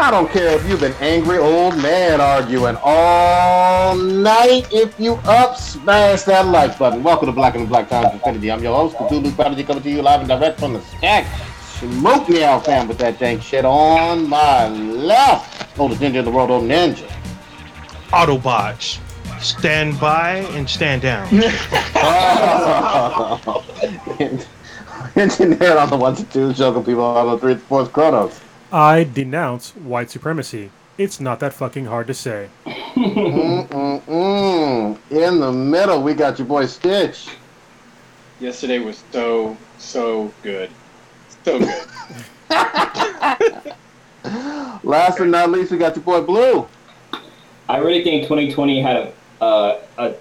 I don't care if you've been angry old man arguing all night. If you up, smash that like button. Welcome to Black and Black Times Infinity. I'm your host, Cthulhu Prodigy, coming to you live and direct from the stack. Smoke me out, fam, with that dank shit on my left. Oldest ninja in the world, old ninja. Autobots, stand by and stand down. Engineer on the ones and twos, joking people on the three, fourth Kronos. I denounce white supremacy. It's not that fucking hard to say. Mm-mm-mm. In the middle, we got your boy Stitch. Yesterday was so so good, so good. Last but not least, we got your boy Blue. I really think 2020 had a uh, a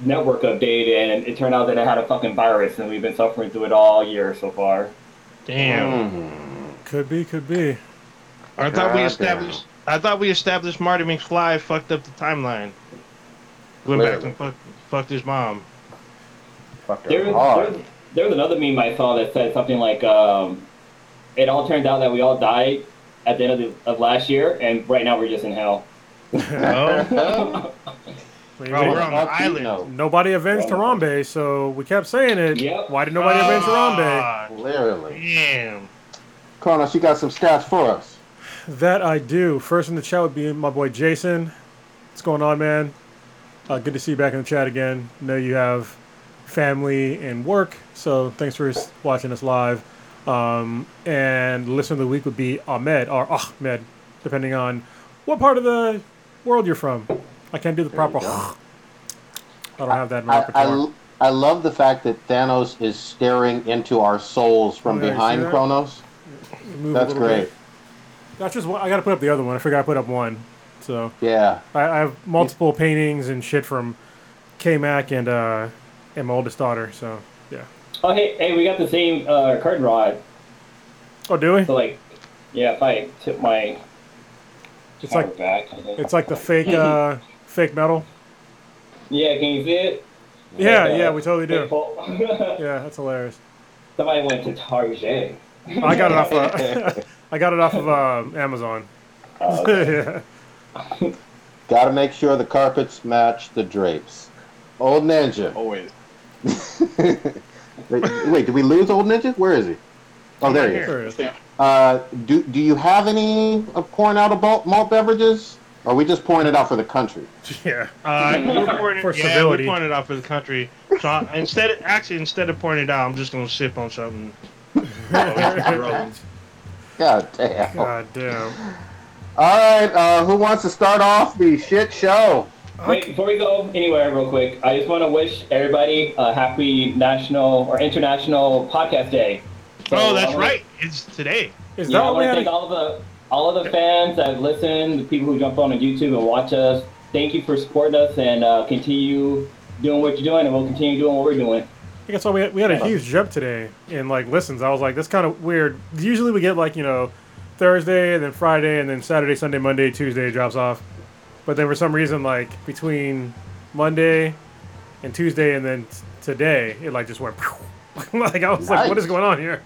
network update, and it turned out that it had a fucking virus, and we've been suffering through it all year so far. Damn. Mm. Could be, could be. I thought we God established. I thought we established Marty McFly fucked up the timeline. Went back Clearly. and fucked, fucked his mom. Fuck There, her was- hard. there, was- there was another meme I saw that said something like, um, "It all turned out that we all died at the end of, the, of last year, and right now we're just in hell." Oh, We- Bro, we're on the Up to you, island. no. nobody avenged Harambe, so we kept saying it. Yep. Why did nobody avenge Harambe? Literally. Damn. Kronos, you got some stats for us. That I do. First in the chat would be my boy Jason. What's going on, man? Uh, good to see you back in the chat again. Know you have family and work, so thanks for watching us live. Um, and listener of the week would be Ahmed or Ahmed, depending on what part of the world you're from. I can't do the There proper. I don't have that in my I, repertoire. I, I love the fact that Thanos is staring into our souls from Oh, behind? Kronos. Move a That's little great. bit. That's just one. I got to put up the other one. I forgot I put up one. So Yeah. I, I have multiple paintings and shit from K Mac and uh, and my oldest daughter. So yeah. Oh, hey, hey, we got the same uh, curtain rod. Oh, do we? So like, yeah, if I tip my It's like back, it's like the fake uh, fake metal. yeah, can you see it? Yeah, Like, uh, yeah, we totally do. Yeah, that's hilarious. Somebody went to Target. I got it off. Uh, I got it off of uh, Amazon. Oh, okay. yeah. Got to make sure the carpets match the drapes. Old Ninja. Always. wait, wait, did we lose Old Ninja? Where is he? Oh, there he is. There it is. Uh, do do you have any of pouring out of malt, malt beverages? Or we just pouring it out for the country? Yeah. Uh, we're pouring it, For yeah, civility. we're pouring it out for the country. So I, instead, actually, instead of pouring it out, I'm just gonna sip on something. God damn. God damn. All right, uh, who wants to start off the shit show? Wait, before we go anywhere, real quick, I just want to wish everybody a happy National or International Podcast Day. So oh, that's wanna- right. It's today. Is Yeah, that I what we want to thank all of the all of the fans that have listened, the people who jump on on YouTube and watch us. Thank you for supporting us and uh, continue doing what you're doing, and we'll continue doing what we're doing. I guess why we had, we had a huge jump today in like listens. I was like, that's kind of weird. Usually we get like you know Thursday and then Friday and then Saturday, Sunday, Monday, Tuesday drops off. But then for some reason like between Monday and Tuesday and then t- today it like just went. like I was like, what is going on here?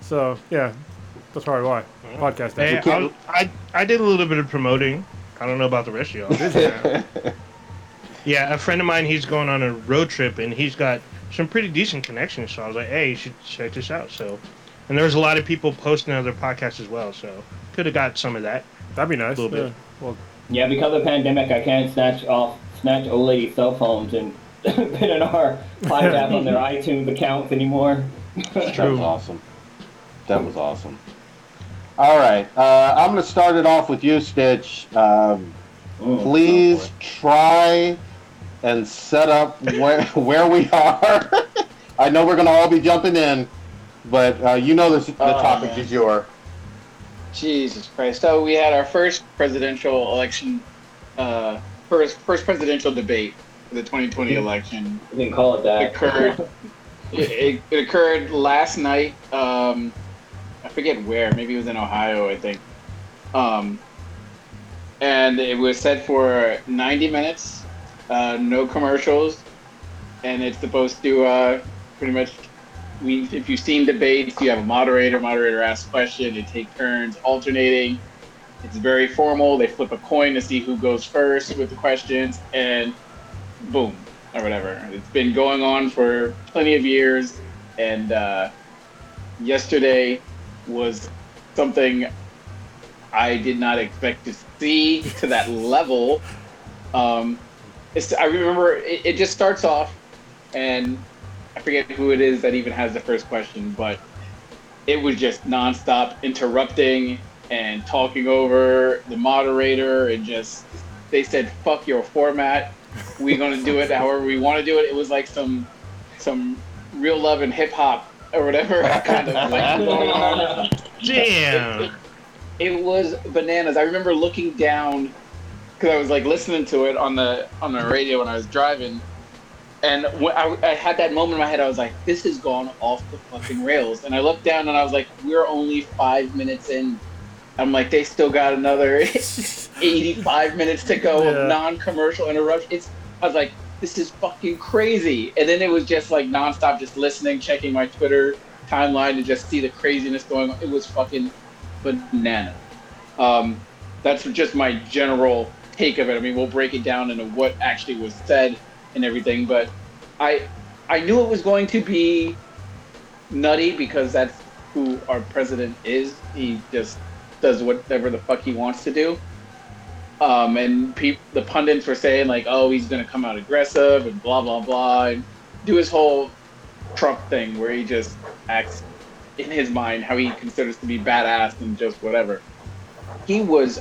So yeah, that's probably why podcast. Hey, I, I, I did a little bit of promoting. I don't know about the rest of y'all. Yeah, a friend of mine, he's going on a road trip and he's got some pretty decent connections. So I was like, hey, you should check this out. So, and there's a lot of people posting other podcasts as well. So could have got some of that. That'd be nice. A little bit. Yeah. Well, Yeah, because of the pandemic, I can't snatch off snatch old lady cell phones and put in our podcast on their iTunes accounts anymore. That was awesome. That was awesome. All right, uh, I'm going to start it off with you, Stitch. Um, Mm, please try and set up where where we are. I know we're going to all be jumping in, but uh, you know the, the Oh, topic man. is yours. Jesus Christ! So we had our first presidential election, uh, first first presidential debate for the 2020 election. You can call it that. Occurred. It, it, it occurred last night. Um, I forget where. Maybe it was in Ohio, I think. Um, and it was set for 90 minutes, uh, no commercials, and it's supposed to uh, pretty much. We, if you've seen debates, you have a moderator. Moderator asks question. They take turns alternating. It's very formal. They flip a coin to see who goes first with the questions, and boom, or whatever. It's been going on for plenty of years, and uh, yesterday was something I did not expect to see to that level. Um, it's, I remember it, it just starts off, and I forget who it is that even has the first question, but it was just nonstop interrupting and talking over the moderator and just they said fuck your format we're gonna do it however we want to do it it was like some some real love and hip hop or whatever kind of like going on Damn. it was bananas. I remember looking down because I was like listening to it on the on the radio when I was driving, and I, I had that moment in my head. I was like, "This has gone off the fucking rails." And I looked down and I was like, "We're only five minutes in." I'm like, they still got another 85 minutes to go Yeah. of non-commercial interruption. It's I was like, this is fucking crazy. And then it was just like nonstop, just listening, checking my Twitter timeline to just see the craziness going on. It was fucking banana. Um, that's just my general take of it. I mean, we'll break it down into what actually was said and everything, but I I knew it was going to be nutty because that's who our president is. He just does whatever the fuck he wants to do. Um, and pe- the pundits were saying like, "Oh, he's gonna come out aggressive and blah blah blah," and do his whole Trump thing where he just acts in his mind how he considers to be badass and just whatever. He was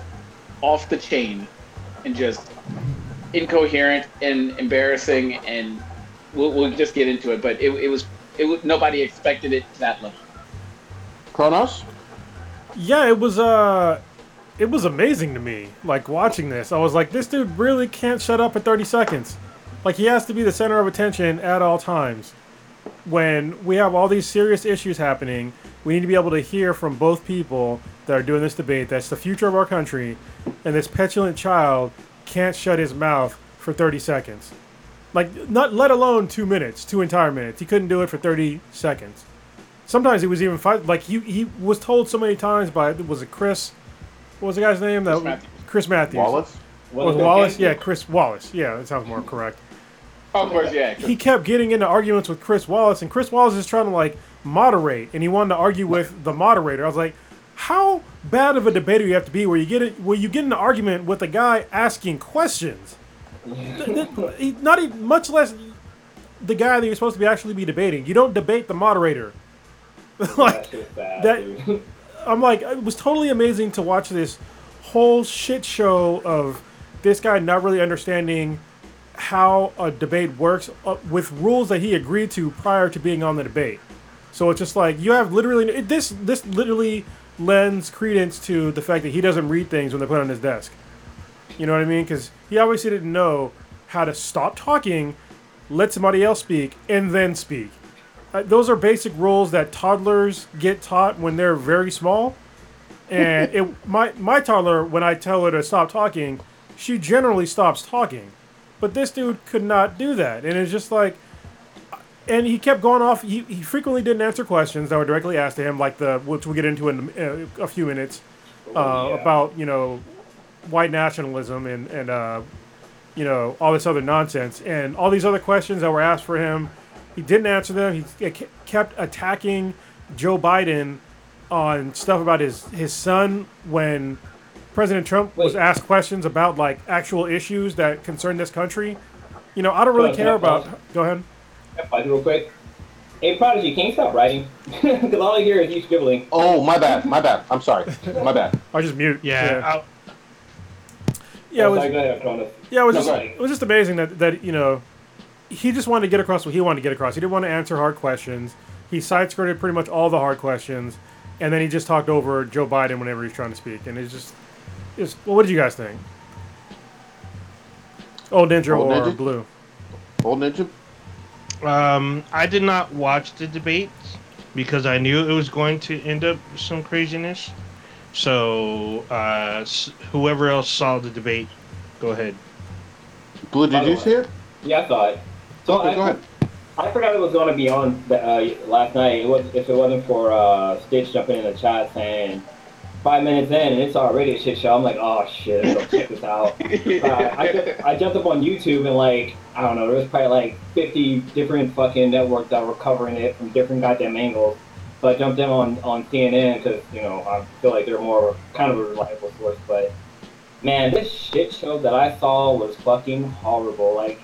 off the chain and just incoherent and embarrassing, and we'll, we'll just get into it. But it, it was it was, nobody expected it to that level. Kronos? Yeah, it was uh it was amazing to me. Like watching this, I was like, this dude really can't shut up for 30 seconds. Like he has to be the center of attention at all times. When we have all these serious issues happening, we need to be able to hear from both people that are doing this debate. That's the future of our country, and this petulant child can't shut his mouth for 30 seconds. Like not let alone 2 minutes, 2 entire minutes. He couldn't do it for 30 seconds. Sometimes he was even five. Like he he was told so many times by was it Chris? What was the guy's name? Chris that Matthews. Chris Matthews. Wallace? Was Wallace? Yeah, Chris Wallace. Yeah, that sounds more correct. Oh, of course, yeah. He kept getting into arguments with Chris Wallace, and Chris Wallace is trying to like moderate, and he wanted to argue with the moderator. I was like, how bad of a debater you have to be where you get it where you get in an argument with a guy asking questions? Th- th- he- Not even much less the guy that you're supposed to be actually be debating. You don't debate the moderator. like that- that. I'm like, it was totally amazing to watch this whole shit show of this guy not really understanding how a debate works uh, with rules that he agreed to prior to being on the debate. So it's just like you have literally it, this. This literally lends credence to the fact that he doesn't read things when they're put on his desk. You know what I mean? Because he obviously didn't know how to stop talking, let somebody else speak, and then speak. Uh, those are basic rules that toddlers get taught when they're very small. And it, my my toddler, when I tell her to stop talking, she generally stops talking. But this dude could not do that, and it's just like, and he kept going off. He, he frequently didn't answer questions that were directly asked to him, like the which we'll get into in uh, a few minutes uh, yeah. about you know white nationalism and and uh, you know all this other nonsense and all these other questions that were asked for him. He didn't answer them. He kept attacking Joe Biden on stuff about his his son when President Trump was asked questions about like actual issues that concern this country. You know, I don't really care about. Go ahead. Pause real quick. Hey, Prodigy, can you stop writing? Because all I hear is you scribbling. Oh, my bad. My bad. I'm sorry. My bad. I just mute. Yeah, yeah. I- Yeah, it Oh, was, sorry, go ahead, Kronos. yeah, it was No, just it was just amazing that that you know he just wanted to get across what he wanted to get across. He didn't want to answer hard questions. He side skirted pretty much all the hard questions, and then he just talked over Joe Biden whenever he's trying to speak. And it's just, it's well, what did you guys think? Old Ninja Old or Ninja? Blue? Old Ninja? Um, I did not watch the debate because I knew it was going to end up some craziness. So, uh, whoever else saw the debate, go ahead. Blue, By did you see it? Yeah, I saw it. So Okay, I, go ahead. I forgot it was going to be on the, uh, last night. It was if it wasn't for uh, Stitch jumping in the chat saying five minutes in and it's already a shit show. I'm like, oh shit, go check this out. Uh, I, jumped, I jumped up on YouTube and like, I don't know, there was probably like 50 different fucking networks that were covering it from different goddamn angles. So I jumped in on, on CNN because, you know, I feel like they're more kind of a reliable source. But man, this shit show that I saw was fucking horrible. Like,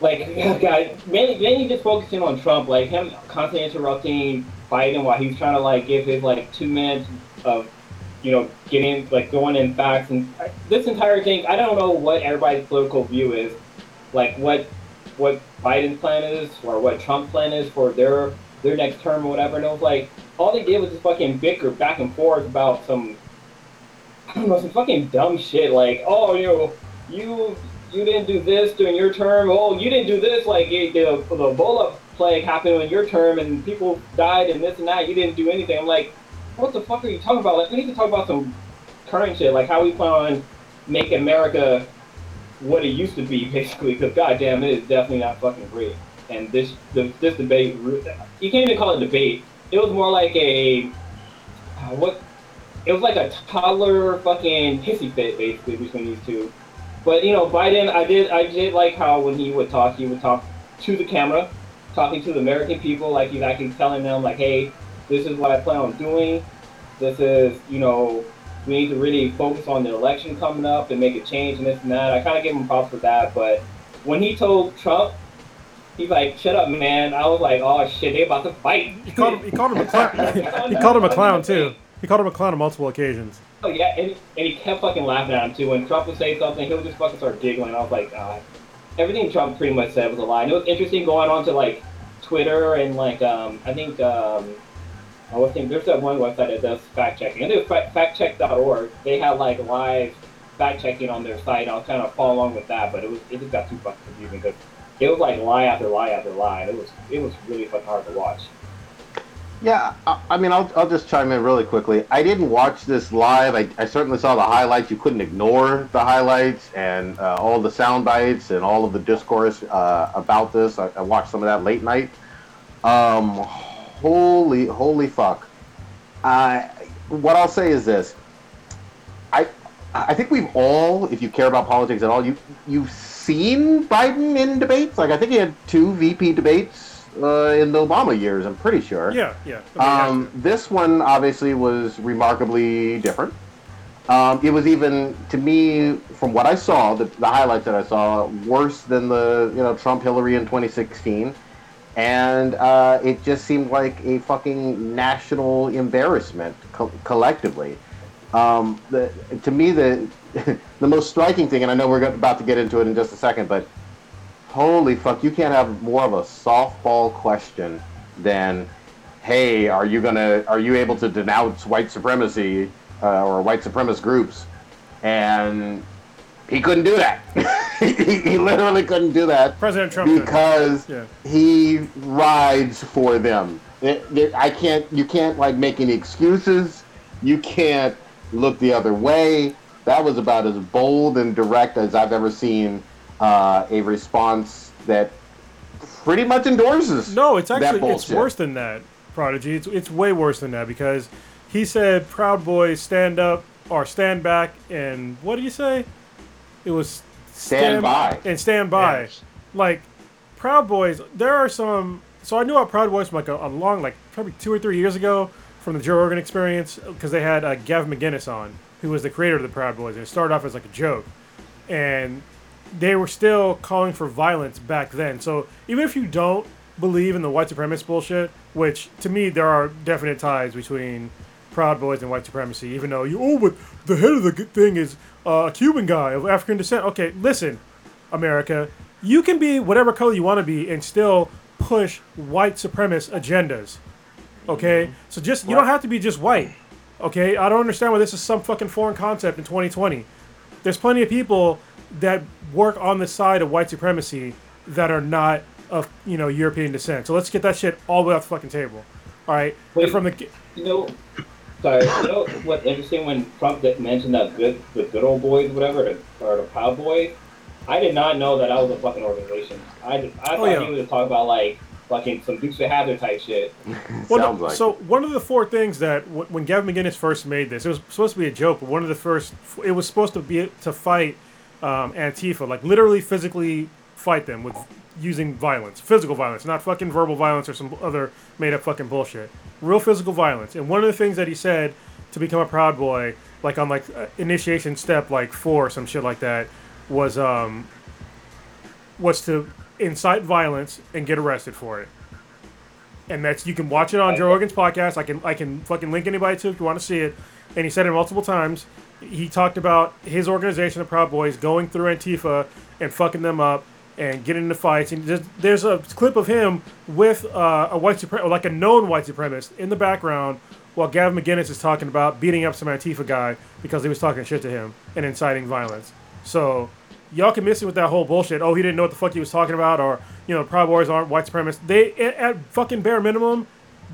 like, guy, mainly, mainly just focusing on Trump, like him constantly interrupting Biden while he's trying to like give his like two minutes of, you know, getting like going in facts and this entire thing. I don't know what everybody's political view is, like what what Biden's plan is or what Trump's plan is for their their next term or whatever. And it was like all they did was just fucking bicker back and forth about some I don't know some fucking dumb shit like oh you know you you didn't do this during your term. Oh, you didn't do this. Like the the Ebola plague happened in your term, and people died, and this and that. You didn't do anything. I'm like, what the fuck are you talking about? Like, we need to talk about some current shit, like how we plan on making America what it used to be, basically. Because goddamn, it is definitely not fucking great. And this the, this debate, you can't even call it a debate. It was more like a uh, what? It was like a toddler fucking hissy fit, basically, between these two but you know, Biden, I did, I did like how when he would talk, he would talk to the camera, talking to the American people, like he's actually telling them, like, hey, this is what I plan on doing. This is, you know, we need to really focus on the election coming up and make a change and this and that. I kind of gave him props for that, but when he told Trump, he's like, "Shut up, man!" I was like, "Oh shit, they about to fight." He called him. He called him a clown. he called him a clown too. He called him a clown on multiple occasions. Oh yeah, and, and he kept fucking laughing at him too. When Trump would say something, he would just fucking start giggling. I was like, God. Everything Trump pretty much said was a lie. And it was interesting going on to like Twitter and like um, I think um, I was thinking there's that one website that does fact checking. I it's factcheck.org. They had like live fact checking on their site. I'll kind of follow along with that, but it was it just got too fucking confusing because it was like lie after lie after lie. It was it was really fucking hard to watch. Yeah, I, I mean, I'll, I'll just chime in really quickly. I didn't watch this live. I, I certainly saw the highlights. You couldn't ignore the highlights and uh, all the sound bites and all of the discourse uh, about this. I, I, watched some of that late night. Um, holy, holy fuck. Uh, what I'll say is this. I, I think we've all, if you care about politics at all, you, you've seen Biden in debates. Like, I think he had two VP debates uh, in the Obama years. I'm pretty sure. Yeah, yeah. Um, this one obviously was remarkably different. Um, it was even to me, from what I saw, the, the, highlights that I saw, worse than the you know Trump Hillary in 2016, and uh, it just seemed like a fucking national embarrassment co- collectively. Um, the, to me, the the most striking thing, and I know we're about to get into it in just a second, but holy fuck, you can't have more of a softball question than, hey, are you gonna, are you able to denounce white supremacy uh, or white supremacist groups? And he couldn't do that. he, he, literally couldn't do that. President Trump because yeah. he rides for them. I can't. You can't like make any excuses. You can't look the other way. That was about as bold and direct as I've ever seen uh, a response that pretty much endorses. No, it's actually it's worse than that, Prodigy. It's it's way worse than that because he said, "Proud Boys, stand up or stand back," and what do you say? It was stand, stand by and stand by. Yes. Like Proud Boys, there are some. So I knew about Proud Boys from like a, a long, like probably two or three years ago from the Joe Rogan Experience because they had uh, Gav McInnes on, who was the creator of the Proud Boys, and it started off as like a joke, and they were still calling for violence back then. So even if you don't believe in the white supremacist bullshit, which to me there are definite ties between Proud Boys and white supremacy, even though you oh, but the head of the thing is uh, a Cuban guy of African descent. Okay, listen, America, you can be whatever color you want to be and still push white supremacist agendas. Okay, mm-hmm. so just you don't have to be just white. Okay, I don't understand why this is some fucking foreign concept in 2020. There's plenty of people that work on the side of white supremacy that are not of you know European descent. So let's get that shit all the way off the fucking table. All right. Wait, from the you know, sorry. You know what's interesting when Trump mentioned that good the good old boys whatever the, or the Proud Boys. I did not know that that was a fucking organization. I, I oh, thought yeah. he was talking about like fucking some Dukes of Hazzard type shit. Well, no, like so it. one of the four things that w- when Gavin McInnes first made this, it was supposed to be a joke, but one of the first, it was supposed to be to fight um, Antifa, like literally physically fight them with using violence, physical violence, not fucking verbal violence or some other made up fucking bullshit. Real physical violence. And one of the things that he said to become a Proud Boy, like on like uh, initiation step like four or some shit like that, was um was to incite violence and get arrested for it and that's you can watch it on Joe Rogan's podcast. I can I can fucking link anybody to if you want to see it. And he said it multiple times. He talked about his organization, the Proud Boys, going through Antifa and fucking them up and getting into fights. And there's, there's a clip of him with uh, a white supre- like a known white supremacist in the background while Gavin McInnes is talking about beating up some Antifa guy because he was talking shit to him and inciting violence. So y'all can miss it with that whole bullshit. Oh, he didn't know what the fuck he was talking about, or you know, Proud Boys aren't white supremacists. They at, at fucking bare minimum,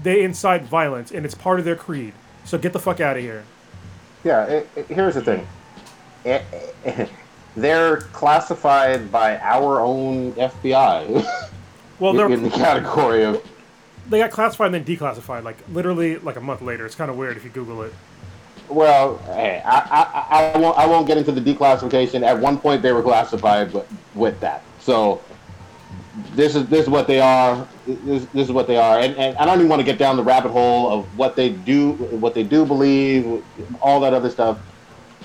they incite violence, and it's part of their creed. So get the fuck out of here. Yeah, it, it- here's the thing. They're classified by our own FBI Well, they're in the category of they got classified and then declassified, like literally like a month later. It's kind of weird if you Google it. well. Hey, I, I, I won't I won't get into the declassification. At one point, they were classified, but with that, so this is this is what they are. This, this is what they are, and, and I don't even want to get down the rabbit hole of what they do, what they do believe, all that other stuff.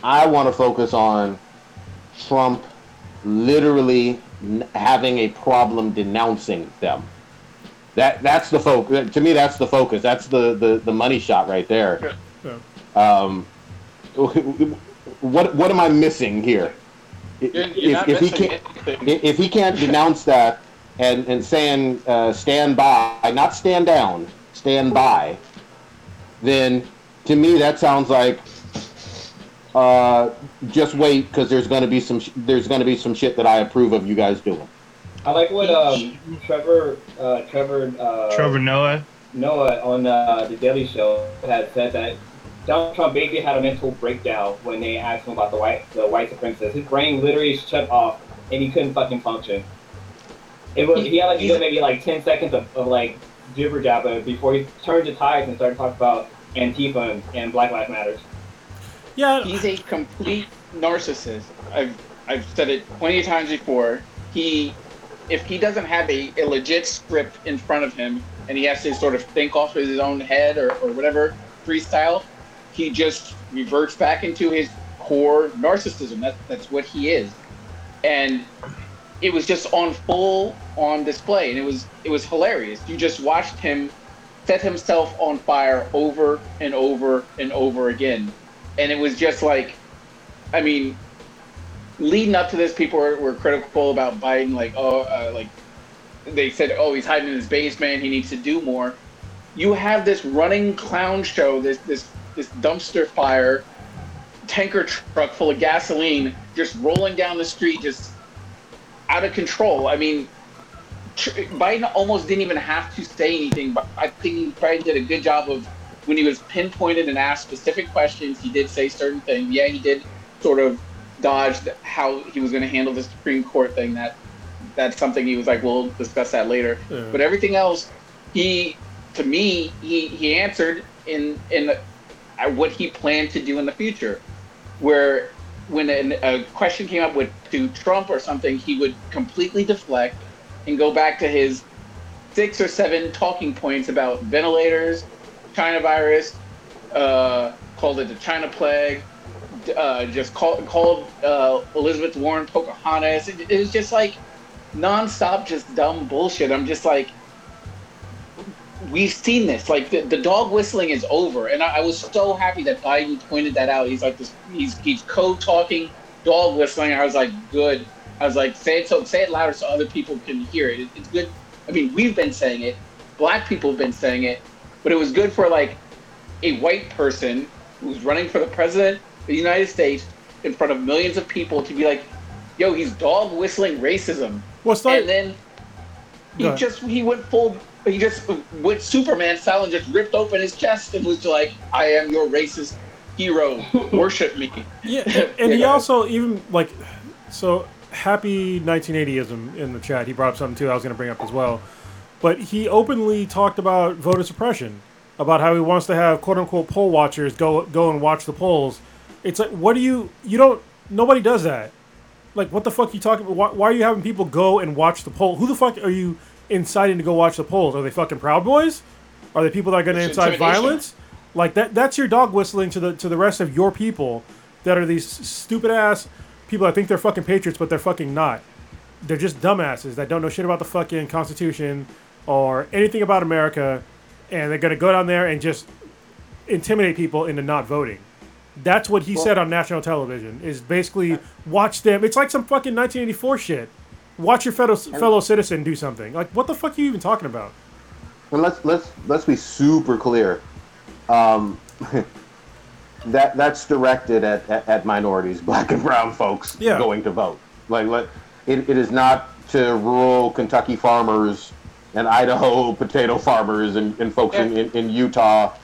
I want to focus on Trump literally n- having a problem denouncing them. That that's the focus. To me, that's the focus. That's the the, the money shot right there. Yeah. Um, what what am I missing here? You're, you're If, if he can't anything. if he can't denounce that and and saying uh, stand by, not stand down, stand by, then to me that sounds like uh, just wait because there's gonna be some sh- there's gonna be some shit that I approve of you guys doing. I like what um, Trevor uh, Trevor uh, Trevor Noah. Noah on uh, the Daily Show had said that Donald Trump basically had a mental breakdown when they asked him about the white the white supremacists. His brain literally shut off and he couldn't fucking function. It was he had like He's- maybe like ten seconds of, of like jibber jabber before he turned the tides and started talking about Antifa and, and Black Lives Matters. Yeah, He's a complete narcissist. I've I've said it plenty of times before. He, if he doesn't have a, a legit script in front of him and he has to sort of think off his own head or, or whatever freestyle, he just reverts back into his core narcissism. That's that's what he is, and it was just on full on display, and it was it was hilarious. You just watched him set himself on fire over and over and over again and it was just like, I mean, leading up to this, people were, were critical about Biden. Like, oh, uh, like they said, oh, he's hiding in his basement. He needs to do more. You have this running clown show, this this this dumpster fire, tanker truck full of gasoline, just rolling down the street, just out of control. I mean. Biden almost didn't even have to say anything, but I think Biden did a good job of when he was pinpointed and asked specific questions, he did say certain things. Yeah, he did sort of dodge how he was going to handle the Supreme Court thing. That that's something he was like, we'll discuss that later. Yeah. But everything else, he to me, he he answered in in uh, what he planned to do in the future. Where when an, a question came up with to Trump or something, he would completely deflect and go back to his six or seven talking points about ventilators, China virus, uh, called it the China plague, uh, just call, called uh, Elizabeth Warren Pocahontas. It, it was just like nonstop, just dumb bullshit. I'm just like, we've seen this. Like the, the dog whistling is over, and I, I was so happy that Biden pointed that out. He's like this. He's he's code talking dog whistling. I was like, good. I was like, say it so say it louder so other people can hear it. it. It's good. I mean, we've been saying it. Black people have been saying it, but it was good for like a white person who's running for the president of the United States in front of millions of people to be like, yo, he's dog whistling racism. well, it's like and then he Go just he went full he just went Superman style and just ripped open his chest and was like, I am your racist hero. Worship me. Yeah, and, and he Yeah. also even like so happy 1980ism in the chat. He brought up something too. I was going to bring up as well. But he openly talked about voter suppression, about how he wants to have quote unquote poll watchers go go and watch the polls. It's like, what do you you don't nobody does that. Like, what the fuck are you talking about? Why, why are you having people go and watch the poll? Who the fuck are you inciting to go watch the polls? Are they fucking Proud Boys? Are they people that are going to incite violence? Like that that's your dog whistling to the to the rest of your people that are these stupid ass people that think they're fucking patriots but they're fucking not. They're just dumbasses that don't know shit about the fucking constitution or anything about America and they're going to go down there and just intimidate people into not voting. That's what he said on national television. Is basically watch them. It's like some fucking 1984 shit. Watch your fellow fellow citizen do something. Like what the fuck are you even talking about? And let's let's let's be super clear. Um, that that's directed at, at, at minorities, black and brown folks Yeah. going to vote. Like let it, it is not to rural Kentucky farmers and Idaho potato farmers and, and folks in, in, in Utah.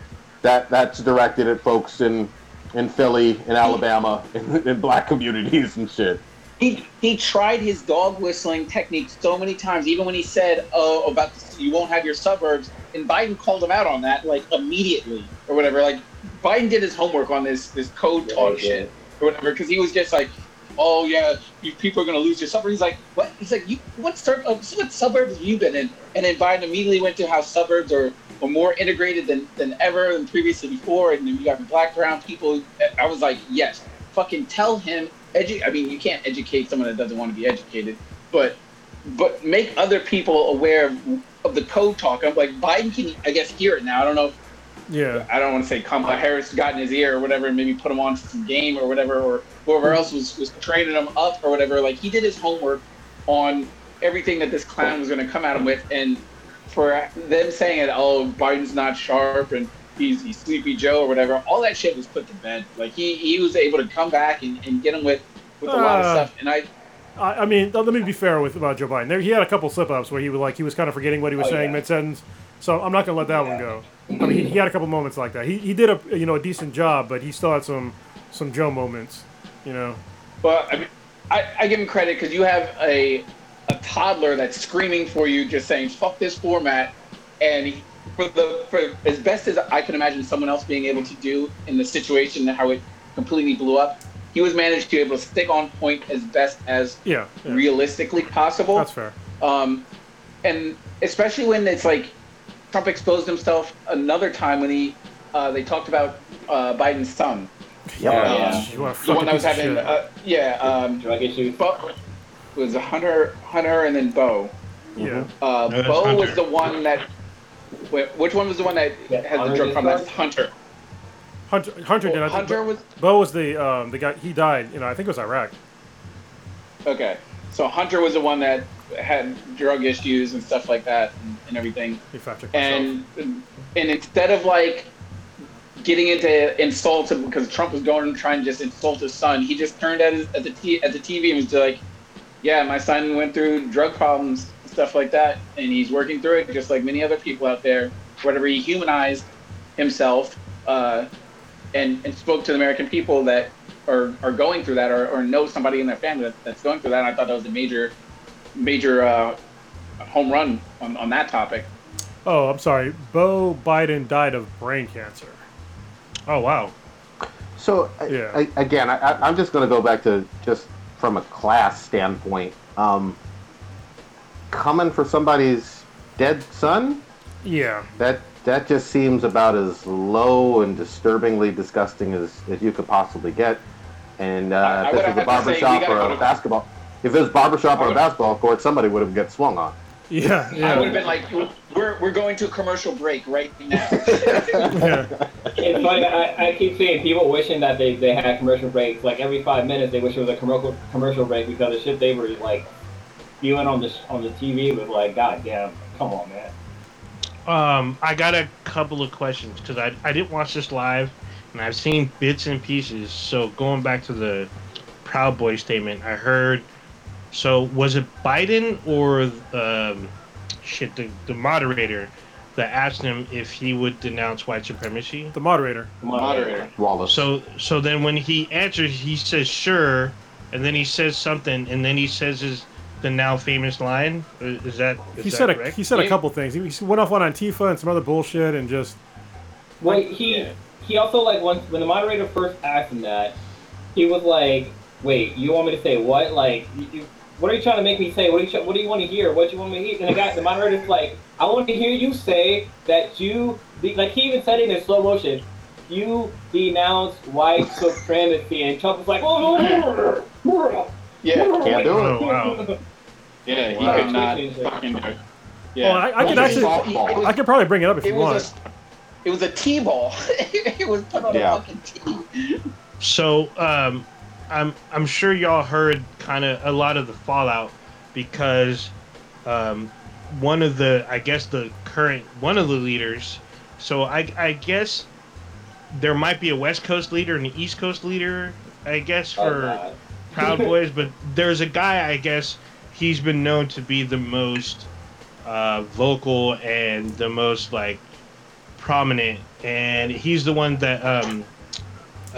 That that's directed at folks in in Philly, in Alabama, in, in black communities and shit. He he tried his dog whistling technique so many times, even when he said, "Oh, about this, you won't have your suburbs," and Biden called him out on that like immediately or whatever. Like Biden did his homework on this this code Yeah, talk he shit or whatever because he was just like, "Oh yeah, you people are gonna lose your suburbs." He's like, "What?" He's like, "You what, sur- uh, what suburbs have you been in?" And then Biden immediately went to how suburbs are. are more integrated than, than ever than previously before, and you got black brown people. I was like, yes, fucking tell him. Edu- I mean, you can't educate someone that doesn't want to be educated, but but make other people aware of, of the code talk. I'm like Biden can, I guess, hear it now. I don't know. If, Yeah. I don't want to say Kamala Harris got in his ear or whatever, and maybe put him on some game or whatever, or whoever else was was training him up or whatever. Like he did his homework on everything that this clown was going to come at him with, and for them saying it, oh Biden's not sharp and he's, he's Sleepy Joe or whatever, all that shit was put to bed. Like he, he was able to come back and, and get him with with a lot of Uh, stuff, and I I, I mean, let me be fair with about Joe Biden. There, he had a couple slip ups where he was like he was kind of forgetting what he was Oh, saying yeah. mid sentence. So I'm not gonna let that one go. I mean, he, he had a couple moments like that. He, he did a you know a decent job, but he still had some some Joe moments. You know. Well, I mean, I, I give him credit because you have a a toddler that's screaming for you, just saying "fuck this format," and he, for the for as best as I can imagine someone else being able to do in the situation and how it completely blew up, he was managed to be able to stick on point as best as Yeah. yeah. realistically possible. That's fair. Um, and especially when it's like Trump exposed himself another time when he uh, they talked about uh, Biden's son. Yep. Uh, You want the one that was piece having, uh, yeah, um, Drug issues. Beau it was Hunter, Hunter, and then Beau. yeah. Uh, No, that's Beau was the one that. wait, Which one was the one that Yeah, had the drug did problem? That's Hunter. Hunter, Hunter did. I think, Hunter was Beau was the um the guy. He died. You know, I think it was Iraq. okay. So Hunter was the one that had drug issues and stuff like that and, and everything. And and instead of like getting into insults because Trump was going and trying to just insult his son, he just turned at his, at the t- at the TV and was like, "Yeah, my son went through drug problems, stuff like that, and he's working through it just like many other people out there." Whatever he humanized himself uh, and and spoke to the American people that are are going through that or, or know somebody in their family that, that's going through that. And I thought that was a major major uh, home run on, on that topic. Oh, I'm sorry. Beau Biden died of brain cancer. Oh wow. So Yeah. I, again, I, I- I'm just going to go back to just from a class standpoint. Um, coming for somebody's dead son, Yeah. that that just seems about as low and disturbingly disgusting as, as you could possibly get. And I- I uh, if this is a have to say we barbershop or a to- basketball, if it was barbershop or a basketball court, somebody would have get swung on. Yeah. I Yeah. would have been like, "We're we're going to a commercial break right now." yeah. It's funny. I, I keep seeing people wishing that they, they had commercial breaks. Like every five minutes, they wish it was a commercial commercial break because the shit they were like viewing on the on the TV was like, God damn, come on, man. Um, I got a couple of questions because I, I didn't watch this live, and I've seen bits and pieces. So going back to the Proud Boy statement, I heard. So was it Biden or um, shit the the moderator that asked him if he would denounce white supremacy? The moderator. The Moderator. Wallace. So so then when he answers, he says sure, and then he says something, and then he says his the now famous line. Is that is He that said a, he said a couple things. He, he went off on Antifa and some other bullshit and just Wait, he he also like once when the moderator first asked him that, he was like, "Wait, you want me to say what? Like, you, you, what are you trying to make me say? What do you what do you want to hear? What do you want me to hear?" And the guy, the moderator's like, "I want to hear you say that you de- like." He even said it in slow motion. You denounce white supremacy, and Trump was like, "Oh, Yeah, Can't do it. Oh wow. yeah, he Wow. could not fucking do it. Oh, Yeah, I, I could actually, softball. I could probably bring it up if It you was want. a, it was a T-ball. it was put on Yeah. a fucking T. So um, I'm I'm sure y'all heard kind of a lot of the fallout because um, one of the I guess the current one of the leaders. So I I guess there might be a West Coast leader and an East Coast leader. I guess Oh, for God. Proud Boys, but there's a guy I guess he's been known to be the most uh, vocal and the most like prominent, and he's the one that um,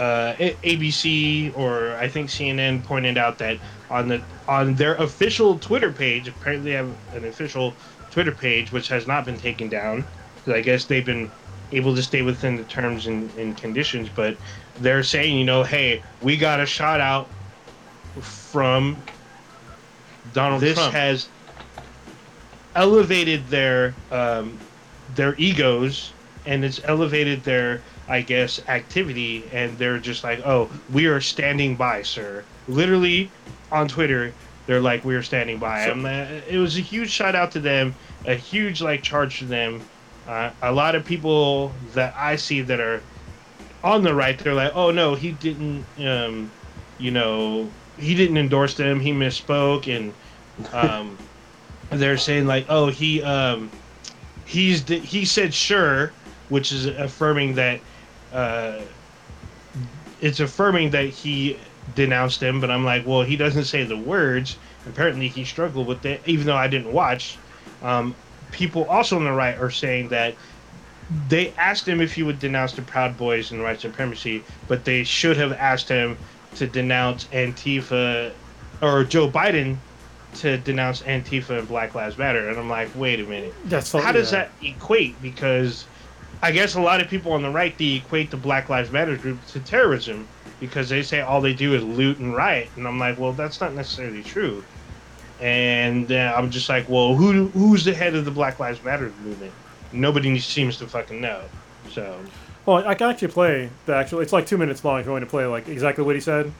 uh, ABC or I think CNN pointed out that on the on their official Twitter page, apparently they have an official Twitter page which has not been taken down. 'cause I guess they've been able to stay within the terms and, and conditions, but they're saying, you know, hey, we got a shout out from Donald this Trump. has elevated their um, their egos and it's elevated their I guess activity and they're just like oh we are standing by sir. Literally on Twitter they're like we are standing by. So- uh, it was a huge shout out to them a huge like charge to them. Uh, a lot of people that I see that are on the right they're like oh no he didn't um, you know he didn't endorse them he misspoke and um, they're saying like, oh, he um, he's he said sure, which is affirming that uh, it's affirming that he denounced him. But I'm like, well, he doesn't say the words. Apparently, he struggled with it, even though I didn't watch. Um, people also on the right are saying that they asked him if he would denounce the Proud Boys and white supremacy, but they should have asked him to denounce Antifa or Joe Biden to denounce Antifa and Black Lives Matter. And I'm like, wait a minute. That's How does yeah. that equate? Because I guess a lot of people on the right they equate the Black Lives Matter group to terrorism because they say all they do is loot and riot. And I'm like, well, that's not necessarily true. And uh, I'm just like, well, who who's the head of the Black Lives Matter movement? Nobody seems to fucking know. So Well, I can actually play the actual. It's like two minutes long. If you want to play like exactly what he said,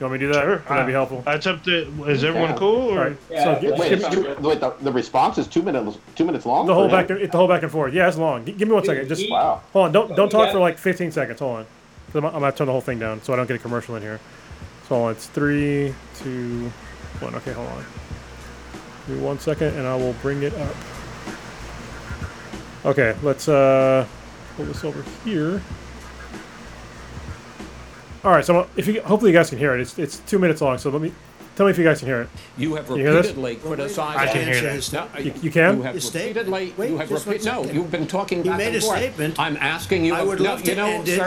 you want me to do that? Sure. Would that be Uh, helpful? that's up to. Is everyone Yeah. cool? Or All right. Yeah, so gi- Wait, give me two, wait the, the response is two minutes two minutes long. the whole back, him? and, the whole back and forth. Yeah, it's long. G- give me one second. Just Wow. hold on. Don't don't talk Yeah. for like 15 seconds. Hold on. I'm, I'm gonna turn the whole thing down so I don't get a commercial in here. So hold on. It's three, two, one. Okay, hold on. Give me one second, and I will bring it up. Okay, let's uh pull this over here. All right, so if you hopefully you guys can hear it. It's it's two minutes long. So let me tell me if you guys can hear it. You have You hear this? repeatedly criticized. I can hear Answer that. No, You, you can. You have His state- repeatedly. Wait, you have just repeat, no, second. you've been talking He back made and a forth. statement. I'm asking you. I would no, love to you know, end it.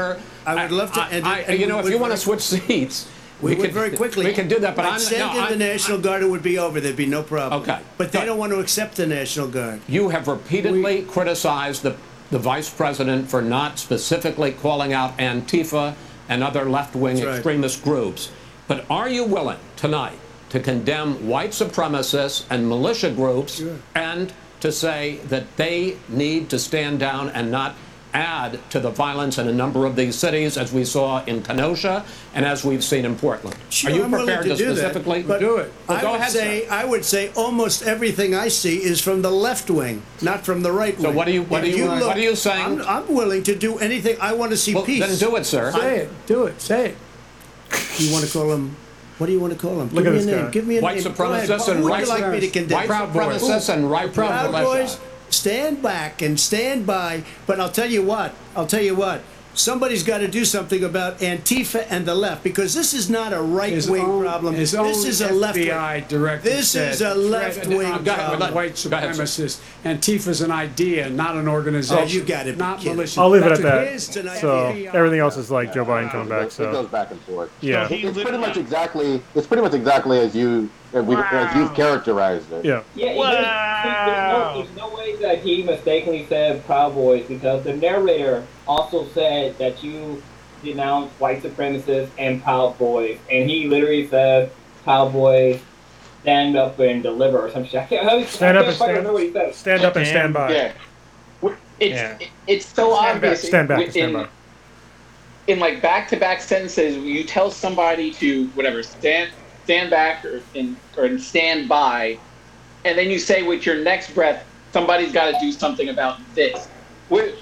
I would love to end it, I, and you know, if you want to switch seats, We, we would could very quickly. We can do that, but I'd I'm send no, in I'm- the National Guard. It would be over. There'd be no problem. Okay. But they Good. don't want to accept the National Guard. You have repeatedly criticized the, the vice president for not specifically calling out Antifa and other left wing right. extremist groups. But are you willing tonight to condemn white supremacists and militia groups Sure. and to say that they need to stand down and not add to the violence in a number of these cities, as we saw in Kenosha and as we've seen in Portland? Sure, are you I'm prepared to, do that, specifically but do it? Well, I go would ahead, say sir. I would say almost everything I see is from the left wing, not from the right wing. So what are you- what If are you- what are you saying? I'm, I'm willing to do anything. I want to see Well, peace. then do it, sir. Say it. Do it. Say it. You want to call him? What do you want to call him? Look Give at me a name. guy. Give me a White name. Go ahead. supremacists and right like me to condemn? White supremacists and right Proud militia. Boys, stand back and stand by. But I'll tell you what. I'll tell you what. somebody's got to do something about Antifa and the left because this is not a right wing problem. his This own is a left wing. FBI director. This said, is a left-wing of problem." White Go ahead, sir. supremacists. Antifa's an idea, not an organization. Oh, you gotta be Not kidding. militia. I'll leave it at that. So everything else is like Joe Biden coming back. So It goes back and forth. yeah, So It's pretty much exactly. It's pretty much exactly as you as, we, as you've characterized it. yeah. Yeah, Wow. there's, no, there's no way that he mistakenly said Proud Boys because the narrator also said that you denounced white supremacists and Proud Boys, and he literally said Proud Boys stand up and deliver or some shit. I can't, I Stand I up can't and stand. remember what he said. Stand up and stand by. Yeah. It's Yeah. it's so obvious. Stand back and stand in, by. in like back to back sentences, you tell somebody to whatever stand stand back or in, or stand by, and then you say with your next breath, somebody's got to do something about this. With,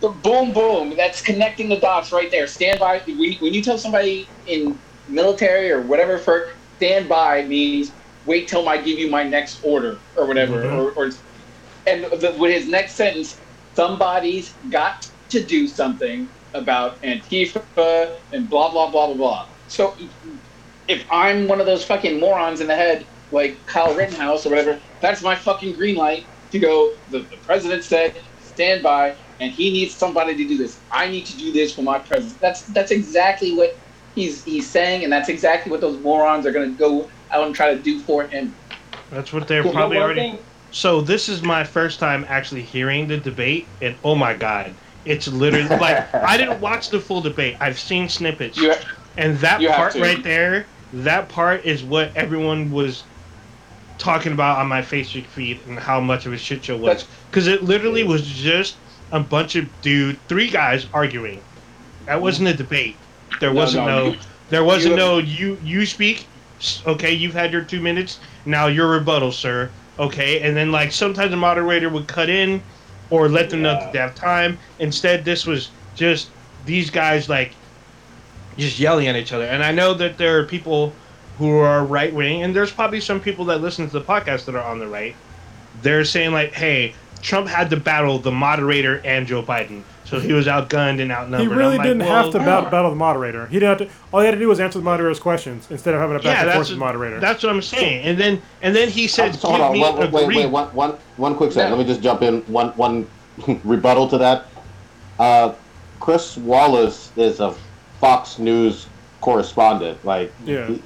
the boom boom, that's connecting the dots right there. Stand by. When, when you tell somebody in military or whatever for stand by means wait till I give you my next order or whatever, Mhm. or, or and the, with his next sentence, somebody's got to do something about Antifa and blah blah blah blah blah. So if I'm one of those fucking morons in the head, like Kyle Rittenhouse or whatever, that's my fucking green light to go. The, the president said stand by, and he needs somebody to do this. I need to do this for my president. That's that's exactly what he's he's saying, and that's exactly what those morons are going to go out and try to do for him. That's what they're You probably already. So this is my first time actually hearing the debate, and oh my god, it's literally like I didn't watch the full debate. I've seen snippets, You, and that part right there, that part is what everyone was talking about on my Facebook feed and how much of a shit show was. Because it literally was just a bunch of dude, three guys arguing. That wasn't a debate. There wasn't no, no, you- there wasn't you- no you you speak. Okay, you've had your two minutes. Now your rebuttal, sir. Okay, and then like sometimes the moderator would cut in, or let them know that they have time. Instead, this was just these guys like just yelling at each other. And I know that there are people who are right wing, and there's probably some people that listen to the podcast that are on the right. They're saying like, "Hey, Trump had to battle the moderator and Joe Biden, so he was outgunned and outnumbered." He really didn't well, have to battle, battle the moderator. He didn't have to. All he had to do was answer the moderator's questions instead of having a back Yeah, and forth with the moderator. that's what I'm saying. And then and then he said, So hold on, me one, a wait, wait, one, one, one quick second. No. Let me just jump in. One, one rebuttal to that. Uh, Chris Wallace is a Fox News correspondent. Like, Yeah. he-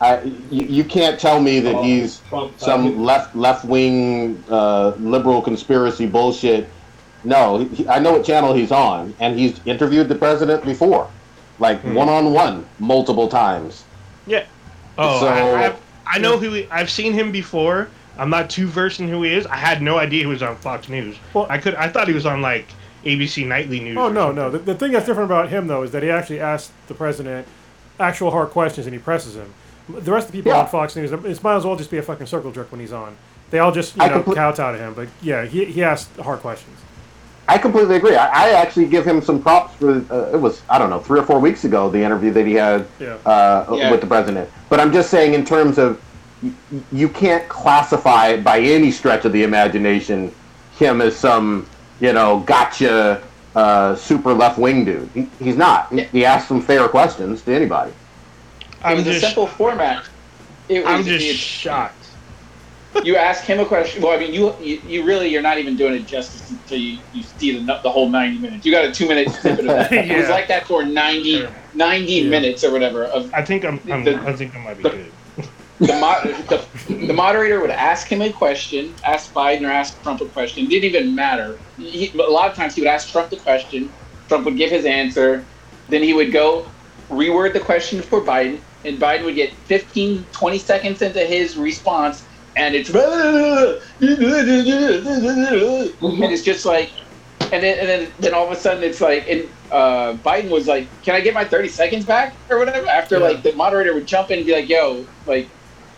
I, you, you can't tell me that Oh, he's Trump some side. left left wing uh, liberal conspiracy bullshit. No, he, I know what channel he's on, and he's interviewed the president before, like one on one, multiple times. Yeah. Oh, So- I, I've, I know who he, I've seen him before. I'm not too versed in who he is. I had no idea he was on Fox News. Well- I could I thought he was on like ABC Nightly News. Oh no, no. The, the thing that's different about him though is that he actually asked the president actual hard questions and he presses him. The rest of the people Yeah. on Fox News, it might as well just be a fucking circle jerk when he's on. They all just you I know compl- kowtow to him. But yeah, he he asked hard questions. I completely agree. I, I actually give him some props for uh, it was I don't know three or four weeks ago the interview that he had Yeah. uh, Yeah. with the president. But I'm just saying in terms of y- y- you can't classify by any stretch of the imagination him as some you know gotcha uh, super left wing dude. He, he's not. He, Yeah. he asks some fair questions to anybody. It I'm was a simple format. It I'm just it- shocked. you ask him a question. Well, I mean, you you, you really you're not even doing it justice until you, you see the, the whole 90 minutes. You got a two minute snippet of that. It was like that for 90, Sure. 90 Yeah. minutes or whatever. Of I think I'm, I'm The- I think I might be the- good. The, mo- the the moderator would ask him a question, ask Biden or ask Trump a question. It didn't even matter. He, a lot of times he would ask Trump the question. Trump would give his answer. Then he would go reword the question for Biden, and Biden would get 15, 20 seconds into his response, and it's and it's just like, and then and then, then all of a sudden it's like, and uh, Biden was like, "Can I get my 30 seconds back or whatever?" After Yeah. like the moderator would jump in and be like, "Yo, like."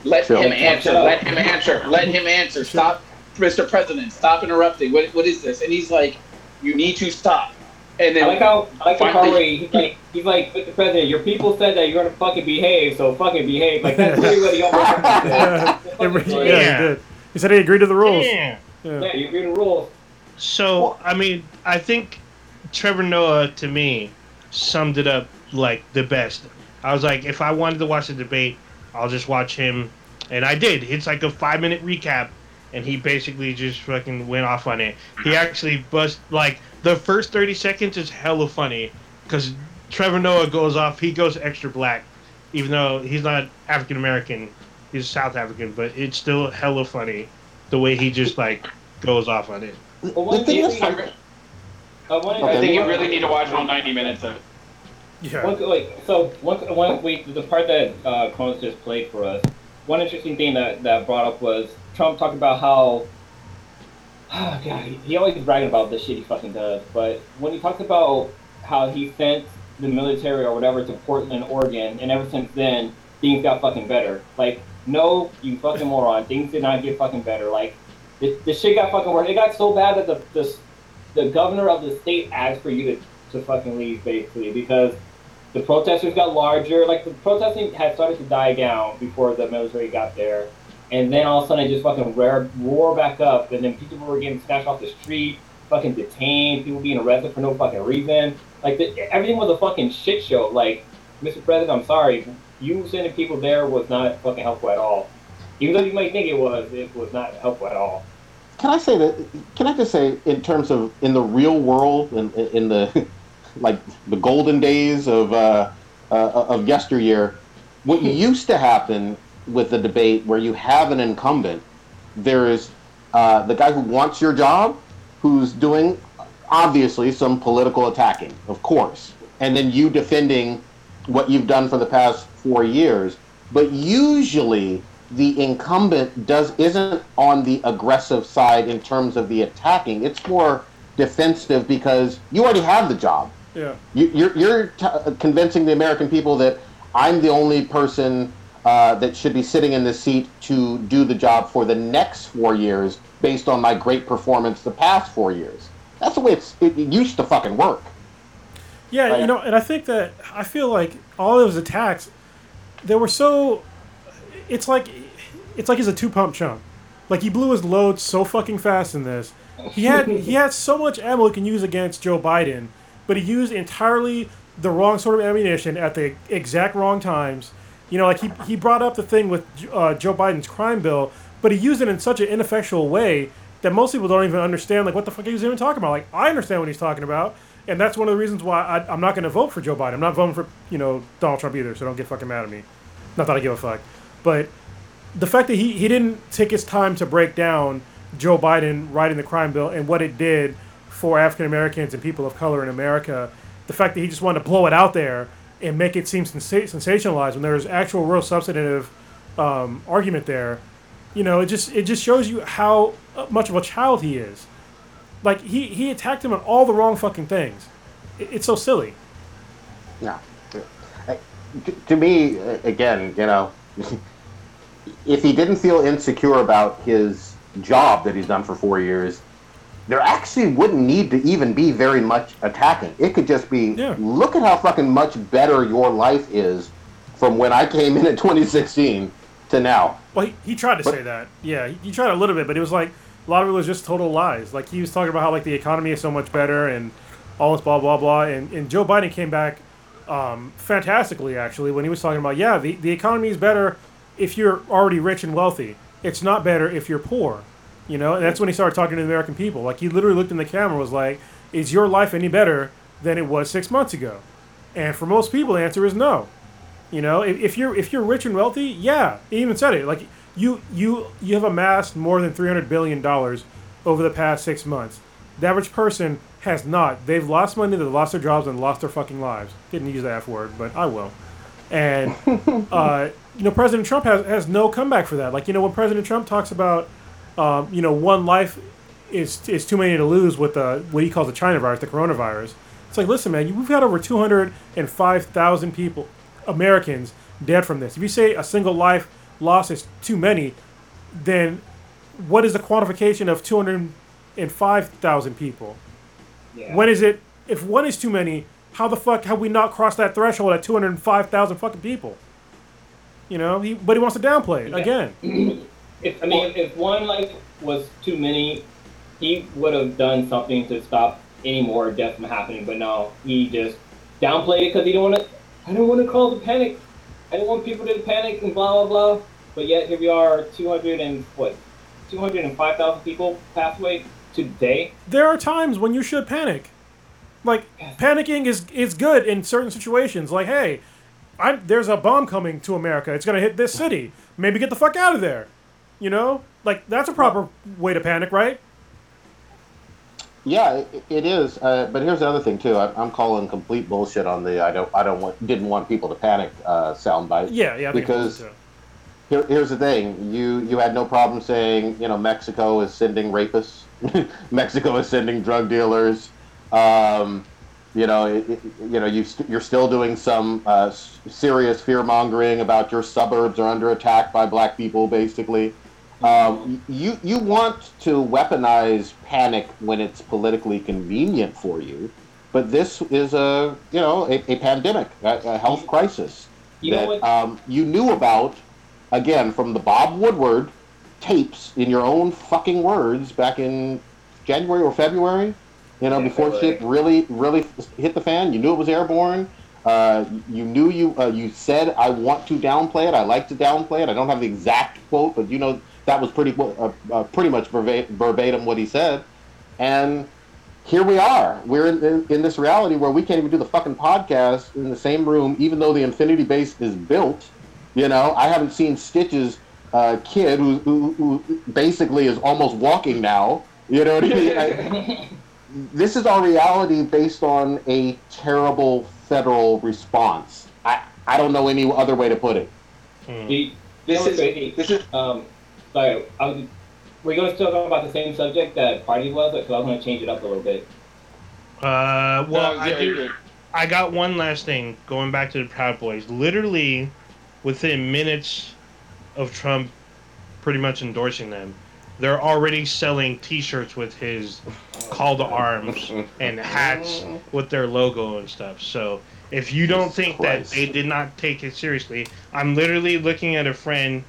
Let Chill. him answer. Let him answer. Let him answer. Stop, Mr. President. Stop interrupting. What, what is this? And he's like, you need to stop. And then I like how I like how finally- he's like he's like Mr. President, your people said that you're gonna fucking behave, so fucking behave. Like that's really what he almost yeah, said. It re- yeah, Yeah. he did. He said he agreed to the rules. Yeah. Yeah. Yeah, you agree to the rules. So I mean, I think Trevor Noah to me summed it up like the best. I was like, if I wanted to watch the debate, I'll just watch him, and I did. It's like a five minute recap, and he basically just fucking went off on it. He actually bust like the first thirty seconds is hella funny because Trevor Noah goes off. He goes extra black, even though he's not African American. He's South African, but it's still hella funny the way he just like goes off on it. But one thing is, I, uh, one, I think you really need to watch all 90 minutes of it. Yeah. One, wait, so one, one wait, the part that uh, Kronos just played for us. One interesting thing that that brought up was Trump talked about how. Oh God, he, he always bragging about the shit he fucking does. But when he talks about how he sent the military or whatever to Portland, Oregon, and ever since then things got fucking better. Like, no, you fucking moron, things did not get fucking better. Like, the, the shit got fucking worse. It got so bad that the, the the governor of the state asked for you to, to fucking leave basically because the protesters got larger. Like the protesting had started to die down before the military got there, and then all of a sudden it just fucking roar, roar back up, and then people were getting snatched off the street, fucking detained, people being arrested for no fucking reason. Like the, everything was a fucking shit show. Like, Mr. President, I'm sorry, you sending people there was not fucking helpful at all. Even though you might think it was, it was not helpful at all. Can I say that? Can I just say, in terms of in the real world, in, in the like the golden days of uh, uh, of yesteryear, what used to happen with the debate, where you have an incumbent, there is uh, the guy who wants your job, who's doing obviously some political attacking, of course, and then you defending what you've done for the past four years. But usually, the incumbent does isn't on the aggressive side in terms of the attacking. It's more defensive because you already have the job. Yeah. You, you're you're t- convincing the American people that I'm the only person uh, that should be sitting in this seat to do the job for the next four years based on my great performance the past four years. That's the way it's, it, it used to fucking work. Yeah, Like- you know, and I think that I feel like all those attacks, they were so. It's like, it's like he's a two pump chump. Like he blew his load so fucking fast in this. He had he had so much ammo he can use against Joe Biden, but he used entirely the wrong sort of ammunition at the exact wrong times. You know, like he he brought up the thing with uh, Joe Biden's crime bill, but he used it in such an ineffectual way that most people don't even understand like what the fuck he was even talking about. Like I understand what he's talking about, and that's one of the reasons why I, I'm not going to vote for Joe Biden. I'm not voting for you know Donald Trump either, so don't get fucking mad at me. Not that I give a fuck, but the fact that he, he didn't take his time to break down Joe Biden writing the crime bill and what it did for African Americans and people of color in America, the fact that he just wanted to blow it out there and make it seem sensa- sensationalized when there's actual real substantive um, argument there, you know, it just it just shows you how much of a child he is. Like he he attacked him on all the wrong fucking things. It, it's so silly. Yeah. To, me, uh, again, you know, if he didn't feel insecure about his job that he's done for four years, there actually wouldn't need to even be very much attacking. It could just be, Yeah. look at how fucking much better your life is from when I came in in 2016 to now. Well, he, he tried to But- say that. Yeah, he, he tried a little bit, but it was like a lot of it was just total lies. Like he was talking about how like the economy is so much better and all this blah blah blah. And, and Joe Biden came back um, fantastically actually when he was talking about yeah the, the economy is better if you're already rich and wealthy. It's not better if you're poor. You know, and that's when he started talking to the American people. Like he literally looked in the camera and was like, "Is your life any better than it was six months ago?" And for most people, the answer is no. You know, if, if you're if you're rich and wealthy, yeah, he even said it. Like you you you have amassed more than three hundred billion dollars over the past six months. The average person has not. They've lost money, they've lost their jobs, and lost their fucking lives. Didn't use the F word, but I will. And uh, you know, President Trump has has no comeback for that. Like you know, when President Trump talks about um, you know one life is is too many to lose with the what he calls the China virus, the coronavirus. It's like, listen, man, we've got over two hundred and five thousand people, Americans, dead from this. If you say a single life lost is too many, then what is the quantification of two hundred and five thousand people? Yeah. When is it? If one is too many, how the fuck have we not crossed that threshold at two hundred and five thousand fucking people? You know, he, but he wants to downplay it Yeah. again. If, I mean, if one life was too many, he would have done something to stop any more deaths from happening. But no, he just downplayed it because he didn't want to. I don't want to cause a panic. I didn't want people to panic and blah blah blah. But yet here we are, 200 and what, 205,000 people passed away today. There are times when you should panic. Like panicking is is good in certain situations. Like, hey, I'm, there's a bomb coming to America. It's gonna hit this city. Maybe get the fuck out of there. You know, like that's a proper way to panic, right? Yeah, it, it is. Uh, but here's the other thing too. I, I'm calling complete bullshit on the I don't I don't want didn't want people to panic uh, soundbite. Yeah, yeah. I Because. Here, here's the thing. You you had no problem saying you know Mexico is sending rapists, Mexico is sending drug dealers. Um, you know, it, it- you know you st- you're still doing some uh, s- serious fear mongering about your suburbs are under attack by black people, basically. Um, you you want to weaponize panic when it's politically convenient for you, but this is a you know a, a pandemic, a, a health crisis You that um, you knew about again from the Bob Woodward tapes in your own fucking words back in January or February. You know, Yeah, before February. shit really really hit the fan, you knew it was airborne. Uh, you knew you uh, you said I want to downplay it. I like to downplay it. I don't have the exact quote, but you know that was pretty uh, uh, pretty much verbatim what he said. And here we are. We're in, in, in this reality where we can't even do the fucking podcast in the same room, even though the Infinity Base is built. You know, I haven't seen Stitch's uh, kid, who, who, who basically is almost walking now. You know what I mean? I- this is our reality based on a terrible federal response. I, I don't know any other way to put it. You- This is crazy. this is Um, sorry, I was. We're going to still talk about the same subject that party was, because I was going to change it up a little bit. Uh, well, No, I yeah, do. I got one last thing. Going back to the Proud Boys, literally within minutes of Trump, pretty much endorsing them, they're already selling T-shirts with his call to arms and hats with their logo and stuff. So if you don't Jesus think Christ. that they did not take it seriously, I'm literally looking at a friend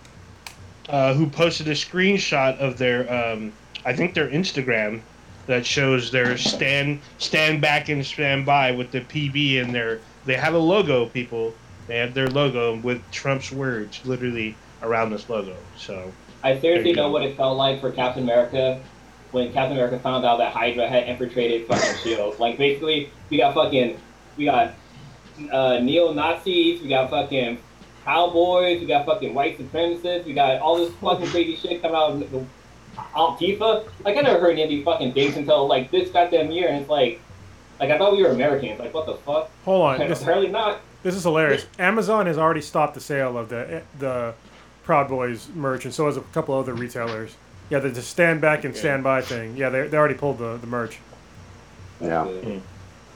uh, who posted a screenshot of their, um, I think their Instagram that shows their stand stand back and stand by with the PB and their they have a logo. People they have their logo with Trump's words literally around this logo. So I There seriously know go. what it felt like for Captain America when Captain America found out that Hydra had infiltrated fucking Shield. Like basically, we got fucking, we got uh, neo Nazis, we got fucking cowboys, we got fucking white supremacists, we got all this fucking crazy shit coming out of the Antifa. Like I never heard any of these fucking things until like this goddamn year, and it's like, like I thought we were Americans. Like what the fuck? Hold on. This, Apparently not. this is hilarious. Amazon has already stopped the sale of the the Proud Boys merch, and so has a couple other retailers. Yeah, the, the stand back and stand by thing. Yeah, they, they already pulled the, the merch. Yeah. Uh,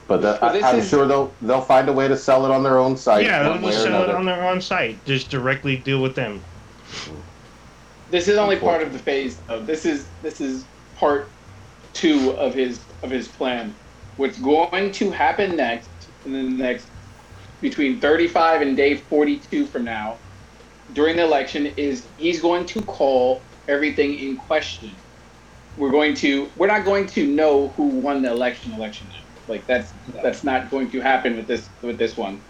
But the, Well, I, I'm is- sure they'll they'll find a way to sell it on their own site. yeah, they'll one way just or sell it on their own site. Just directly deal with them. Mm-hmm. this is only part of the phase though. This is this is part two of his of his plan. What's going to happen next in the next between 35 and day 42 from now during the election is he's going to call everything in question. We're going to we're not going to know who won the election election now. Like that's that's not going to happen with this with this one.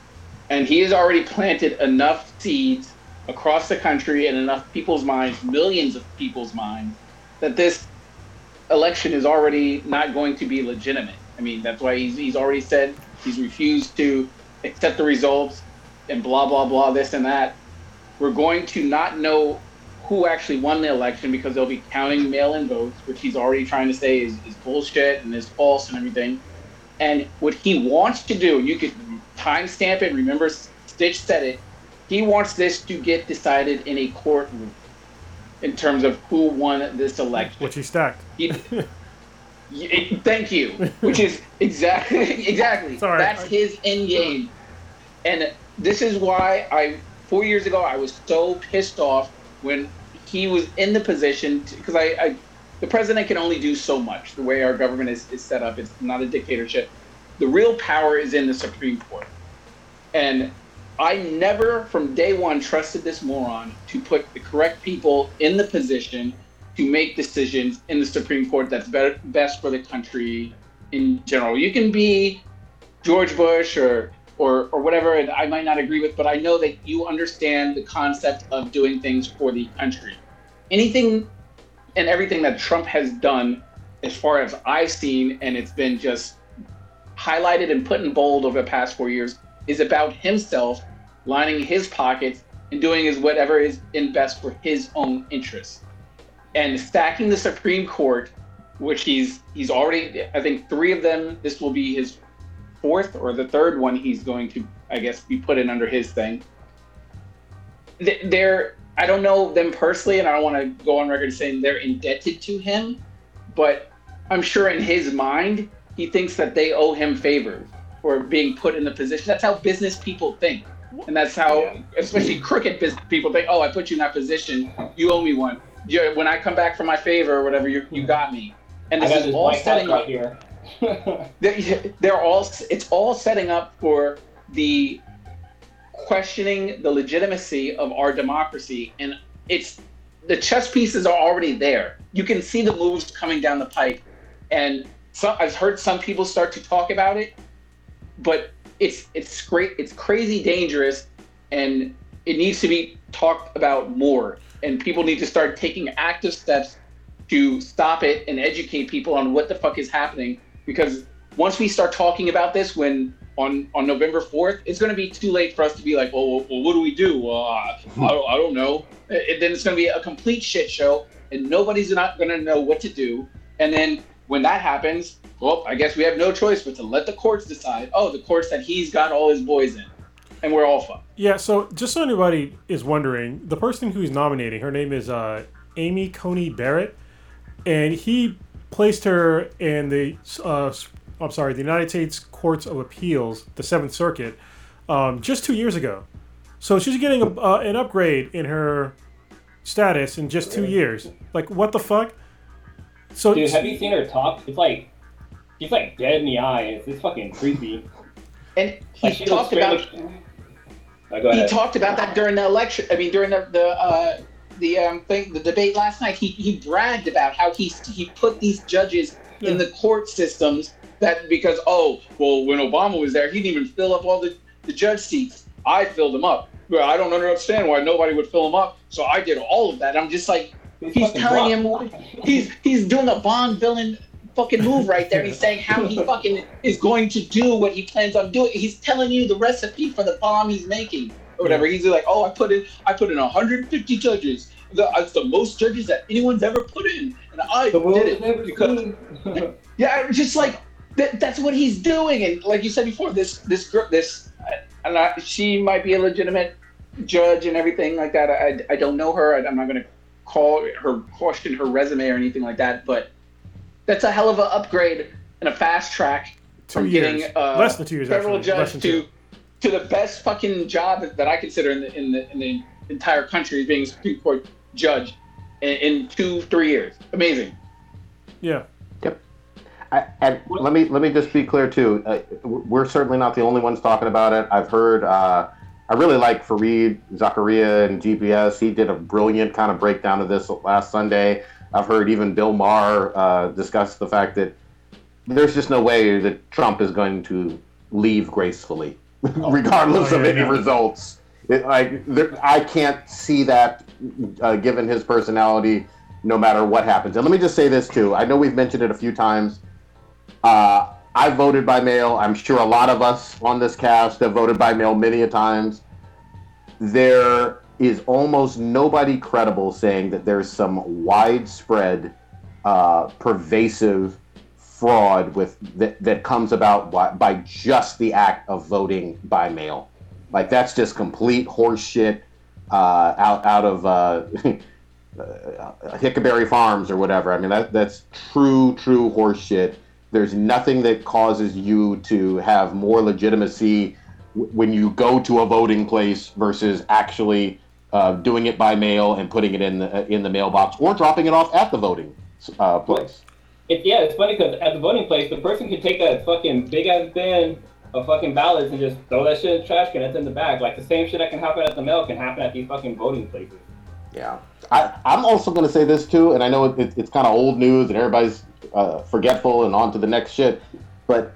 And he has already planted enough seeds across the country and enough people's minds, millions of people's minds, that this election is already not going to be legitimate. I mean, that's why he's, he's already said he's refused to accept the results and blah, blah, blah, this and that. We're going to not know who actually won the election because they'll be counting mail in votes, which he's already trying to say is, is bullshit and is false and everything. And what he wants to do, you could timestamp it, remember Stitch said it, he wants this to get decided in a courtroom in terms of who won this election. Which he stacked. He, thank you. Which is exactly exactly. Sorry. That's his end game. And this is why I four years ago I was so pissed off when he was in the position because I, I the president can only do so much. The way our government is, is set up, it's not a dictatorship. The real power is in the Supreme Court. And I never from day one trusted this moron to put the correct people in the position to make decisions in the Supreme Court that's better, best for the country in general. You can be George Bush or or or whatever, and I might not agree with, but I know that you understand the concept of doing things for the country. Anything and everything that Trump has done, as far as I've seen, and it's been just highlighted and put in bold over the past four years, is about himself lining his pockets and doing is whatever is in best for his own interests. And stacking the Supreme Court, which he's he's already I think three of them, this will be his fourth or the third one he's going to, I guess, be put in under his thing. Th- They're, I don't know them personally, and I don't want to go on record saying they're indebted to him, but I'm sure in his mind, he thinks that they owe him favors for being put in the position. That's how business people think. And that's how, especially crooked business people think, oh, I put you in that position, you owe me one. You- When I come back for my favor or whatever, you, you got me. And this is all setting right up here. they're, they're all it's all setting up for the questioning the legitimacy of our democracy and it's the chess pieces are already there. You can see the moves coming down the pipe and so i've heard some people start to talk about it but it's it's great it's crazy dangerous and it needs to be talked about more and people need to start taking active steps to stop it and educate people on what the fuck is happening because once we start talking about this when on on November 4th it's going to be too late for us to be like well, well what do we do? Uh, I, don't, I don't know. And then it's going to be a complete shit show and nobody's not going to know what to do. And then when that happens well I guess we have no choice but to let the courts decide oh the courts that he's got all his boys in and we're all fucked. Yeah, so just so anybody is wondering, the person who he's nominating, her name is uh, Amy Coney Barrett, and he placed her in the, uh, I'm sorry, the United States Courts of Appeals, the Seventh Circuit, um, just two years ago. So she's getting a, uh, an upgrade in her status in just two years. Like, what the fuck? So Dude, have you seen her talk? It's like she's like dead in the eye. It's, it's fucking creepy. and he Like she talked about like- Oh, he talked about that during the election. I mean, during the the uh, the um, thing, the debate last night. He he bragged about how he he put these judges in the court systems that because oh well when Obama was there he didn't even fill up all the the judge seats. I filled them up. I don't understand why nobody would fill them up. So I did all of that. I'm just like he's telling him he's he's doing a Bond villain fucking move right there. He's saying how he fucking is going to do what he plans on doing. He's telling you the recipe for the bomb he's making or whatever. He's like, oh, I put in I put in 150 judges. The, it's the most judges that anyone's ever put in, and I The did it because yeah, just like that, that's what he's doing. And like you said before, this this girl, this, and I, she might be a legitimate judge and everything like that. I, I don't know her. I, I'm not going to call her question her resume or anything like that. But that's a hell of an upgrade and a fast track Two from years. getting uh, Less than two years, federal actually. Judge to to the best fucking job that I consider in the in the, in the entire country, being a Supreme Court judge in, in two three years. Amazing. yeah. I, and let me let me just be clear too. Uh, we're certainly not the only ones talking about it. I've heard. Uh, I really like Fareed Zakaria and GPS. He did a brilliant kind of breakdown of this last Sunday. I've heard even Bill Maher uh, discuss the fact that there's just no way that Trump is going to leave gracefully, regardless Oh, of any yeah. results. It, like there, I can't see that, uh, given his personality, no matter what happens. And let me just say this too. I know we've mentioned it a few times. Uh, I voted by mail. I'm sure a lot of us on this cast have voted by mail many a times. There is almost nobody credible saying that there's some widespread, uh, pervasive fraud with that, that comes about by, by just the act of voting by mail. Like that's just complete horseshit uh, out out of uh, uh, Hickleberry Farms or whatever. I mean, that that's true, true horseshit. There's nothing that causes you to have more legitimacy w- when you go to a voting place versus actually uh, doing it by mail and putting it in the in the mailbox or dropping it off at the voting uh, place. It, yeah, it's funny because at the voting place, the person could take that fucking big ass bin of fucking ballots and just throw that shit in the trash can. That's in the bag. Like the same shit that can happen at the mail can happen at these fucking voting places. Yeah. I, I'm also going to say this too, and I know it, it, it's kind of old news and everybody's uh, forgetful and on to the next shit. But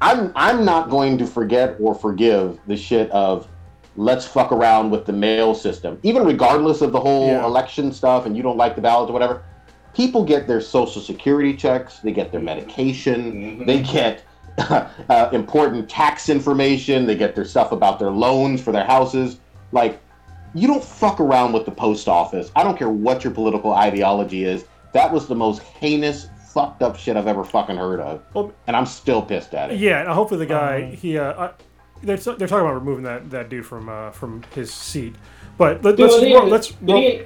I'm I'm not going to forget or forgive the shit of let's fuck around with the mail system, even regardless of the whole Yeah. election stuff, and you don't like the ballots or whatever. People get their social security checks, they get their medication, they get uh, important tax information, they get their stuff about their loans for their houses. Like, you don't fuck around with the post office. I don't care what your political ideology is. That was the most heinous, fucked up shit I've ever fucking heard of, Well, and I'm still pissed at it. Yeah, and hopefully the guy he uh, uh they're, they're talking about removing that, that dude from uh, from his seat. But let, Dude, let's was he- roll, let's did roll, he,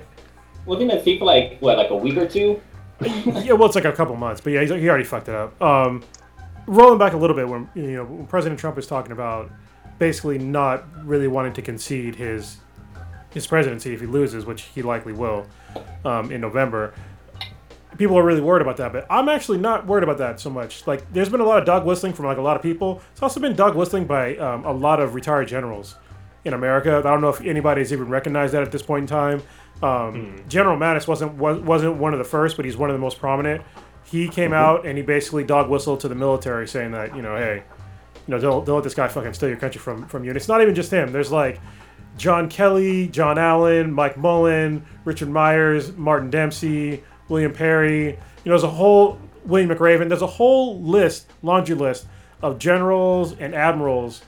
was he in seat for like what, like a week or two? yeah, well, it's like a couple months, but yeah, he's, he already fucked it up. Um, rolling back a little bit, when you know when President Trump is talking about basically not really wanting to concede his his presidency if he loses, which he likely will um, in November. People are really worried about that, but I'm actually not worried about that so much. Like, there's been a lot of dog whistling from like a lot of people. It's also been dog whistling by um, a lot of retired generals in America. I don't know if anybody's even recognized that at this point in time. Um, General Mattis wasn't wa- wasn't one of the first, but he's one of the most prominent. He came out and he basically dog whistled to the military, saying that you know, hey, you know, don't, don't let this guy fucking steal your country from from you. And it's not even just him. There's like John Kelly, John Allen, Mike Mullen, Richard Myers, Martin Dempsey, William Perry. You know, there's a whole William McRaven. There's a whole list, laundry list of generals and admirals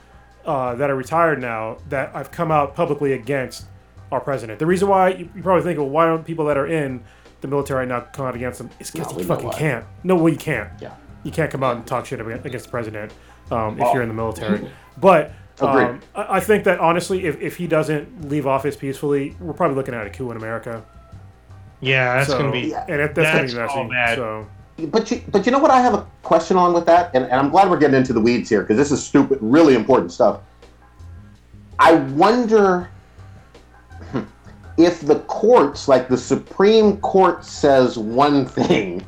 uh, that are retired now that I've come out publicly against our president. The reason why you, you probably think, well, why don't people that are in the military right now come out against him? It's because No, you fucking can't. No, well, you can't. Yeah. You can't come out and talk shit against the president um, if Oh. you're in the military. But um, I, I think that honestly, if, if he doesn't leave office peacefully, we're probably looking at a coup in America. Yeah, that's So- gonna be. Yeah. And that, that's, That's gonna be all messy. bad. So But you, but you know what? I have a question on with that, and, and I'm glad we're getting into the weeds here because this is stupid, really important stuff. I wonder if the courts, like the Supreme Court, says one thing,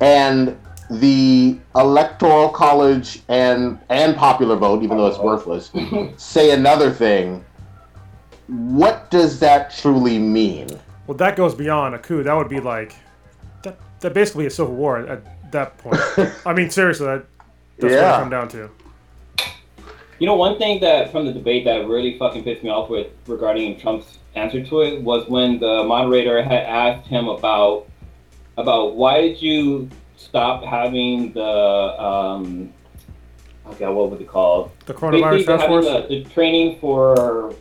and the Electoral College and and popular vote, even though it's uh-huh. worthless, say another thing. What does that truly mean? Well, that goes beyond a coup. That would be like that. That basically a civil war at that point. I mean, seriously, that, that's what it Yeah. come down to. You know, one thing that from the debate that really fucking pissed me off with regarding Trump's answer to it was when the moderator had asked him about about why did you stop having the um okay what was it called The coronavirus task force. the, the training for ra-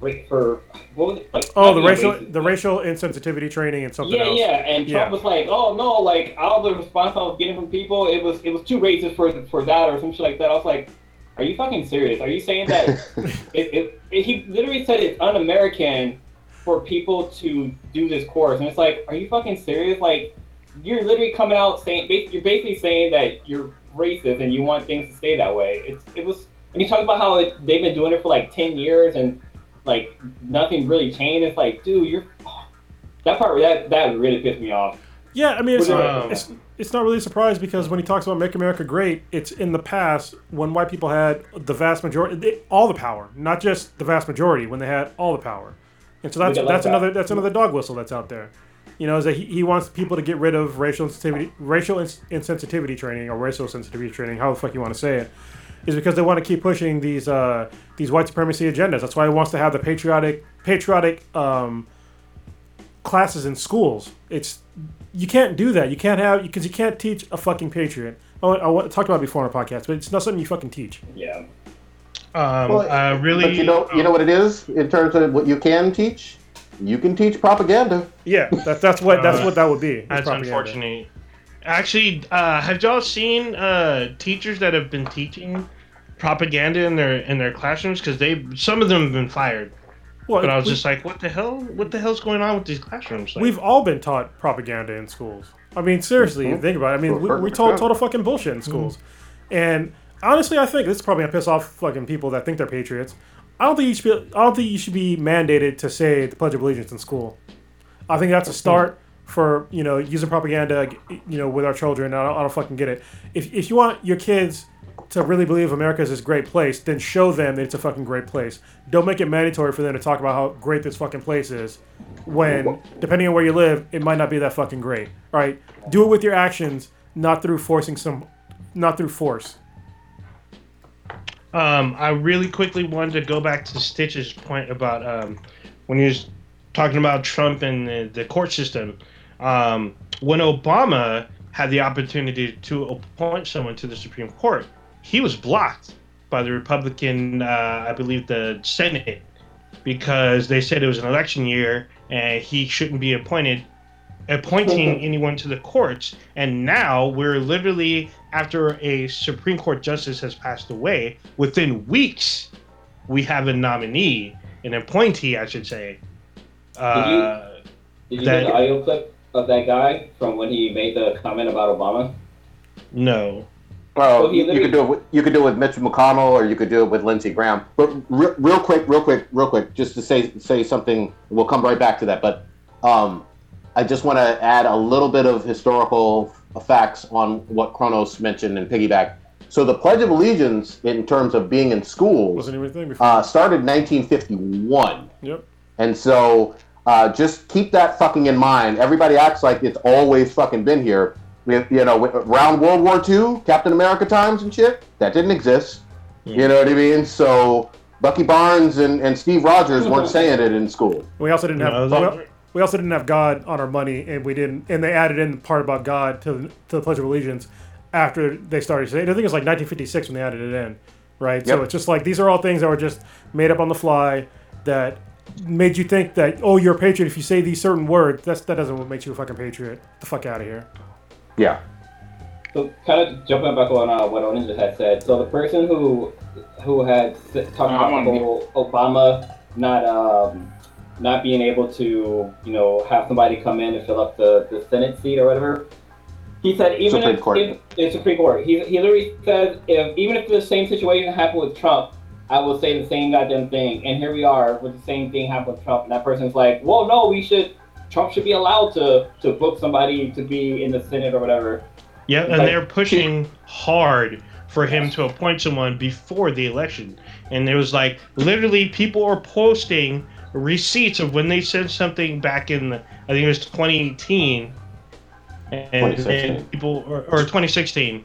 for what was it like Oh, the racial racist, the racial insensitivity training and something yeah, else. yeah, and Trump Yeah. was like, "Oh no, like all the response I was getting from people, it was it was too racist for for that or some shit like that." I was like, "Are you fucking serious? Are you saying that?" it, it, it, he literally said it's un-American for people to do this course, and it's like, "Are you fucking serious? Like, you're literally coming out saying you're basically saying that you're racist and you want things to stay that way." It's it was And you talk about how it, they've been doing it for like ten years and like nothing really changed. It's like, dude, you're that part that that really pissed me off. Yeah, I mean, it's, What not, it's it's not really a surprise because when he talks about "Make America Great," it's in the past when white people had the vast majority, they, all the power, not just the vast majority, when they had all the power, and so that's that's like another that. that's another dog whistle that's out there. You know, is that he, he wants people to get rid of racial sensitivity, racial ins- insensitivity training or racial sensitivity training, how the fuck you want to say it, is because they want to keep pushing these uh, these white supremacy agendas. That's why he wants to have the patriotic patriotic um, classes in schools. It's you can't do that. You can't have because you can't teach a fucking patriot. Oh, I, I talked about it before on a podcast, but it's not something you fucking teach. Yeah. Um, Well, uh, really. But you know, you know what it is in terms of what you can teach. You can teach propaganda. Yeah, that, that's what that's Uh, what that would be. is That's propaganda. unfortunate. Actually, uh, have y'all seen uh, teachers that have been teaching propaganda in their in their classrooms? Because they some of them have been fired. Well, But I was we- just like, what the hell? What the hell's going on with these classrooms? Like, We've all been taught propaganda in schools. I mean, seriously, you think about it. I mean, we, we told total fucking bullshit in schools. And honestly, I think this is probably gonna piss off fucking people that think they're patriots. I don't think you should be. I don't think you should be mandated to say the Pledge of Allegiance in school. I think that's a start for you know using propaganda. You know, with our children. I don't, I don't fucking get it. If if you want your kids to really believe America is this great place, then show them that it's a fucking great place. Don't make it mandatory for them to talk about how great this fucking place is when, depending on where you live, it might not be that fucking great. All right? Do it with your actions, not through forcing some not through force. Um, I really quickly wanted to go back to Stitch's point about um, when he was talking about Trump and the, the court system. Um, when Obama had the opportunity to appoint someone to the Supreme Court, he was blocked by the Republican, uh, I believe, the Senate, because they said it was an election year and he shouldn't be appointed appointing anyone to the courts. And now we're literally after a Supreme Court justice has passed away, within weeks we have a nominee, an appointee, I should say. Uh, Did you that- hear the audio clip of that guy from when he made the comment about Obama? no. Well, Well, you, you could do it. With, you could do it with Mitch McConnell, or you could do it with Lindsey Graham. But re- real quick, real quick, real quick, just to say say something. We'll come right back to that. But um, I just want to add a little bit of historical facts on what Kronos mentioned and piggyback. So the Pledge of Allegiance, in terms of being in schools, Wasn't even a thing before. uh, started in 1951. yep. And so uh, just keep that fucking in mind. Everybody acts like it's always fucking been here. We, you know, around World War II, Captain America times and shit, that didn't exist. You know what I mean? So Bucky Barnes and, and Steve Rogers weren't saying it in school. We also didn't have. No, we we also didn't have God on our money, and we didn't. And they added in the part about God to the, to the Pledge of Allegiance after they started saying. I think it was like 1956 when they added it in, right? So it's just like these are all things that were just made up on the fly that made you think that oh you're a patriot if you say these certain words. That's that doesn't make you a fucking patriot. Get the fuck out of here. Yeah. So kind of jumping back on uh, what Onin had said. So the person who who had s- talked I'm about on the whole Obama not um, not being able to you know have somebody come in and fill up the, the Senate seat or whatever. He said even Supreme if, Court. if the Supreme Court, he, he literally said if even if the same situation happened with Trump, I will say the same goddamn thing. And here we are with the same thing happened with Trump, and that person's like, well, no, we should. Trump should be allowed to to book somebody to be in the Senate or whatever. Yeah, and Like- they're pushing hard for him to appoint someone before the election. And it was like literally people are posting receipts of when they said something back in I think it was 2018 and 2016. then people or, or 2016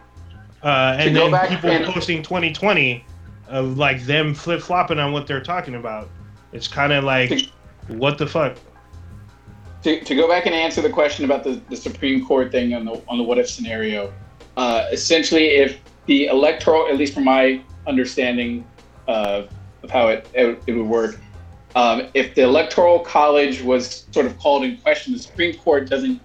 uh, and then people and- posting 2020 of like them flip flopping on what they're talking about. It's kind of like what the fuck. to, to go back and answer the question about the, the Supreme Court thing on the on the what if scenario, uh, essentially, if the electoral, at least from my understanding uh, of how it, it, it would work, um, if the electoral college was sort of called in question, the Supreme Court doesn't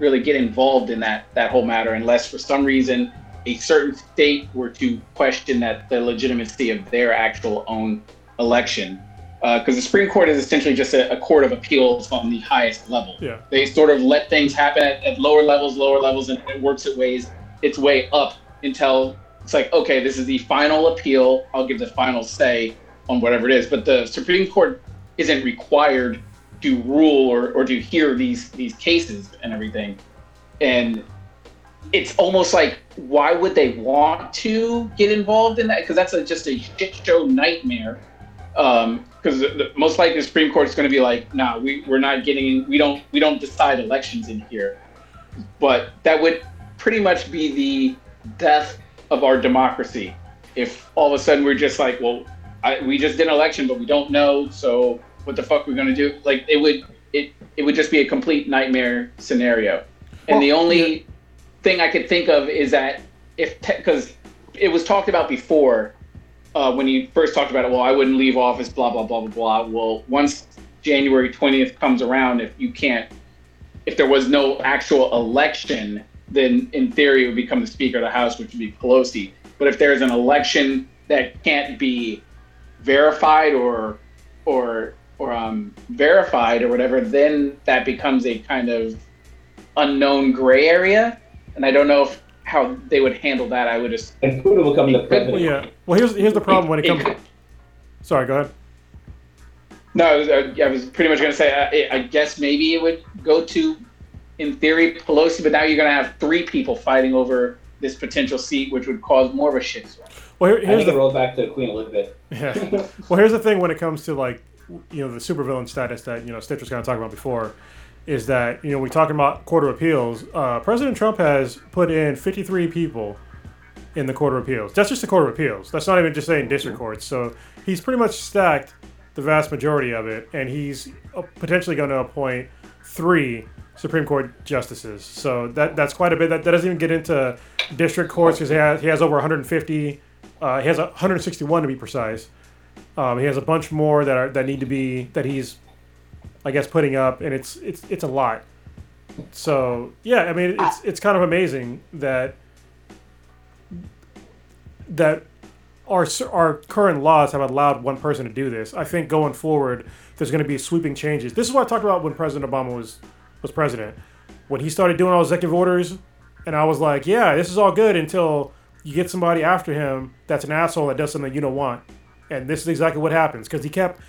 really get involved in that that whole matter unless for some reason a certain state were to question that the legitimacy of their actual own election uh, because the Supreme Court is essentially just a, a court of appeals on the highest level. Yeah. They sort of let things happen at, at lower levels, lower levels, and it works its ways its way up until it's like, okay, this is the final appeal. I'll give the final say on whatever it is. But the Supreme Court isn't required to rule or, or to hear these these cases and everything. And it's almost like why would they want to get involved in that? Because that's a, just a shit show nightmare um, because the, most likely the Supreme Court is going to be like, nah, we, we're not getting, we don't, we don't decide elections in here. But that would pretty much be the death of our democracy if all of a sudden we're just like, well, I, we just did an election, but we don't know, so what the fuck we're going to do? Like it would, it, it would just be a complete nightmare scenario. And the only thing I could think of is that if, because it was talked about before uh, when you first talked about it, well, I wouldn't leave office, blah, blah, blah, blah, blah. Well, once January 20th comes around, if you can't, if there was no actual election, then in theory it would become the Speaker of the House, which would be Pelosi. But if there's an election that can't be verified or, or, or um, verified or whatever, then that becomes a kind of unknown gray area. And I don't know if how they would handle that. I would just And Putin will become the Well, president. yeah. Well, here's here's the problem when it comes. could- Sorry, go ahead. No, I was, I I was pretty much going to say, uh, I, I guess maybe it would go to, in theory, Pelosi, but now you're going to have three people fighting over this potential seat, which would cause more of a shitstorm. Well, here, I here's think the rolls back to Queen Elizabeth. Yeah. Well, here's the thing when it comes to like, you know, the supervillain status that you know Stitch was kind of talking about before, is that you know we talking about court of appeals. Uh, President Trump has put in 53 people in the Court of Appeals. That's just the Court of Appeals. That's not even just saying district courts. So he's pretty much stacked the vast majority of it, and he's uh, potentially going to appoint three Supreme Court justices. So that that's quite a bit. That, that doesn't even get into district courts because he has, he has over 150. Uh, he has 161 to be precise. Um, he has a bunch more that are that need to be that he's, I guess, putting up, and it's it's it's a lot. So yeah, I mean, it's it's kind of amazing that that our our current laws have allowed one person to do this. I think going forward, there's going to be sweeping changes. This is what I talked about when President Obama was was president. When he started doing all executive orders, and I was like, yeah, this is all good until you get somebody after him that's an asshole that does something you don't want. And this is exactly what happens because he kept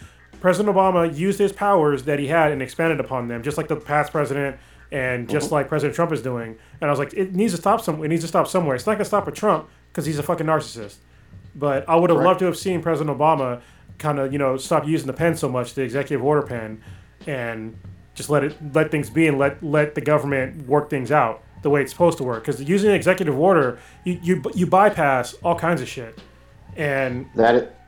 President Obama used his powers that he had and expanded upon them, just like the past president and just mm-hmm. like President Trump is doing. And I was like, it needs to stop some. It needs to stop somewhere. It's not gonna stop with Trump because he's a fucking narcissist. But I would have loved to have seen President Obama kind of you know stop using the pen so much, the executive order pen, and just let it let things be and let let the government work things out the way it's supposed to work. Because using an executive order, you, you you bypass all kinds of shit. And That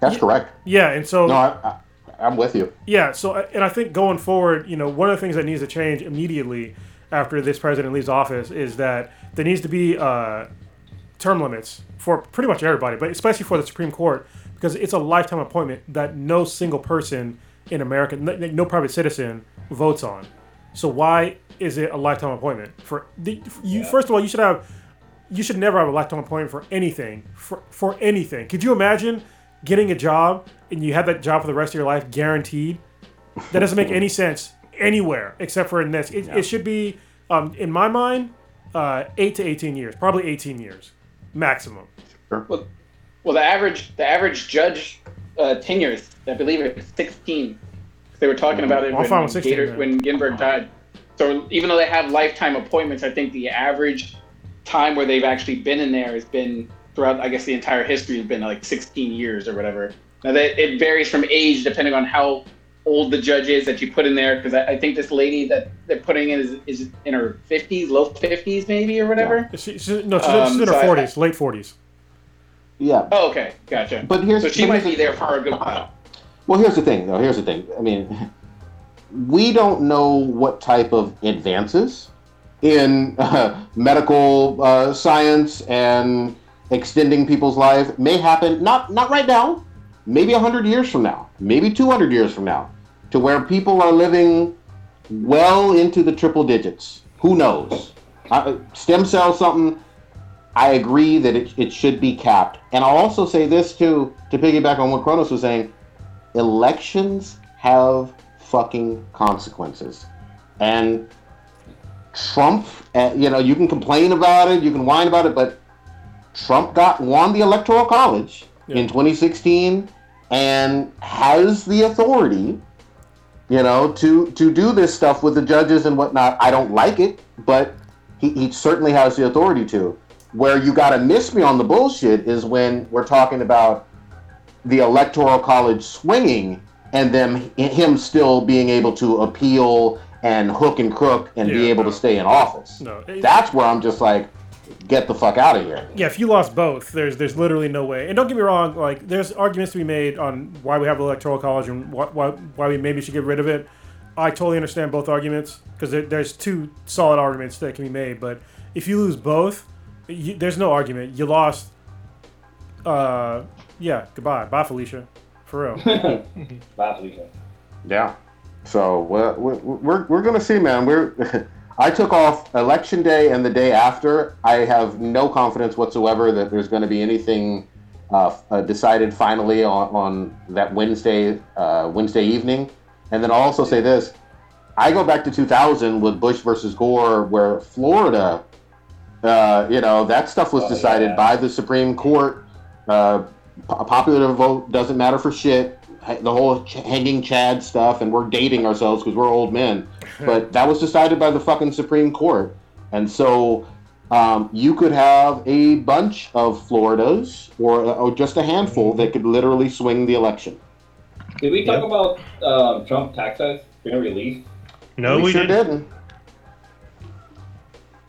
that's correct. yeah, and so No, I, I, I'm with you. yeah, so uh, and I think going forward, you know, one of the things that needs to change immediately after this president leaves office is that there needs to be uh, term limits for pretty much everybody, but especially for the Supreme Court because it's a lifetime appointment that no single person in America, no, no private citizen, votes on. So why is it a lifetime appointment for the? You first of all, you should have you should never have a lifetime appointment for anything. For for anything. Could you imagine getting a job and you have that job for the rest of your life guaranteed? That doesn't make any sense anywhere except for in this. It, it should be, um, in my mind, uh, eight to eighteen years, probably eighteen years, maximum. Well, well, the average the average judge uh, tenure, is, I believe, it was 16. They were talking about it when, with 16 Gator, when Ginsburg died. So even though they have lifetime appointments, I think the average time where they've actually been in there has been throughout. I guess the entire history has been like 16 years or whatever. Now that it varies from age depending on how old the judge is that you put in there. Because I, I think this lady that they're putting in is, is in her 50s, low 50s maybe or whatever. She, she, no, she's, Um, she's in so her I- forties, late forties. Yeah. Oh, okay, gotcha. But here's so she but might be there for a good while. Well, here's the thing, though. Here's the thing. I mean, we don't know what type of advances in uh, medical uh, science and extending people's lives may happen. Not not right now. Maybe hundred years from now. Maybe two hundred years from now, to where people are living well into the triple digits. Who knows? Stem cell something. I agree that it, it should be capped. And I'll also say this too, to piggyback on what Kronos was saying elections have fucking consequences. And Trump, uh, you know, you can complain about it, you can whine about it, but Trump got won the Electoral College in 2016 and has the authority, you know, to to do this stuff with the judges and whatnot. I don't like it, but he, he certainly has the authority to. Where you got to miss me on the bullshit is when we're talking about the electoral college swinging and then him still being able to appeal and hook and crook and be able no. to stay in office. No, That's where I'm just like, get the fuck out of here. Yeah, if you lost both, there's there's literally no way. And don't get me wrong, like there's arguments to be made on why we have the electoral college and why why, why we maybe should get rid of it. I totally understand both arguments because there, there's two solid arguments that can be made. But if you lose both, you, there's no argument. You lost. Uh, yeah. Goodbye. Bye, Felicia. For real. Bye, Felicia. Yeah. So we're, we're, we're, we're going to see, man. We're I took off election day and the day after. I have no confidence whatsoever that there's going to be anything uh, uh, decided finally on, on that Wednesday uh, Wednesday evening. And then I'll also say this: I go back to 2000 with Bush versus Gore, where Florida, uh, you know, that stuff was Oh, decided yeah. by the Supreme Court. Uh, po- popular vote doesn't matter for shit. Ha- The whole ch- hanging Chad stuff, and we're dating ourselves because we're old men. But that was decided by the fucking Supreme Court, and so um, you could have a bunch of Floridas or, or just a handful that could literally swing the election. Did we talk about um, Trump tax cuts being released? No, we, sure didn't. didn't.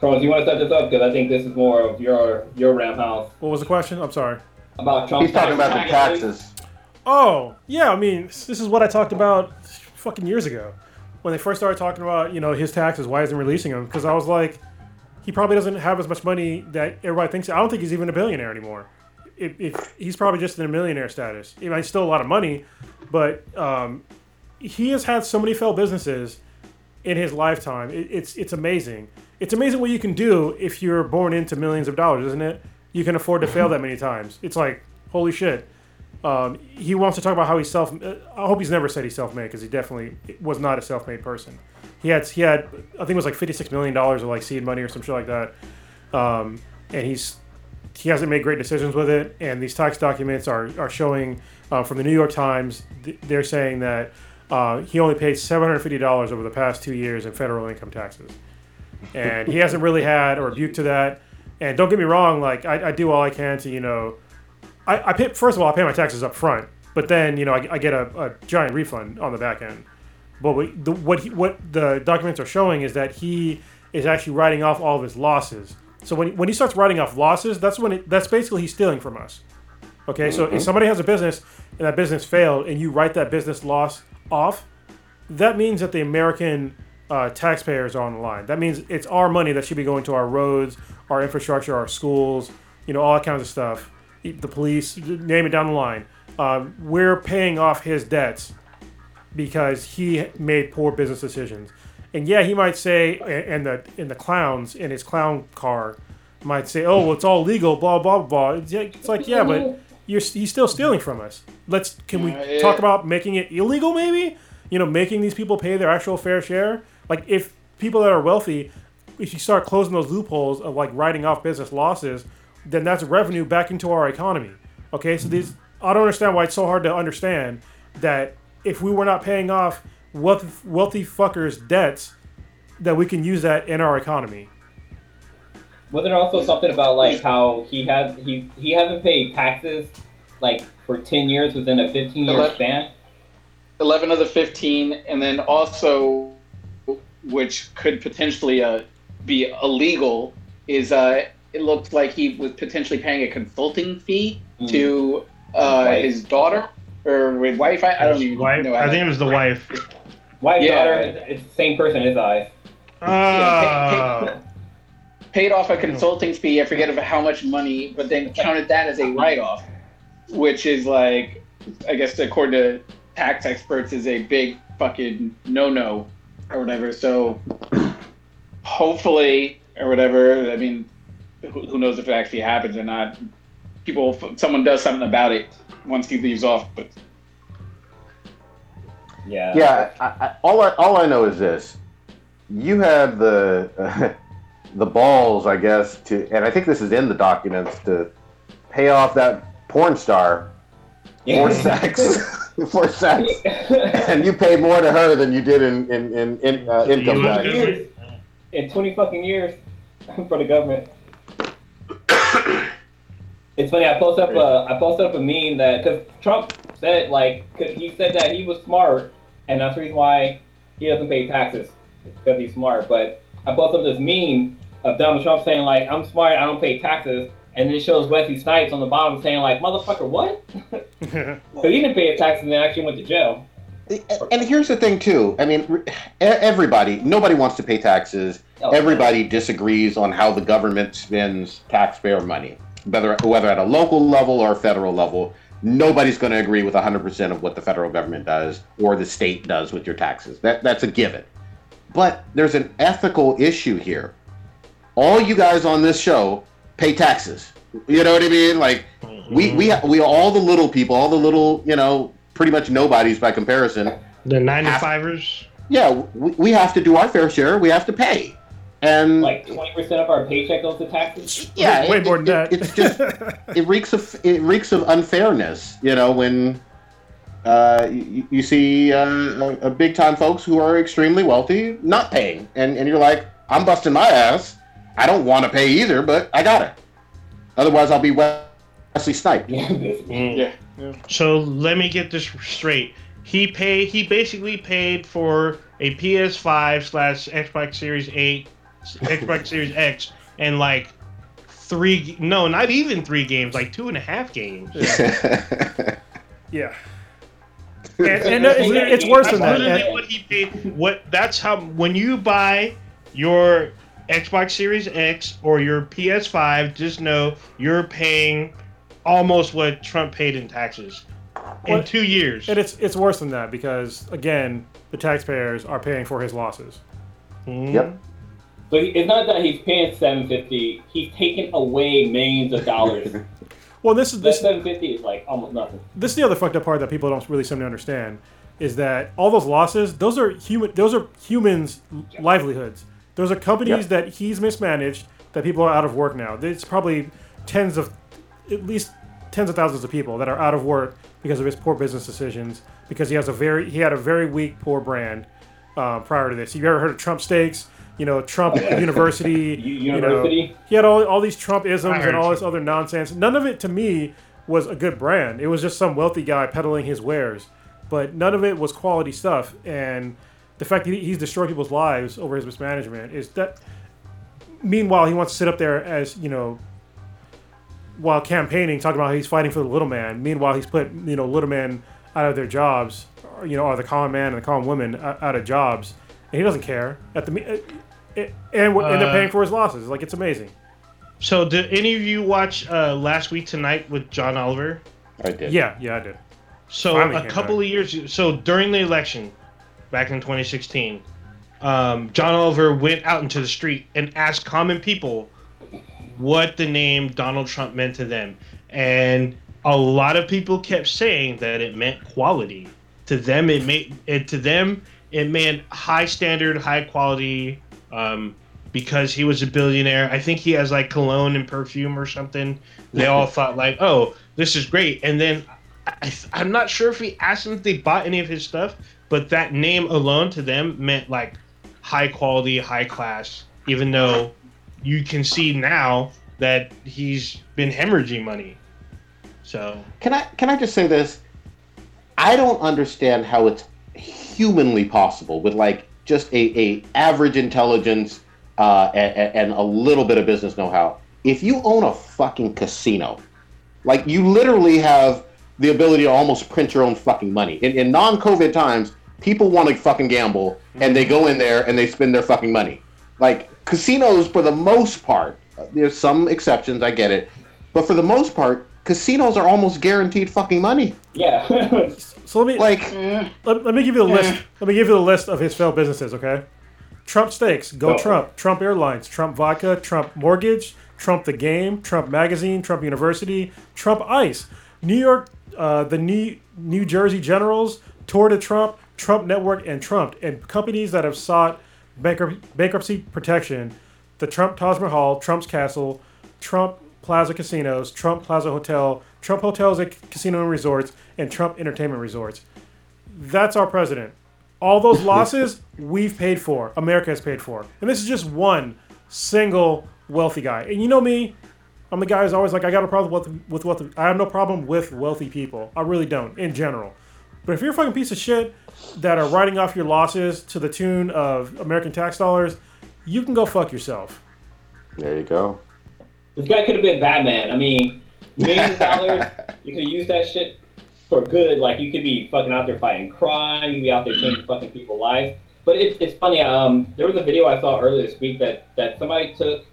Charles, you want to set this up because I think this is more of your your Ram house What was the question? I'm sorry. about Trump. He's talking about the taxes. Oh, yeah, I mean, this is what I talked about fucking years ago. When they first started talking about, you know, his taxes, why isn't releasing them? Because I was like, he probably doesn't have as much money that everybody thinks. I don't think he's even a billionaire anymore. If, he's probably just in a millionaire status. Know, he's still a lot of money, but um, he has had so many failed businesses in his lifetime. It, it's it's amazing. It's amazing what you can do if you're born into millions of dollars, isn't it? You can afford to fail that many times. It's like holy shit. Um, he wants to talk about how he's self. I hope he's never said he's self-made because he definitely was not a self-made person. He had he had I think it was like fifty-six million dollars of like seed money or some shit like that, um, and he's he hasn't made great decisions with it. And these tax documents are are showing uh, from the New York Times. th- They're saying that uh, he only paid seven hundred fifty dollars over the past two years in federal income taxes, and he hasn't really had a rebuke to that. And don't get me wrong, like I, I do all I can to you know I, I pay, first of all, I pay my taxes up front, but then you know I, I get a, a giant refund on the back end. But what the, what he, what the documents are showing is that he is actually writing off all of his losses. So when he, when he starts writing off losses, that's when it, that's basically he's stealing from us. Okay, so if somebody has a business and that business failed, and you write that business loss off, that means that the American uh, taxpayers are on the line. That means it's our money that should be going to our roads, our infrastructure, our schools, you know, all kinds of stuff. The police, name it down the line. Um, we're paying off his debts because he made poor business decisions. And yeah, he might say, and the and the clowns in his clown car might say, "Oh, well, it's all legal." Blah blah blah. It's like, yeah, but you're he's still stealing from us. Let's can we yeah. talk about making it illegal? Maybe you know, making these people pay their actual fair share. Like if people that are wealthy, if you start closing those loopholes of like writing off business losses, then that's revenue back into our economy. Okay, so these I don't understand why it's so hard to understand that if we were not paying off wealthy, wealthy fuckers' debts, that we can use that in our economy. Wasn't there also something about like how he has he he hasn't paid taxes like for ten years within a fifteen year Eleven. span? 11 of the 15, and then also, which could potentially uh, be illegal, is uh, it looked like he was potentially paying a consulting fee to uh, his daughter or with wife. I, I don't even Wife? know. I think it was the wife. Wife, Yeah. daughter, it's the same person in his eyes. Oh. paid off a consulting fee. I forget of how much money, but then counted that as a write-off, which is like, I guess according to tax experts, is a big fucking no-no or whatever. So hopefully or whatever. I mean, who, who knows if it actually happens or not? People, someone does something about it once he leaves off. But Yeah. Yeah, I, I, all I all I know is this: you have the the balls, I guess, to, and I think this is in the documents to pay off that porn star for sex, for sex, and you paid more to her than you did in in in, in uh, income tax. years. In twenty fucking years for the government. It's funny. I posted up a I posted up a meme that because Trump said like 'cause he said that he was smart and that's the reason why he doesn't pay taxes because he's smart. But I posted up this meme of Donald Trump saying like I'm smart, I don't pay taxes, and then it shows Wesley Snipes on the bottom saying like motherfucker what? Because he didn't pay his taxes and actually went to jail. And here's the thing, too. I mean, e- everybody, nobody wants to pay taxes. Oh, Everybody disagrees on how the government spends taxpayer money, whether whether at a local level or a federal level. Nobody's going to agree with 100% of what the federal government does or the state does with your taxes. That that's a given. But there's an ethical issue here. All you guys on this show pay taxes. You know what I mean? Like we we mm-hmm. we all the little people, all the little you know, pretty much nobodies by comparison. The 95ers? Yeah, we, we have to do our fair share. We have to pay, and Like twenty percent of our paycheck goes to taxes. yeah, way it- more than it- that. It's just it reeks of it reeks of unfairness. You know when uh, you, you see uh, a, a big time folks who are extremely wealthy not paying, and and you're like, I'm busting my ass. I don't want to pay either, but I got it. Otherwise, I'll be Wesley Sniped. Yeah, yeah, So let me get this straight. He pay he basically paid for a PS5 slash Xbox Series 8 Xbox Series X and like three, no, not even three games, like two and a half games. Yeah. And, and it's, it's worse than that. Literally And- what he paid. What that's how when you buy your Xbox Series X or your PS5, just know you're paying almost what Trump paid in taxes in What- two years. And it's it's worse than that because again, the taxpayers are paying for his losses. Mm-hmm. Yep. So he, it's not that he's paying seven fifty. He's taking away millions of dollars. Well, this is this seven fifty is like almost nothing. this is the other fucked up part that people don't really seem to understand is that all those losses, those are human, those are humans' livelihoods. Those are companies Yep. that he's mismanaged. That people are out of work now. It's probably tens of, at least tens of thousands of people that are out of work because of his poor business decisions. Because he has a very, he had a very weak, poor brand uh, prior to this. You ever heard of Trump Steaks? You know, Trump University. U- you know, University? he had all, all these Trump isms and all you. this other nonsense. None of it to me was a good brand. It was just some wealthy guy peddling his wares, but none of it was quality stuff. And the fact that he's destroyed people's lives over his mismanagement is that. Meanwhile, he wants to sit up there as you know, while campaigning, talking about how he's fighting for the little man. Meanwhile, he's put you know little men out of their jobs, or, you know, or the common man and the common woman out out of jobs, and he doesn't care. At the me- uh, uh, and, and they're Uh, paying for his losses. Like it's amazing. so, did any of you watch uh, last week tonight with John Oliver? I did. Yeah, yeah, I did. So Finally a couple back. of years, so during the election, back in 2016, um, John Oliver went out into the street and asked common people what the name Donald Trump meant to them, and a lot of people kept saying that it meant quality. To them, it made it to them it meant high standard, high quality. Um, because he was a billionaire, I think he has like cologne and perfume or something. They all thought like, "Oh, this is great," and then I, I'm not sure if he asked them if they bought any of his stuff, but that name alone to them meant like high quality, high class, even though you can see now that he's been hemorrhaging money. So Can I can I just say this? I don't understand how it's humanly possible with like just a, a average intelligence uh, and, and a little bit of business know-how. If you own a fucking casino, like you literally have the ability to almost print your own fucking money. In, in non-COVID times, people want to fucking gamble and they go in there and they spend their fucking money. Like casinos, for the most part, there's some exceptions, I get it, but for the most part, casinos are almost guaranteed fucking money. Yeah. So let me Like, let, let me give you the list. Let me give you the list of his failed businesses. Okay, Trump Steaks, Go Go. Trump, Trump Airlines, Trump Vodka, Trump Mortgage, Trump the Game, Trump Magazine, Trump University, Trump Ice, New York, uh, the New New Jersey Generals, Tour de Trump, Trump Network, and Trump, and companies that have sought bankrup- bankruptcy protection. The Trump Taj Mahal, Trump's Castle, Trump Plaza Casinos, Trump Plaza Hotel, Trump Hotels and Casino and Resorts, and Trump Entertainment Resorts. That's our president. All those losses we've paid for. America has paid for. And this is just one single wealthy guy. And you know me, I'm the guy who's always like, I got a problem with with wealthy. I have no problem with wealthy people. I really don't, in general. But if you're a fucking piece of shit that are writing off your losses to the tune of American tax dollars, you can go fuck yourself. there you go. This guy could have been Batman. I mean, millions of dollars, you could use that shit for good. Like, you could be fucking out there fighting crime, you could be out there changing fucking people's lives. But it, it's funny, um, there was a video I saw earlier this week that, that somebody took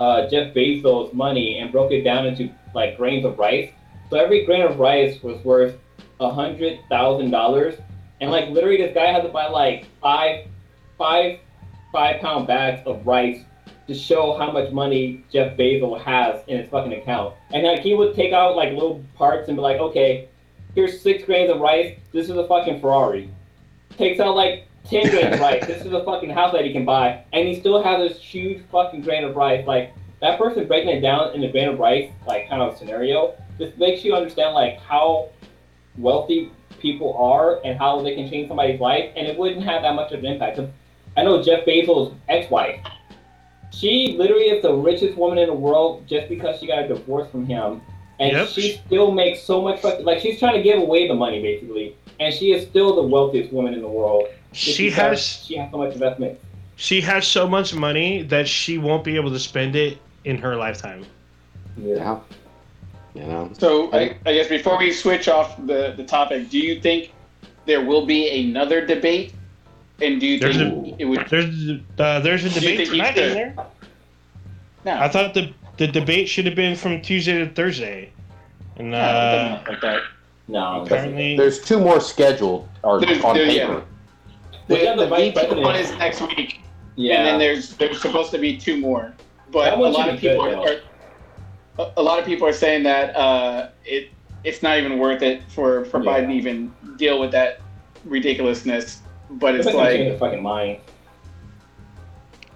uh, Jeff Bezos' money and broke it down into, like, grains of rice. So every grain of rice was worth a hundred thousand dollars. And, like, literally, this guy had to buy, like, five, five, five pound bags of rice to show how much money Jeff Bezos has in his fucking account. And like he would take out like little parts and be like, okay, here's six grains of rice. This is a fucking Ferrari. Takes out like ten grains of rice. This is a fucking house that he can buy, and he still has this huge fucking grain of rice. Like that person breaking it down in a grain of rice, like kind of scenario, just makes you understand like how wealthy people are and how they can change somebody's life, and it wouldn't have that much of an impact. I know Jeff Bezos' ex-wife she literally is the richest woman in the world just because she got a divorce from him. And Yep. she still makes so much fucking like she's trying to give away the money basically. And she is still the wealthiest woman in the world. she has she has so much investment. she has so much money that she won't be able to spend it in her lifetime. Yeah. You know. So I, I guess before we switch off the, the topic, do you think there will be another debate? And do you There's think a it would? there's uh, there's a debate think he tonight, isn't there? No, I thought the the debate should have been from Tuesday to Thursday, and no, uh, like that. No. apparently There's two more scheduled or There's- on there- paper. yeah. We The, have the the VP president. one is next week, Yeah. and then there's there's supposed to be two more. But a lot of people good, are, a, a lot of people are saying that uh, it it's not even worth it for for Yeah. Biden to even deal with that ridiculousness. But It's it's like like the fucking mind.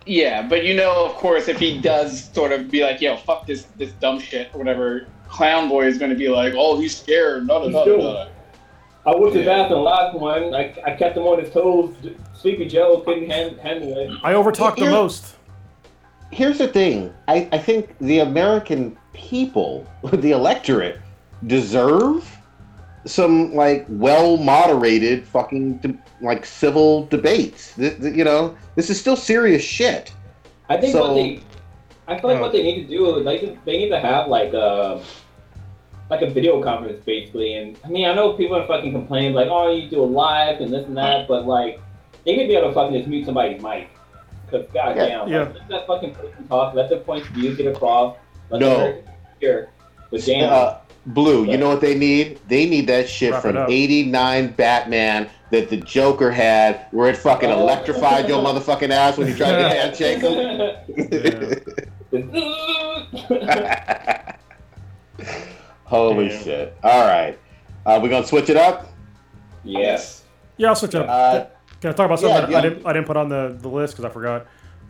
Yeah, but you know, of course, if he does sort of be like, "Yo, fuck this, this dumb shit," or whatever, Clown Boy is going to be like, "Oh, he's scared." No, no, He's no. I went to Yeah. bath and last one. I, I kept him on his toes. Sleepy Joe couldn't hand, handle it. I overtalked the most. Here's the thing. I, I think the American people, the electorate, deserve some like well moderated fucking de- like civil debates. Th- th- you know, this is still serious shit. I think So- what they, I feel like Uh. what they need to do is like they need to have like a, like a video conference basically. And I mean, I know people are fucking complaining like, oh, you do a live and this and that, but like they need to be able to fucking just mute somebody's mic. Cause goddamn, Yeah. like, let that fucking person talk. Let the points of view get across. Let No. the person hear. But damn, Uh, Blue, you know what they need? They need that shit Wrap from '89 Batman that the Joker had, where it fucking Oh. electrified your motherfucking ass when you tried to handshake him. Holy Damn. shit! All right, uh, we're gonna switch it up. yes. Yeah, I'll switch it up. Uh, Can I talk about something yeah, that yeah. I didn't I didn't put on the, the list because I forgot.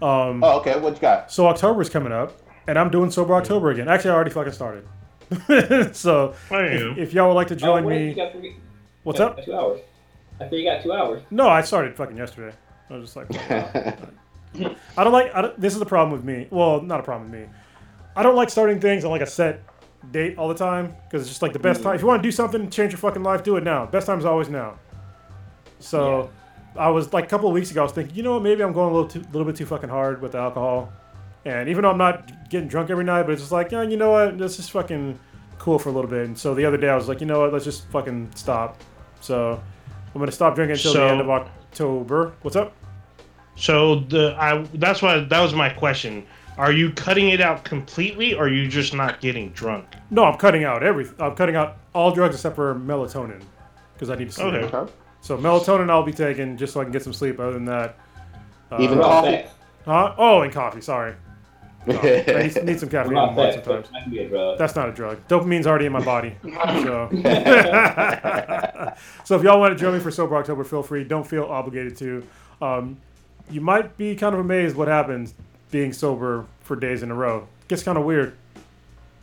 Um, oh, okay. What you got? So October's coming up, and I'm doing sober October again. Actually, I already fucking started. so if, if y'all would like to Oh, join wait, me, three- what's you up? Two hours. I think you got two hours. No, I started fucking yesterday. I was just like, I don't like. I don't, this is the problem with me. Well, not a problem with me. I don't like starting things on like a set date all the time because it's just like the best time. If you want to do something, change your fucking life, do it now. Best time is always now. So, I was like a couple of weeks ago. I was thinking, you know what? Maybe I'm going a little too, little bit too fucking hard with the alcohol. And even though I'm not getting drunk every night, but it's just like, yeah, you know what? Let's just fucking cool for a little bit. And so the other day I was like, you know what? Let's just fucking stop. So I'm gonna stop drinking until So- the end of October. What's up? So the I that's why that was my question. Are you cutting it out completely, or are you just not getting drunk? No, I'm cutting out everything. I'm cutting out all drugs except for melatonin because I need to sleep. Okay. Okay. So melatonin I'll be taking just so I can get some sleep. Other than that, uh, Even What coffee? huh? Oh, and coffee. Sorry, I need, need some caffeine about once sometimes. That can be a drug. That's not a drug. Dopamine's already in my body. So, so if y'all want to join me for Sober October, feel free. Don't feel obligated to. Um, you might be kind of amazed what happens being sober for days in a row. gets kind of weird.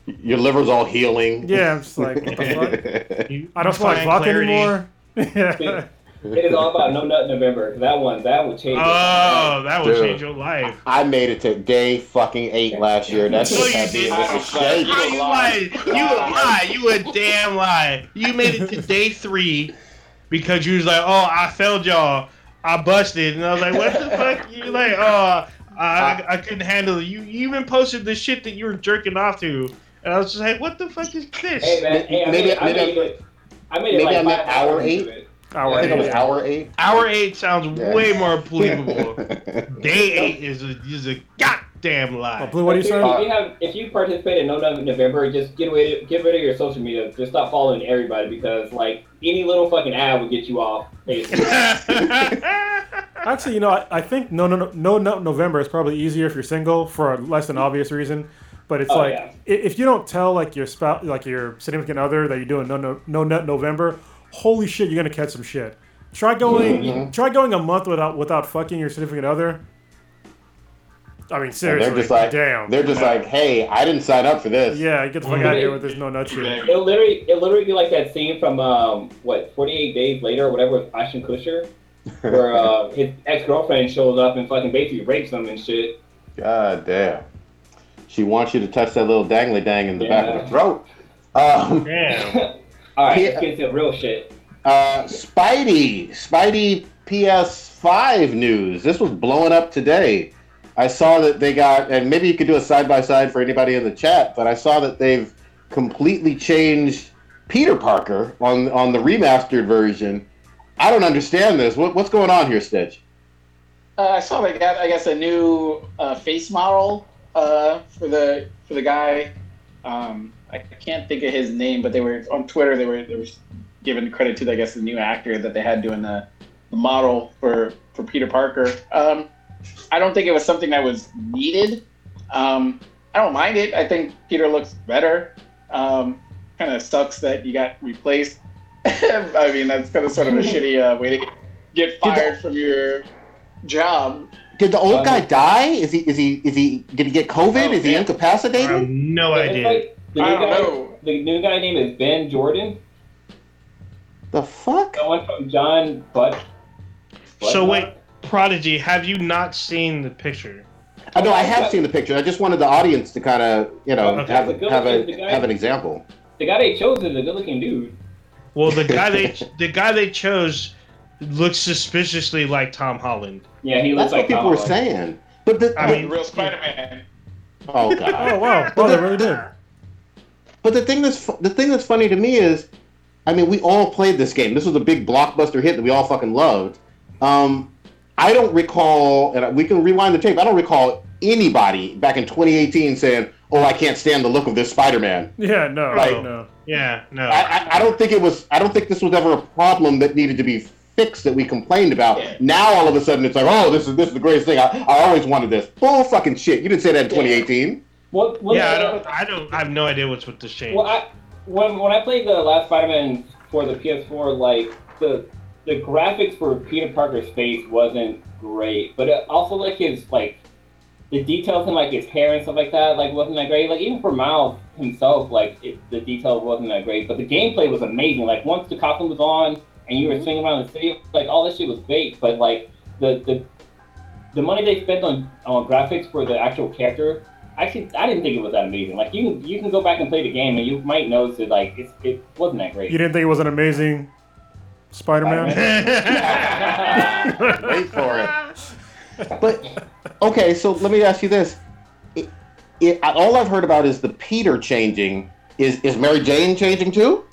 Your liver's all healing. Yeah, I'm just like, what the fuck? I don't feel like find vodka clarity. anymore. yeah. It is all about no nut November. That one, that would change. it. Oh, that will Dude. change your life. I made it to day fucking eight last year. That's No, just you had me in didn't. this. Oh, you lied. You a lie. You a damn lie. You made it to day three because you was like, oh, I failed y'all. I busted. And I was like, what the fuck? You're like, oh, I, I couldn't handle it. You, you even posted the shit that you were jerking off to. And I was just like, what the fuck is this? Hey man, hey, I Maybe- made, I maybe made it. I made it maybe like I meant five hour eight. Into it. Hour I think it was eight. hour eight. Hour eight sounds Yeah. way more believable. Day eight is a, is a goddamn lie. Oh, Blue, what are you If saying? you have, if you participate in No Nut November, just get away, get rid of your social media. Just stop following everybody because like any little fucking ad will get you off. Actually, you know, I, I think no, no, no, no, no, November is probably easier if you're single for a less than obvious reason. But it's Oh, like yeah. if you don't tell like your spouse, like your significant other, that you're doing no, no, no nut November, holy shit, you're gonna catch some shit. Try going, Mm-hmm. try going a month without without fucking your significant other. I mean, And seriously, they're just like, damn. they're just like, hey, I didn't sign up for this. yeah, get the fuck out of here with this no nut shit. It'll literally, it'll literally be like that scene from um, what 48 Days Later or whatever with Ashton Kutcher, where uh, his ex girlfriend shows up and fucking basically rapes him and shit. God damn. She wants you to touch that little dangly dang in the back of the throat. Um, Damn. All right, Yeah. let's get to real shit. Uh, Spidey, Spidey PS5 news. This was blowing up today. I saw that they got, and maybe you could do a side by side for anybody in the chat, but I saw that they've completely changed Peter Parker on on the remastered version. I don't understand this. What, what's going on here, Stitch? Uh, I saw they got, I guess, a new uh, face model uh, for the for the guy. Um, I can't think of his name, but they were on Twitter. They were they were giving credit to, I guess, the new actor that they had doing the, the model for for Peter Parker. Um, I don't think it was something that was needed. Um, I don't mind it. I think Peter looks better. Um, kind of sucks that you got replaced. I mean, that's kind of sort of a shitty uh, way to get, get fired from your job. Did the old Um, guy die? Is he? Is he? Is he? Did he get COVID? Oh, is he yeah. I have incapacitated? no But it's idea. Like the I new don't guy. know. The new guy name is Ben Jordan. The fuck? That went from John Butt. So Butnock? wait, Prodigy, have you not seen the picture? Uh, I know I have seen the picture. I just wanted the audience to kind of, you know, Okay. have The have a guy- have an example. The guy they chose is a good-looking dude. Well, the guy they the guy they chose looks suspiciously like Tom Holland. Yeah, he looks That's what like people Tom were saying. But the, I but- mean- Real Spider-Man. oh god. Oh wow! Oh, they really did. But the thing that's fu- the thing that's funny to me is, I mean, we all played this game. This was a big blockbuster hit that we all fucking loved. Um, I don't recall, and we can rewind the tape. I don't recall anybody back in 2018 saying, "Oh, I can't stand the look of this Spider-Man." Yeah, no, Right. no. Yeah, no. I, I, I don't think it was. I don't think this was ever a problem that needed to be fixed that we complained about. Yeah. Now all of a sudden it's like, oh, this is this is the greatest thing. I, I always wanted this. Bull fucking shit. You didn't say that in 2018. What? what yeah, I don't. I don't. I have no idea what's with this change. Well, I when when I played the last Spider-Man for the PS4, like the the graphics for Peter Parker's face wasn't great, but it also like his like the details in like his hair and stuff like that like wasn't that great. Like even for Miles himself, like it, the detail wasn't that great, but the gameplay was amazing. Like once the costume was on and you were mm-hmm. swinging around the city, like all this shit was great, but like the the the money they spent on on graphics for the actual character Actually, I didn't think it was that amazing. Like you can you can go back and play the game, and you might notice that like it's, it wasn't that great. You didn't think it was an amazing Spider-Man? Wait for it. But okay, so let me ask you this: it, it, all I've heard about is the Peter changing. Is is Mary Jane changing too?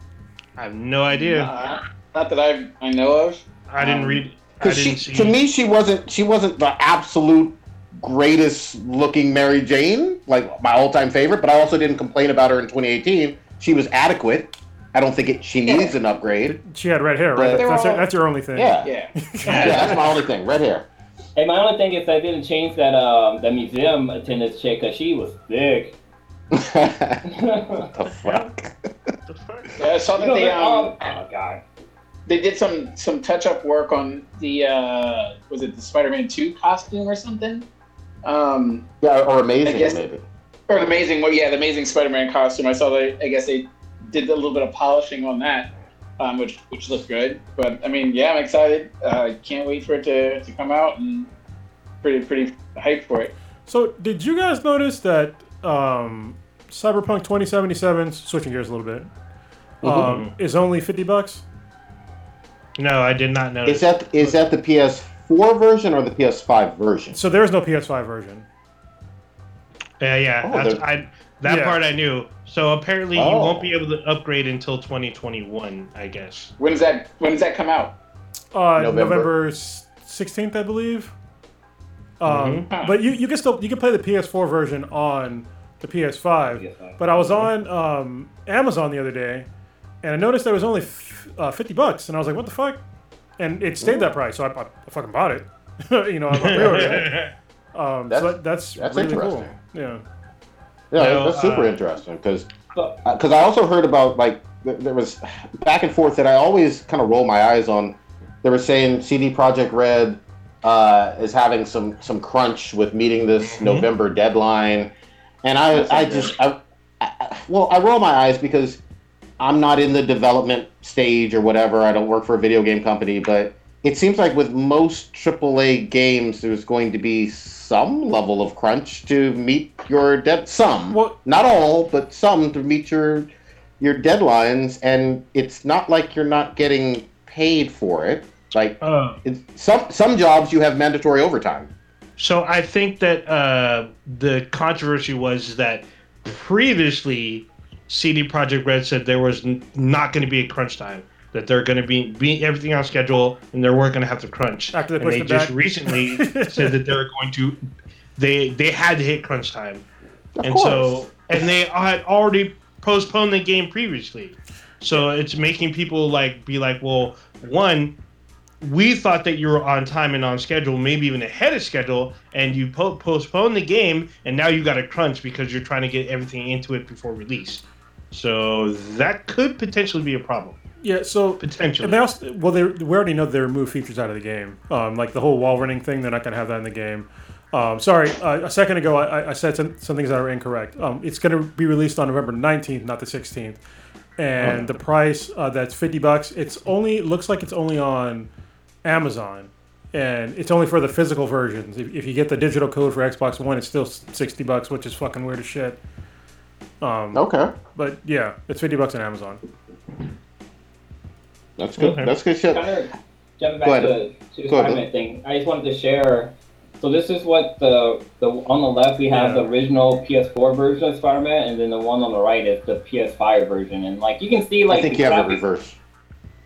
I have no idea. Uh, not that I I know of. I didn't um, read. I Because she, see. to me, she wasn't she wasn't the absolute greatest looking Mary Jane, like my all time favorite. But I also didn't complain about her in 2018. She was adequate. I don't think it, she needs an upgrade. She had red hair, right? But- That's, that's, your, all- that's your only thing. Yeah, Yeah. yeah, that's my only thing. Red hair. Hey, my only thing is I didn't change that um that museum attendance chick because she was thick. the fuck? The fuck? Yeah, I saw that You know, they um oh god. they did some some touch up work on the uh was it the Spider-Man Two costume or something? Um, Yeah, or amazing guess- maybe. or the amazing well yeah the amazing Spider-Man costume. I saw they I guess they did a little bit of polishing on that, um, which which looked good. But I mean yeah, I'm excited. Uh, can't wait for it to, to come out and pretty pretty hyped for it. So, did you guys notice that um, Cyberpunk 2077, switching gears a little bit, um, is only 50 bucks? No, I did not know. Is that is that the PS4 version or the PS5 version? So there's no PS5 version. Yeah, yeah. Oh, that's, I, that Yeah. part I knew. So apparently you Oh. won't be able to upgrade until 2021, I guess. When does that when does that come out? Uh, November. November 16th, I believe. Um, Mhm. But you, you can still you can play the PS4 version on the PS5. PS5. But I was on um, Amazon the other day, and I noticed there was only f- uh, 50 bucks, and I was like, what the fuck? And it stayed that price, so I, I, I fucking bought it. you know, I pre-ordered it. Um, That's- so that, that's, that's really cool. interesting. Yeah. Yeah, No, that's super uh, interesting because But because I also heard about like there was back and forth that I always kind of roll my eyes on. They were saying CD Projekt Red uh, is having some some crunch with meeting this November deadline, and I That's I just I, I, well I roll my eyes because I'm not in the development stage or whatever. I don't work for a video game company, but it seems like with most AAA games, there's going to be some level of crunch to meet your dead. Some, Well- not all, but some to meet your your deadlines. And it's not like you're not getting paid for it. Like Uh, it's, some some jobs you have mandatory overtime. So I think that uh, the controversy was that previously CD Projekt Red said there was n- not going to be a crunch time, that they're going to be be everything on schedule, and they weren't going to have to crunch. After they and they it just back. recently said that they're going to, they they had to hit crunch time, Of and course. so and they had already postponed the game previously, so it's making people like be like, well, one, we thought that you were on time and on schedule, maybe even ahead of schedule, and you po- postponed the game, and now you got to crunch because you're trying to get everything into it before release. So that could potentially be a problem. Yeah, so Potentially. And they also, well, they we already know they removed features out of the game, um, like the whole wall running thing. They're not going to have that in the game. Um, sorry, uh, a second ago I, I said some, some things that are incorrect. Um, it's going to be released on November nineteenth, not the sixteenth, and the price uh, that's fifty bucks. It's only looks like it's only on Amazon, and it's only for the physical versions. If, if you get the digital code for Xbox One, it's still sixty bucks, which is fucking weird as shit. Um, Okay, But yeah, it's fifty bucks on Amazon. that's good. Okay. That's good shit. kind of jumping Go back to, ahead. to the Go. Spider-Man thing. I just wanted to share. So this is what the the on the left we have Yeah. the original PS4 version of Spider-Man, and then the one on the right is the PS5 version. And like you can see, like I think you have it reverse.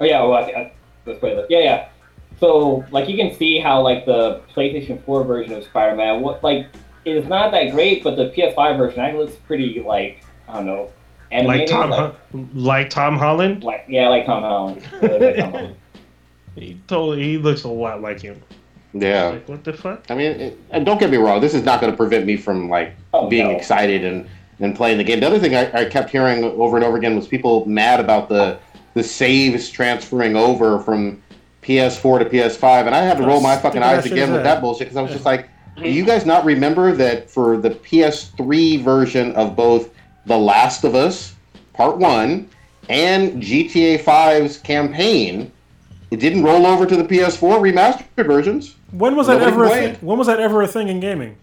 Oh yeah, well, I, I, let's put it. Yeah, yeah. So like you can see how like the PlayStation 4 version of Spider-Man, what like it's not that great, but the PS5 version actually looks pretty like I don't know, like. Tom, like, Ho- like Tom Holland, like yeah, like Tom Holland. Yeah, like Tom Holland. he totally he looks a lot like him. Yeah. Like what the fuck? I mean, it, and don't get me wrong. This is not going to prevent me from like Oh, being no. excited and, and playing the game. The other thing I, I kept hearing over and over again was people mad about the the saves transferring over from PS4 to PS5, and I had to roll my fucking eyes again with that? that bullshit because I was just like, do you guys not remember that for the PS3 version of both The Last of Us Part One and GTA 5's campaign, it didn't roll over to the PS4 remastered versions? When was that Nobody ever? A thing? When was that ever a thing in gaming?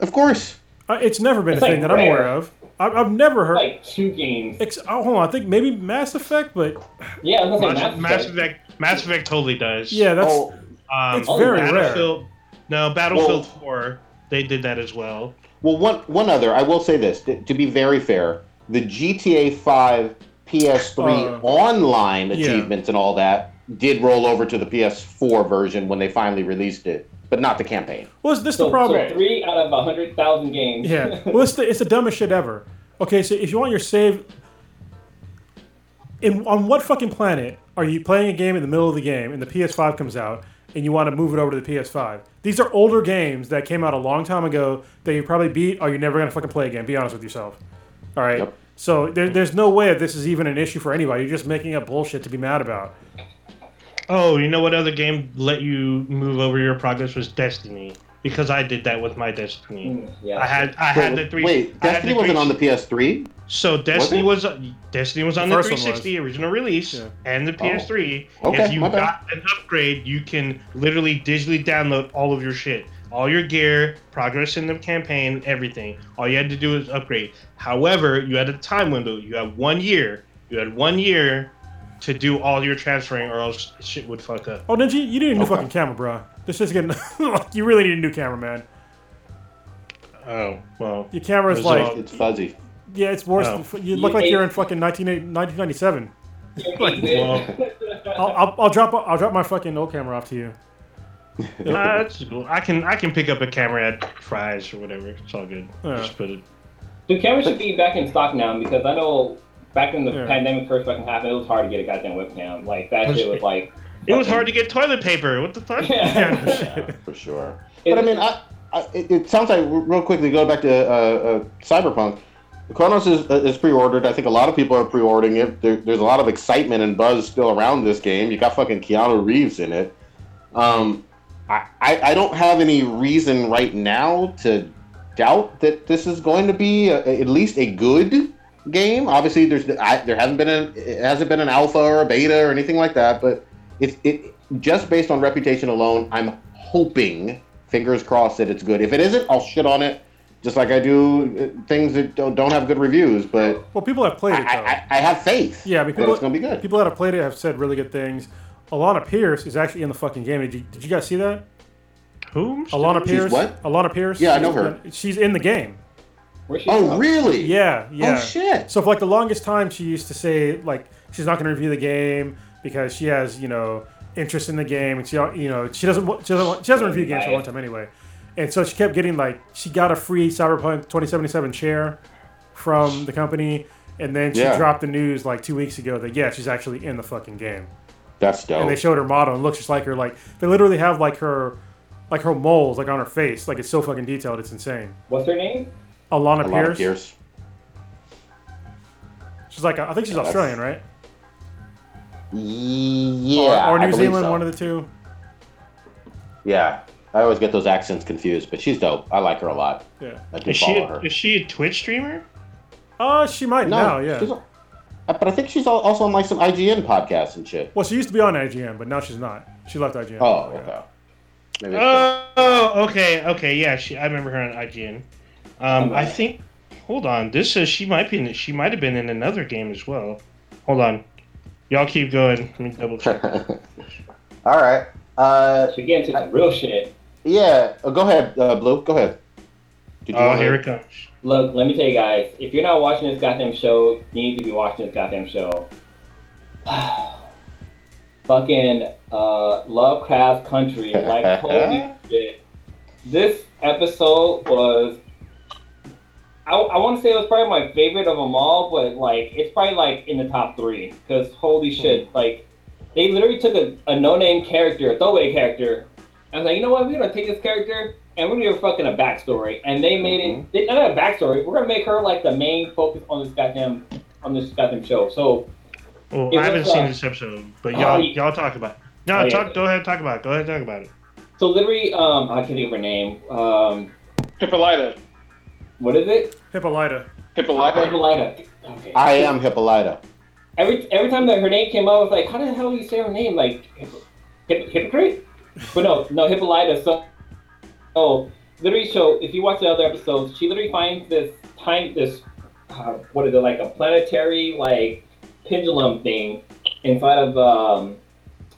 Of course. Uh, it's never been It's a thing like that I'm aware of. I, I've never heard. like two games. Ex- oh, hold on, I think maybe Mass Effect, but Yeah, I was gonna say Mass, Mass Mass Effect. Effect, Mass Effect totally does. yeah, that's Oh, um, it's very rare. Battlefield, No, Battlefield Well- 4, they did that as well. Well, one one other. I will say this to, to be very fair. The GTA 5 PS3 Uh, online yeah. achievements and all that did roll over to the PS4 version when they finally released it, but not the campaign. well, is this So, the problem? so three out of a hundred thousand games. Yeah. Well, it's the, it's the dumbest shit ever. Okay, so if you want your save, in on what fucking planet are you playing a game in the middle of the game and the PS5 comes out and you want to move it over to the PS5? These are older games that came out a long time ago that you probably beat or you're never gonna fucking play again. Be honest with yourself. All right. Yep. So there, there's no way that this is even an issue for anybody. You're just making up bullshit to be mad about. Oh, you know what other game let you move over your progress was Destiny. Because I did that with my Destiny. Mm, yeah. I had I had the three. wait, Destiny the wasn't on the PS3. So Destiny it? was Destiny was on The the, first was. 360 original release Yeah. and the PS3. Okay, if you my bad. got an upgrade, you can literally digitally download all of your shit, all your gear, progress in the campaign, everything. All you had to do is upgrade. However, you had a time window. You had one year. You had one year to do all your transferring, or else shit would fuck up. Oh, did you? You need a new Okay. fucking camera, bro. This is getting. you really need a new camera, man. Oh well. Your camera's There's like, It's fuzzy. yeah, it's worse. Oh. Than, you look like you're in fucking 19, 1997. Well, I'll, I'll, I'll drop I'll drop my fucking old camera off to you. nah, that's cool. I can I can pick up a camera at Fry's or whatever. It's all good. Yeah. Just put it. The camera should be back in stock now because I know back when the Yeah. pandemic first fucking happened, it was hard to get a goddamn webcam. Like that shit was like. It was hard to get toilet paper. What the fuck? Yeah. for sure. But I mean, I, I, it, it sounds like real quickly go back to uh, uh, Cyberpunk. Kronos is, uh, is pre-ordered. I think a lot of people are pre-ordering it. There, there's a lot of excitement and buzz still around this game. You got fucking Keanu Reeves in it. Um, I, I, I don't have any reason right now to doubt that this is going to be a, at least a good game. Obviously, there's I, there hasn't been a it hasn't been an alpha or a beta or anything like that. But it's it just based on reputation alone. I'm hoping, fingers crossed, that it's good. If it isn't, I'll shit on it, just like I do uh, things that don't, don't have good reviews. But Well, people have played it though. I, I have faith. yeah, I mean, that people, it's going to be good. people that have played it have said really good things. Alana Pierce is actually in the fucking game. Did you, did you guys see that? Who? Alana She's Pierce. what? Alana Pierce. Yeah, I know her. She's in the game. Where's she Oh, from? really? Yeah, yeah. Oh shit. So for like the longest time, she used to say like she's not going to review the game because she has you know interest in the game, and she you know she doesn't wa- she doesn't want- she doesn't review games for a long time anyway. And so she kept getting like she got a free Cyberpunk 2077 chair from the company, and then she Yeah. dropped the news like two weeks ago that yeah she's actually in the fucking game. That's dope. And they showed her model and looks just like her. Like they literally have like her like her moles like on her face. Like it's so fucking detailed. It's insane. What's her name? Alana, Alana Pierce. Pierce. She's like I think she's Yeah, that's- Australian, right? Yeah. or, or New believe Zealand, so. one of the two. Yeah. I always get those accents confused, but she's dope. I like her a lot. Yeah. I do Is she follow a, her. is she a Twitch streamer? Uh, she might now, yeah. a- uh, but I think she's also on like some IGN podcasts and shit. Well, she used to be on IGN, but now she's not. She left IGN. Oh, okay. Maybe Oh, okay, okay, yeah. She, I remember her on IGN. Um, I think. Hold on. This says she might be. In, she might have been in another game as well. Hold on. Y'all keep going. Let me double check. All right. Uh, She getting into some real shit. yeah. Uh, go ahead, uh, Blue. Go ahead. Did Oh, here it comes. Look, let me tell you guys, if you're not watching this goddamn show, you need to be watching this goddamn show. Fucking uh, Lovecraft Country, like holy shit. This episode was. I, I want to say it was probably my favorite of them all, but like it's probably like in the top three because holy shit, like they literally took a, a no-name character, a throwaway character. I was like, you know what, we're gonna take this character and we're gonna give her fucking a backstory, and they made it. They, not a backstory. We're gonna make her like the main focus on this goddamn on this goddamn show. So Well, It I haven't was, seen uh, this episode, but oh, y'all, yeah. y'all talk about. It. No, Oh, yeah. talk. Go ahead. And talk about. It. Go ahead. And talk about it. so literally, um, I can't think of her name. Um, Hippolyta. What is it? Hippolyta. Hippolyta. Hippolyta. Okay. I am Hippolyta. every every time that her name came up, I was like, how the hell do you say her name? Like, hip, hip, hypocrite? But no, no, Hippolyta. So, oh, literally, so if you watch the other episodes, she literally finds this time, this, uh, what is it, like a planetary, like, pendulum thing inside of, um,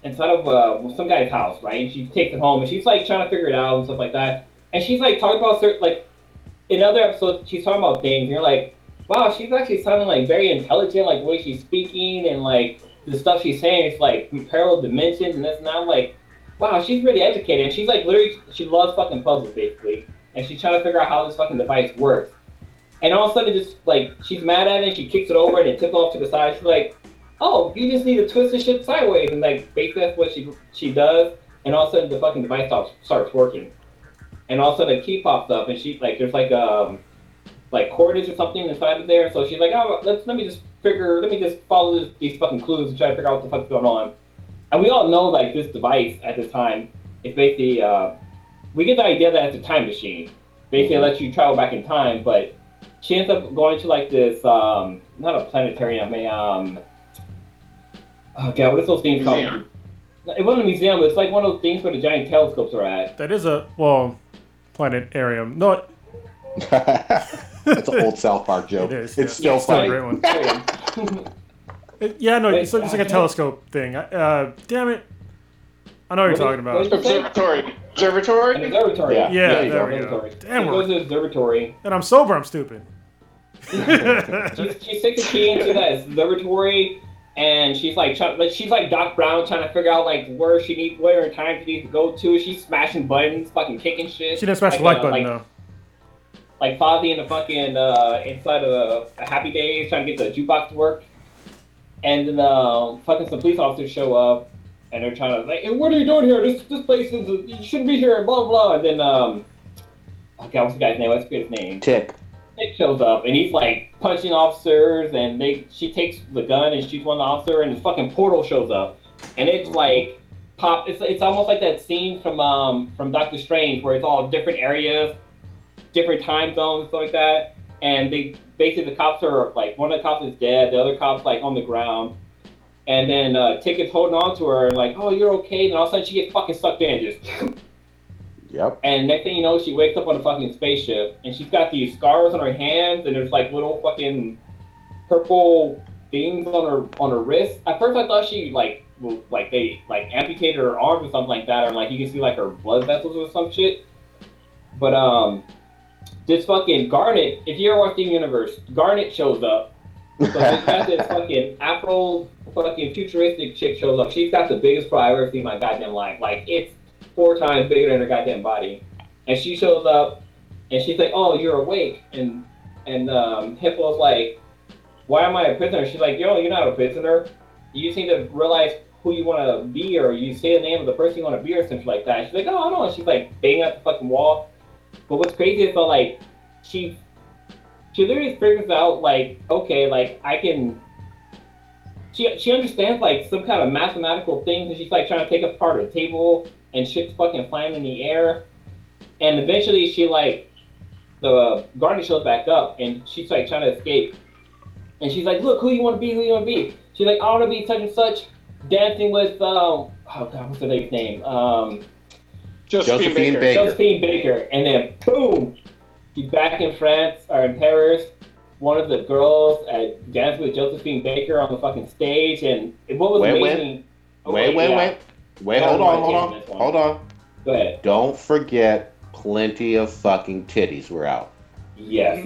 inside of uh, some guy's house, right? And she takes it home, and she's like trying to figure it out and stuff like that. And she's like talking about certain, like, in other episodes, she's talking about things, and you're like, wow, she's actually sounding like very intelligent, like the way she's speaking and like the stuff she's saying is like parallel dimensions and this not like, wow, she's really educated. And she's like literally, she loves fucking puzzles basically, and she's trying to figure out how this fucking device works. And all of a sudden, just like she's mad at it, she kicks it over and it tips off to the side. She's like, oh, you just need to twist the shit sideways, and like basically that's what she she does. And all of a sudden, the fucking device starts starts working. And all of a sudden, a key pops up, and she like there's like um like coordinates or something inside of there. So she's like, oh, let's let me just figure, let me just follow this, these fucking clues and try to figure out what the fuck's going on. And we all know like this device at the time is basically uh, we get the idea that it's a time machine. Basically, it lets you travel back in time, but she ends up going to like this um, not a planetarium, a um, oh god, what is those things called? Museum. It wasn't a museum. It's like one of those things where the giant telescopes are at. That is a well, planetarium. No, It's an old South Park joke. it is. It's yeah. still a funny. great one. It- yeah, no, Wait, it's, like- it's like a telescope thing. Uh, damn it. I know what you're talking is- about. what is- Observatory. An Observatory. observatory. Yeah. Yeah, you there go. we go. Damn, she we're- goes to the observatory. And I'm sober. I'm stupid. She's, she sticks a key into that observatory, and she's like, try, like she's like Doc Brown trying to figure out like where she needs, where in time she needs to go to. She's smashing buttons, fucking kicking shit. She didn't smash like, the like uh, button like, though. Like Fonzie in the fucking uh, inside of a Happy Days trying to get the jukebox to work, and then uh, fucking some police officers show up, and they're trying to like, hey, what are you doing here? This this place is you shouldn't be here. Blah blah. And then um, okay, what's the guy's name? Let's get his name. Tic. Nick shows up and he's like punching officers and they she takes the gun and shoots one officer and the fucking portal shows up and it's like pop it's, it's almost like that scene from um from Doctor Strange where it's all different areas, different time zones, stuff like that. And they basically the cops are like one of the cops is dead, the other cop's like on the ground. And then uh, Tic is holding on to her and like, oh, you're okay. And all of a sudden she gets fucking sucked in, just Yep. and next thing you know, she wakes up on a fucking spaceship, and she's got these scars on her hands, and there's like little fucking purple things on her on her wrist. At first, I thought she like like they like amputated her arms or something like that, or like you can see like her blood vessels or some shit. But um, this fucking Garnet, if you ever watch Steven Universe, Garnet shows up. So this got this fucking Afro fucking futuristic chick shows up. She's got the biggest bra I've ever seen in my goddamn life. Like it's four times bigger than her goddamn body. And she shows up and she's like, "Oh, you're awake." And and um, Hippo's like, "Why am I a prisoner?" She's like, "Yo, you're not a prisoner. You just need to realize who you want to be, or you say the name of the person you want to be, or something like that." She's like, "Oh, no." She's like banging up the fucking wall. But what's crazy is that like she she literally figures out like, okay, like I can. She she understands like some kind of mathematical things, and she's like trying to take apart a table and shit's fucking flying in the air. And eventually, she like the Garnet shows back up, and she's like trying to escape. And she's like, "Look, who you want to be? Who you want to be?" She's like, "I want to be such and such, dancing with um, oh god, what's the lady's name? Um, Josephine, Josephine Baker. Baker. Josephine Baker." And then boom, she's back in France or in Paris. One of the girls at dancing with Josephine Baker on the fucking stage, and what was Wait, wait. amazing. oh, Wait, wait, yeah. wait. Wait, hold on, hold on, on this one. hold on. Go ahead. Don't forget, plenty of fucking titties were out. Yes.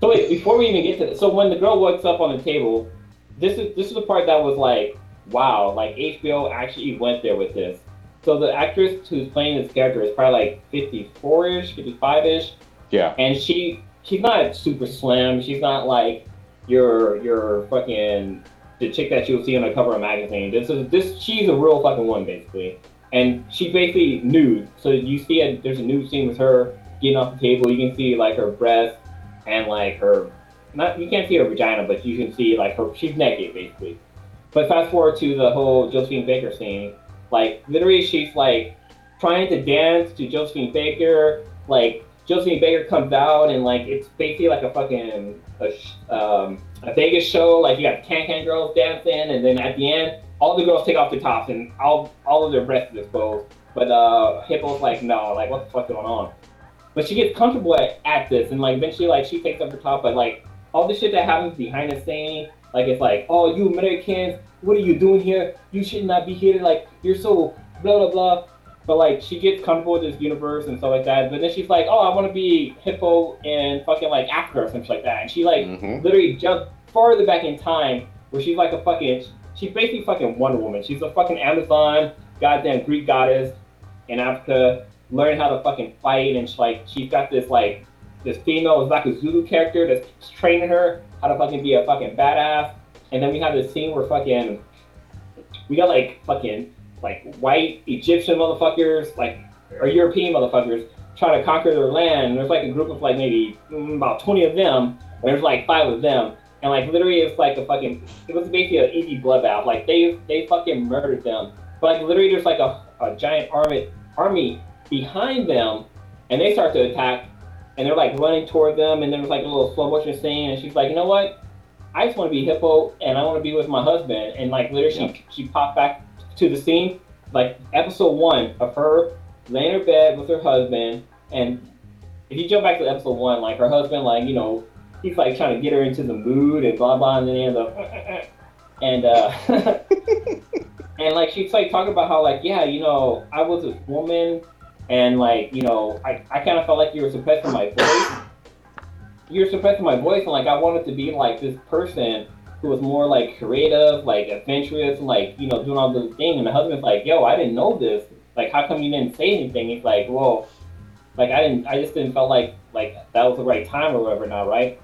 so wait, before we even get to this, so when the girl wakes up on the table, this is this is the part that was like, wow, like HBO actually went there with this. So the actress who's playing this character is probably like 54ish, 55ish, Yeah. and she she's not super slim. She's not like your your fucking the chick that you'll see on the cover of a magazine. This is this she's a real fucking one basically, and she's basically nude. So you see it. There's a nude scene with her getting off the table. You can see like her breast and like her not you can't see her vagina, but you can see like her she's naked basically. But fast forward to the whole Josephine Baker scene, like literally she's like trying to dance to Josephine Baker, like Josephine Baker comes out and like it's basically like a fucking a, um, a Vegas show. Like you got Can Can girls dancing, and then at the end, all the girls take off their tops and all all of their breasts exposed. But uh, Hippo's like, no, like what the fuck going on? But she gets comfortable at, at this, and like eventually, like she takes up her top, but like all the shit that happens behind the scene, like it's like, oh, you Americans, what are you doing here? You should not be here. Like you're so blah blah blah. But like she gets comfortable with this universe and stuff like that. But then she's like, oh, I want to be Hippo in fucking like Africa or something like that. And she like Mhm. literally jumped farther back in time where she's like a fucking she's basically fucking Wonder Woman. She's a fucking Amazon, goddamn Greek goddess in Africa, learning how to fucking fight and she, like she's got this like this female is like a Zulu character that's training her how to fucking be a fucking badass. And then we have this scene where fucking we got like fucking like white Egyptian motherfuckers, like or European motherfuckers trying to conquer their land. And There's like a group of like maybe mm, about 20 of them. And there's like five of them. And like literally it's like a fucking it was basically an easy bloodbath. Like they they fucking murdered them. But like literally there's like a, a giant army army behind them and they start to attack and they're like running toward them and there's like a little slow motion scene and she's like, you know what? I just want to be Hippo and I want to be with my husband and like literally she, she popped back to the scene like episode one of her laying in her bed with her husband and if you jump back to episode one, like her husband, like you know, he's like trying to get her into the mood and blah blah, and then he ends up uh, uh, uh, and uh, and like she's like talking about how like yeah, you know, I was this woman and like you know, I I kind of felt like you were suppressing my voice. You were suppressing my voice, and like I wanted to be like this person who was more like creative, like adventurous, like you know, doing all those things. And the husband's like, yo, I didn't know this. Like, how come you didn't say anything? He's like, well like I didn't, I just didn't felt like like that was the right time or whatever now, right?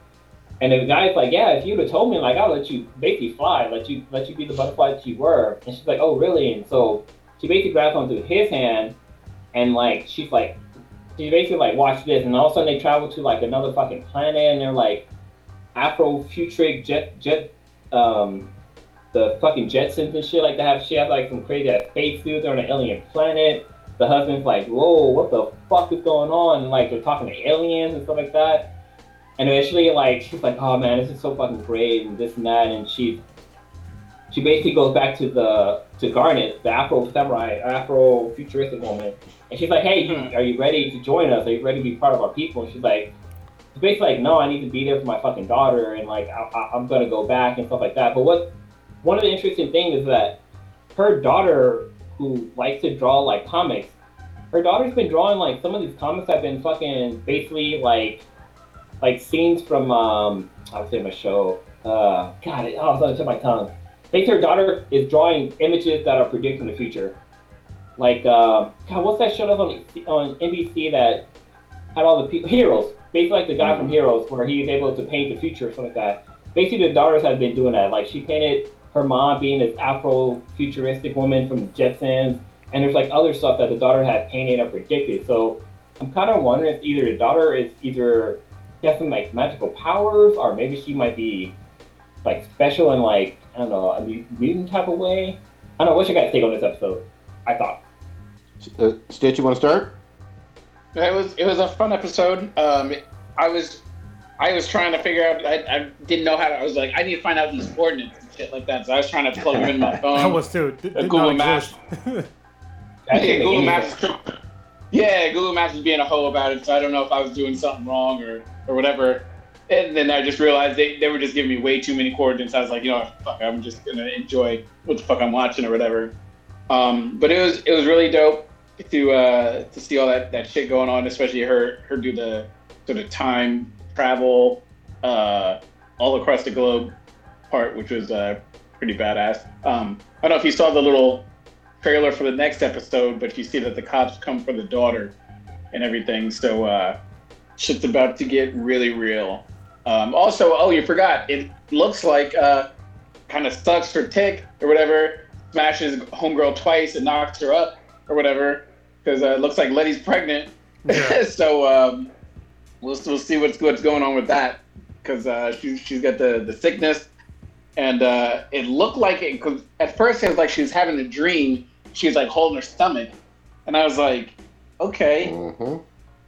And the guy's like, yeah, if you'd have told me, like I'll let you basically fly, let you let you be the butterfly that you were. And she's like, oh really? And so she basically grabs onto his hand, and like she's like, she basically like watch this, and all of a sudden they travel to like another fucking planet, and they're like Afro-futuristic jet jet um the fucking Jetsons and shit like that. She has like some crazy ass space suit. They're on an alien planet the husband's like, whoa, what the fuck is going on? And like they're talking to aliens and stuff like that. And eventually, like she's like, oh man, this is so fucking great and this and that. And she, she basically goes back to the to Garnet, the Afro samurai, Afro futuristic woman, and she's like, hey, you, are you ready to join us? Are you ready to be part of our people? And she's like, basically like, no, I need to be there for my fucking daughter, and like I, I'm gonna go back and stuff like that. But what one of the interesting things is that her daughter, who likes to draw like comics, her daughter's been drawing like some of these comics have been fucking basically like like scenes from um I would say my show. Uh, God, it, oh, it's on my tongue. Basically, her daughter is drawing images that are predicting the future. Like, uh, God, what's that show that was on on NBC that had all the people heroes? Basically, like the guy from Heroes, where he was able to paint the future or something like that. Basically, the daughters have been doing that. Like, she painted her mom being this Afro-futuristic woman from the Jetsons, and there's like other stuff that the daughter had painted or predicted. So I'm kind of wondering if either the daughter is either some like magical powers, or maybe she might be like special in like I don't know a mutant type of way. I don't know. What's your guys' take on this episode? I thought. Uh, Stitch, you want to start? It was it was a fun episode. Um, I was I was trying to figure out. I, I didn't know how to. I was like, I need to find out these coordinates and shit like that. So I was trying to plug them in my phone. I was too. Did, did Google Maps. exist. That's Yeah, Google. Maps. Yeah, Google Maps was being a hoe about it, so I don't know if I was doing something wrong or or whatever. And then I just realized they, they were just giving me way too many coordinates. I was like, you know, fuck, I'm just gonna enjoy what the fuck I'm watching or whatever. Um, but it was it was really dope to uh, to see all that, that shit going on, especially her her do the sort of time travel uh, all across the globe part, which was uh, pretty badass. Um, I don't know if you saw the little trailer for the next episode, but you see that the cops come for the daughter and everything. So uh, shit's about to get really real. Um, also, oh, you forgot. It looks like uh, kind of sucks for Tic or whatever. Smashes homegirl twice and knocks her up or whatever because uh, it looks like Leti's pregnant. Yeah. so um, we'll we'll see what's what's going on with that because uh, she she's got the the sickness and uh, it looked like it. Cause at first it was like she was having a dream. She was like holding her stomach, and I was like, okay. Mm-hmm.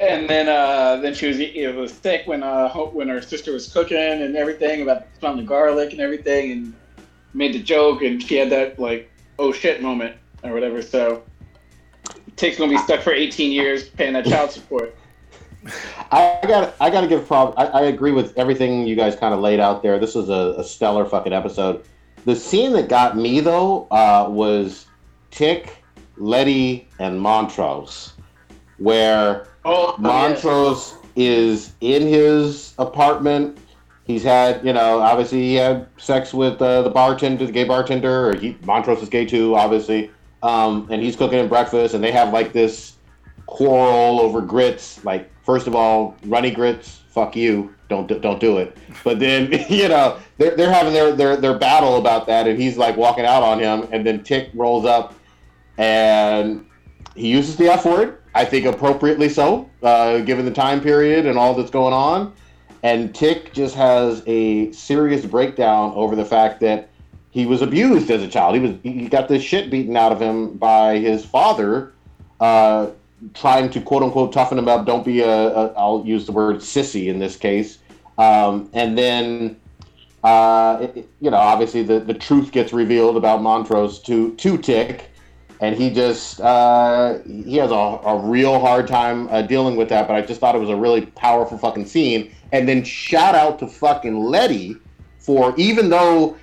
And then uh, then she was it was sick when uh when her sister was cooking and everything about smelling the garlic and everything and made the joke and she had that like oh shit moment or whatever. So Tic's gonna be stuck for 18 years paying that child support. I got I got to give prob. I, I agree with everything you guys kind of laid out there. This was a, a stellar fucking episode. The scene that got me though uh, was Tic, Leti, and Montrose, where Oh, Montrose is in his apartment. He's had, you know, obviously he had sex with uh, the bartender, the gay bartender, or he, Montrose is gay too, obviously. Um, and he's cooking him breakfast, and they have like this quarrel over grits. Like, first of all, runny grits, fuck you, don't do- don't do it. But then, you know, they're, they're having their, their their battle about that, and he's like walking out on him, and then Tic rolls up, and he uses the F word. I think appropriately so, uh, given the time period and all that's going on. And Tic just has a serious breakdown over the fact that he was abused as a child. He was he got the shit beaten out of him by his father, uh, trying to quote unquote toughen him up. Don't be a, a I'll use the word sissy in this case. Um, and then uh, it- you know, obviously the, the truth gets revealed about Montrose to to Tic, and he just uh, he has a, a real hard time uh, dealing with that. But I just thought it was a really powerful fucking scene. And then shout out to fucking Leti for even though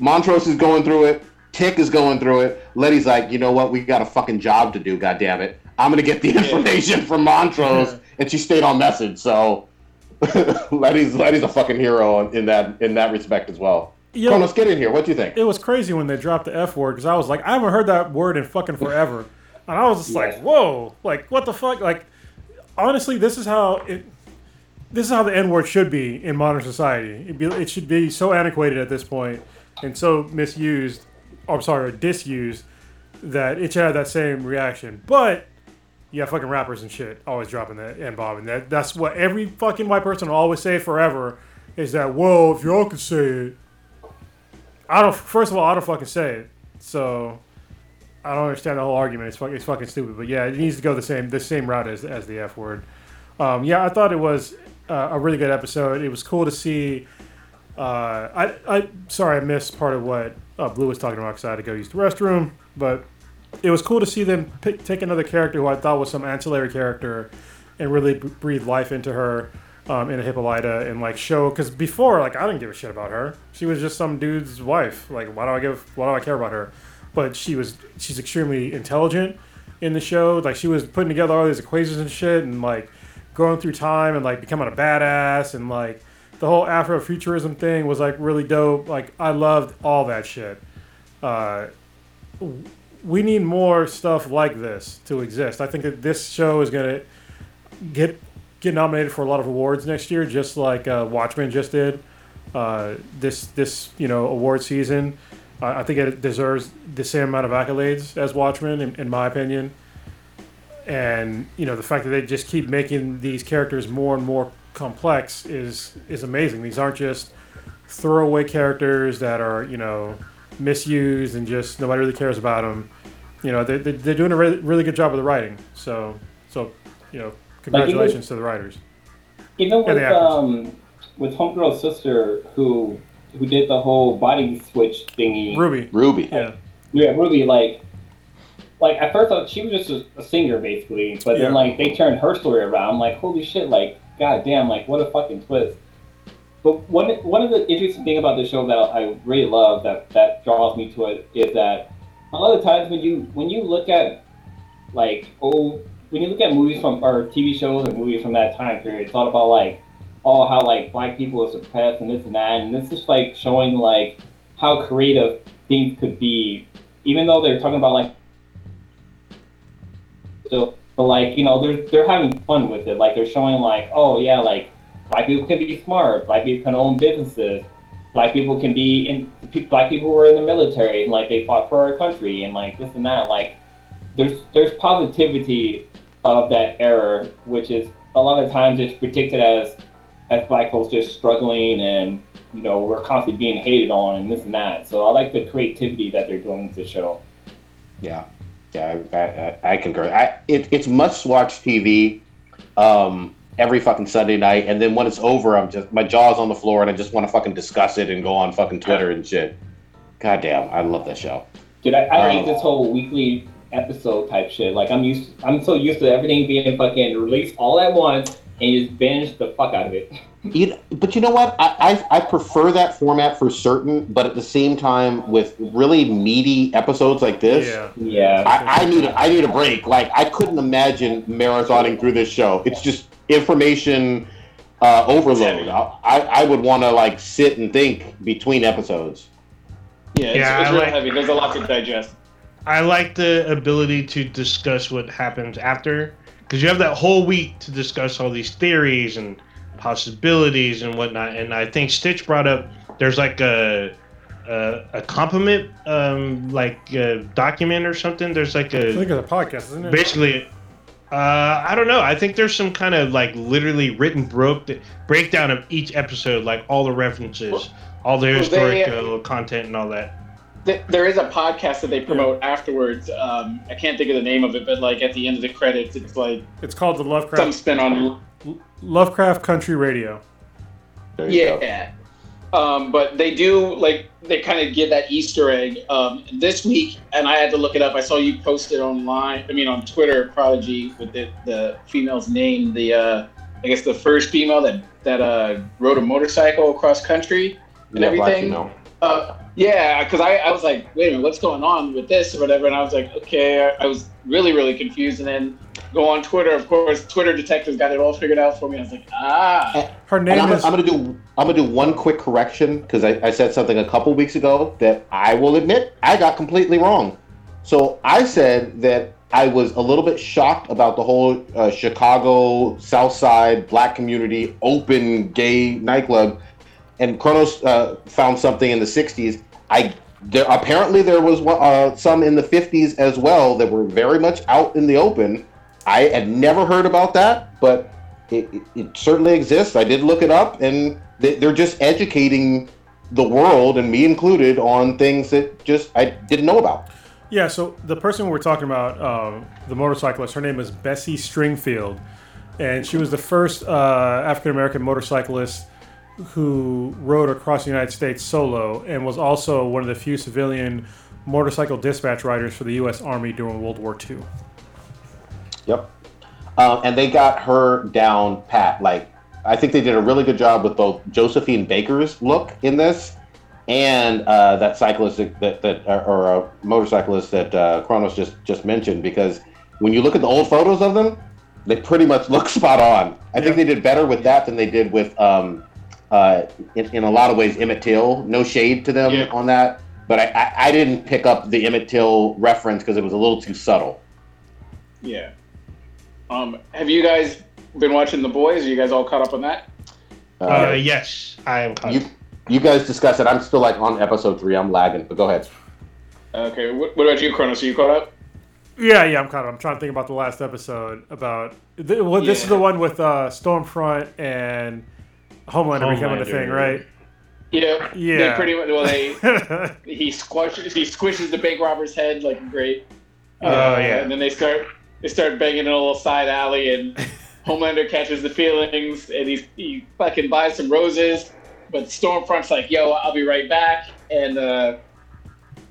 Montrose is going through it, Tic is going through it. Leti's like, you know what? We got a fucking job to do. God damn it! I'm gonna get the information from Montrose, and she stayed on message. So Leti's Leti's a fucking hero in that in that respect as well. Yo. Kronos, get in here. What do you think? It was crazy when they dropped the F word because I was like, I haven't heard that word in fucking forever. And I was just like, whoa, like, what the fuck? Like, honestly, this is how it. This is how the N word should be in modern society. It, be, it should be so antiquated at this point and so misused, or I'm sorry, disused, that it had that same reaction. But yeah, fucking rappers and shit always dropping that and bomb, and that that's what every fucking white person will always say forever is that, whoa, if y'all could say it, I don't. First of all, I don't fucking say it, so I don't understand the whole argument. It's fucking, it's fucking stupid. But yeah, it needs to go the same the same route as as the F word. Um, yeah, I thought it was uh, a really good episode. It was cool to see. Uh, I I sorry I missed part of what uh, Blue was talking about because I had to go use the restroom, but it was cool to see them pick, take another character who I thought was some ancillary character and really b- breathe life into her. um, in Hippolyta and like show because before like I didn't give a shit about her. She was just some dude's wife. Like why do I give? Why do I care about her? But she was she's extremely intelligent in the show. Like she was putting together all these equations and shit and like going through time and like becoming a badass and like the whole Afrofuturism thing was like really dope. Like I loved all that shit. Uh, we need more stuff like this to exist. I think that this show is gonna get get nominated for a lot of awards next year, just like uh, Watchmen just did. Uh, this this you know award season, I think it deserves the same amount of accolades as Watchmen, in, in my opinion. And you know the fact that they just keep making these characters more and more complex is is amazing. These aren't just throwaway characters that are you know misused and just nobody really cares about them. You know they're, they're doing a really, really good job of the writing. So so you know congratulations to the writers. Even And with the um, with Homegirl's sister, who who did the whole body switch thingy. Ruby. Ruby. Yeah. Yeah, Ruby. Like, like at first I thought she was just a, a singer basically, but Yeah. then like they turned her story around. I'm like, holy shit! Like, goddamn! Like, what a fucking twist. But one one of the interesting thing about the show that I really love that that draws me to it is that a lot of times when you when you look at like old when you look at movies from or TV shows or movies from that time period, it's all about like oh how like black people are suppressed and this and that, and this is like showing like how creative things could be, even though they're talking about like so but like you know they're they're having fun with it, like they're showing like oh yeah like black people can be smart, black people can own businesses, black people can be in black people were in the military and like they fought for our country and like this and that. Like there's there's positivity of that era which is a lot of times it's predicted as as black folks just struggling and you know we're constantly being hated on and this and that. So i like the creativity that they're doing with the show. Yeah, yeah, I, I, I concur. I, it, it's must watch TV um, every fucking Sunday night, and then when it's over, I'm just my jaw's on the floor, and I just want to fucking discuss it and go on fucking Twitter and shit. God damn, I love that show. Dude, I, I hate Um, this whole weekly episode type shit. Like I'm used, I'm so used to everything being fucking released all at once, and just binge the fuck out of it. You, but you know what? I, I I prefer that format for certain, but at the same time, with really meaty episodes like this, Yeah. Yeah. I, I need a, I need a break. Like I couldn't imagine marathoning through this show. It's just information uh, overload. I I, I would want to like sit and think between episodes. Yeah, it's, Yeah, it's I real like- heavy. There's a lot to digest. I like the ability to discuss what happens after, because you have that whole week to discuss all these theories and possibilities and whatnot. And I think Stitch brought up there's like a a, a compliment um, like uh document or something. There's like I think a it's a podcast, isn't it? basically. Uh, I don't know. I think there's some kind of like literally written broke breakdown of each episode, like all the references, all the Well, they- historical content, and all that. Th- There is a podcast that they promote afterwards. Um, I can't think of the name of it, but like at the end of the credits, it's like It's called the Lovecraft. some spin on Lovecraft Country Radio. There you go. Yeah. Um, but they do like they kind of give that Easter egg um, this week, and I had to look it up. I saw you posted online. I mean, on Twitter, Prodigy with the, the female's name. The uh, I guess the first female that that uh, rode a motorcycle across country and Yeah, everything. female. Uh, yeah, because I, I was like, wait a minute, what's going on with this or whatever? And I was like, okay, I, I was really, really confused. And then go on Twitter. Of course, Twitter detectives got it all figured out for me. I was like, ah. Her And name I'm, is I'm gonna do I'm gonna do one quick correction because I, I said something a couple weeks ago that I will admit I got completely wrong. So I said that I was a little bit shocked about the whole uh, Chicago South Side black community open gay nightclub, and Kronos uh, found something in the '60s. I there apparently there was uh, some in the '50s as well that were very much out in the open. I had never heard about that, but it, it, it certainly exists. I did look it up, and they, they're just educating the world, and me included, on things that just I didn't know about. Yeah, so the person we're talking about, um, the motorcyclist, her name is Bessie Stringfield, and she was the first uh, African American motorcyclist who rode across the United States solo, and was also one of the few civilian motorcycle dispatch riders for the U.S. Army during World War II. Yep. Uh, and they got her down pat. Like I think they did a really good job with both Josephine Baker's look in this and uh, that cyclist that, that, or a motorcyclist that uh, Kronos just just mentioned because when you look at the old photos of them, they pretty much look spot on. I think they did better with that than they did with, um, uh, in, in a lot of ways, Emmett Till. No shade to them Yeah. on that, but I, I, I didn't pick up the Emmett Till reference because it was a little too subtle. Yeah. Um, have you guys been watching The Boys? Are you guys all caught up on that? Uh, yes, I am. Caught. you you guys discuss it. I'm still like on episode three. I'm lagging, but go ahead. Okay. What, what about you, Kronos? Are you caught up? Yeah, yeah, I'm kind of. I'm trying to think about the last episode about. Th- well, this is the one with uh, Stormfront and Homelander, becoming a thing, right? Yeah. Yeah. They pretty much. Well, they he squashes he squishes the bank robber's head like great. Oh, yeah. And then they start they start banging in a little side alley, and Homelander catches the feelings, and he he fucking buys some roses, but Stormfront's like, "Yo, I'll be right back," and uh,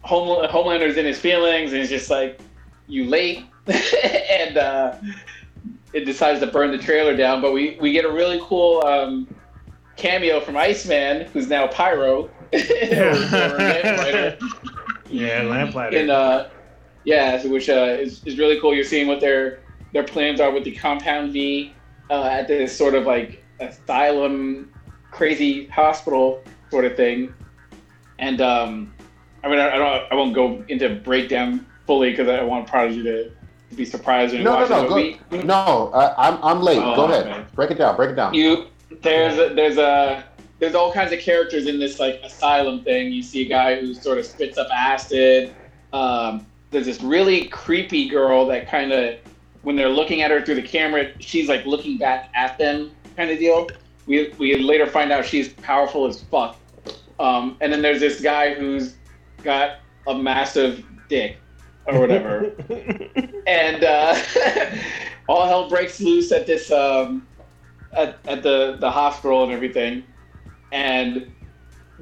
Home, Homelander's in his feelings, and he's just like, "You late," and uh, it decides to burn the trailer down. But we we get a really cool. Um, cameo from Iceman, who's now Pyro, or, or Lamplighter. yeah, Lamplighter. And uh, yeah, so which uh, is, is really cool. You're seeing what their their plans are with the Compound V uh, at this sort of like asylum, crazy hospital sort of thing. And um, I mean, I, I don't, I won't go into breakdown fully because I want Prodigy to, to be surprised when No, no, no, go, we- no. Uh, I'm I'm late. Oh, go ahead. man. Break it down. Break it down. you there's a, there's a there's all kinds of characters in this like asylum thing. You see a guy who sort of spits up acid. Um, there's this really creepy girl that kind of when they're looking at her through the camera, she's like looking back at them, kind of deal. We we later find out she's powerful as fuck. Um, and then there's this guy who's got a massive dick or whatever and uh, all hell breaks loose at this um, at, at the the hospital and everything, and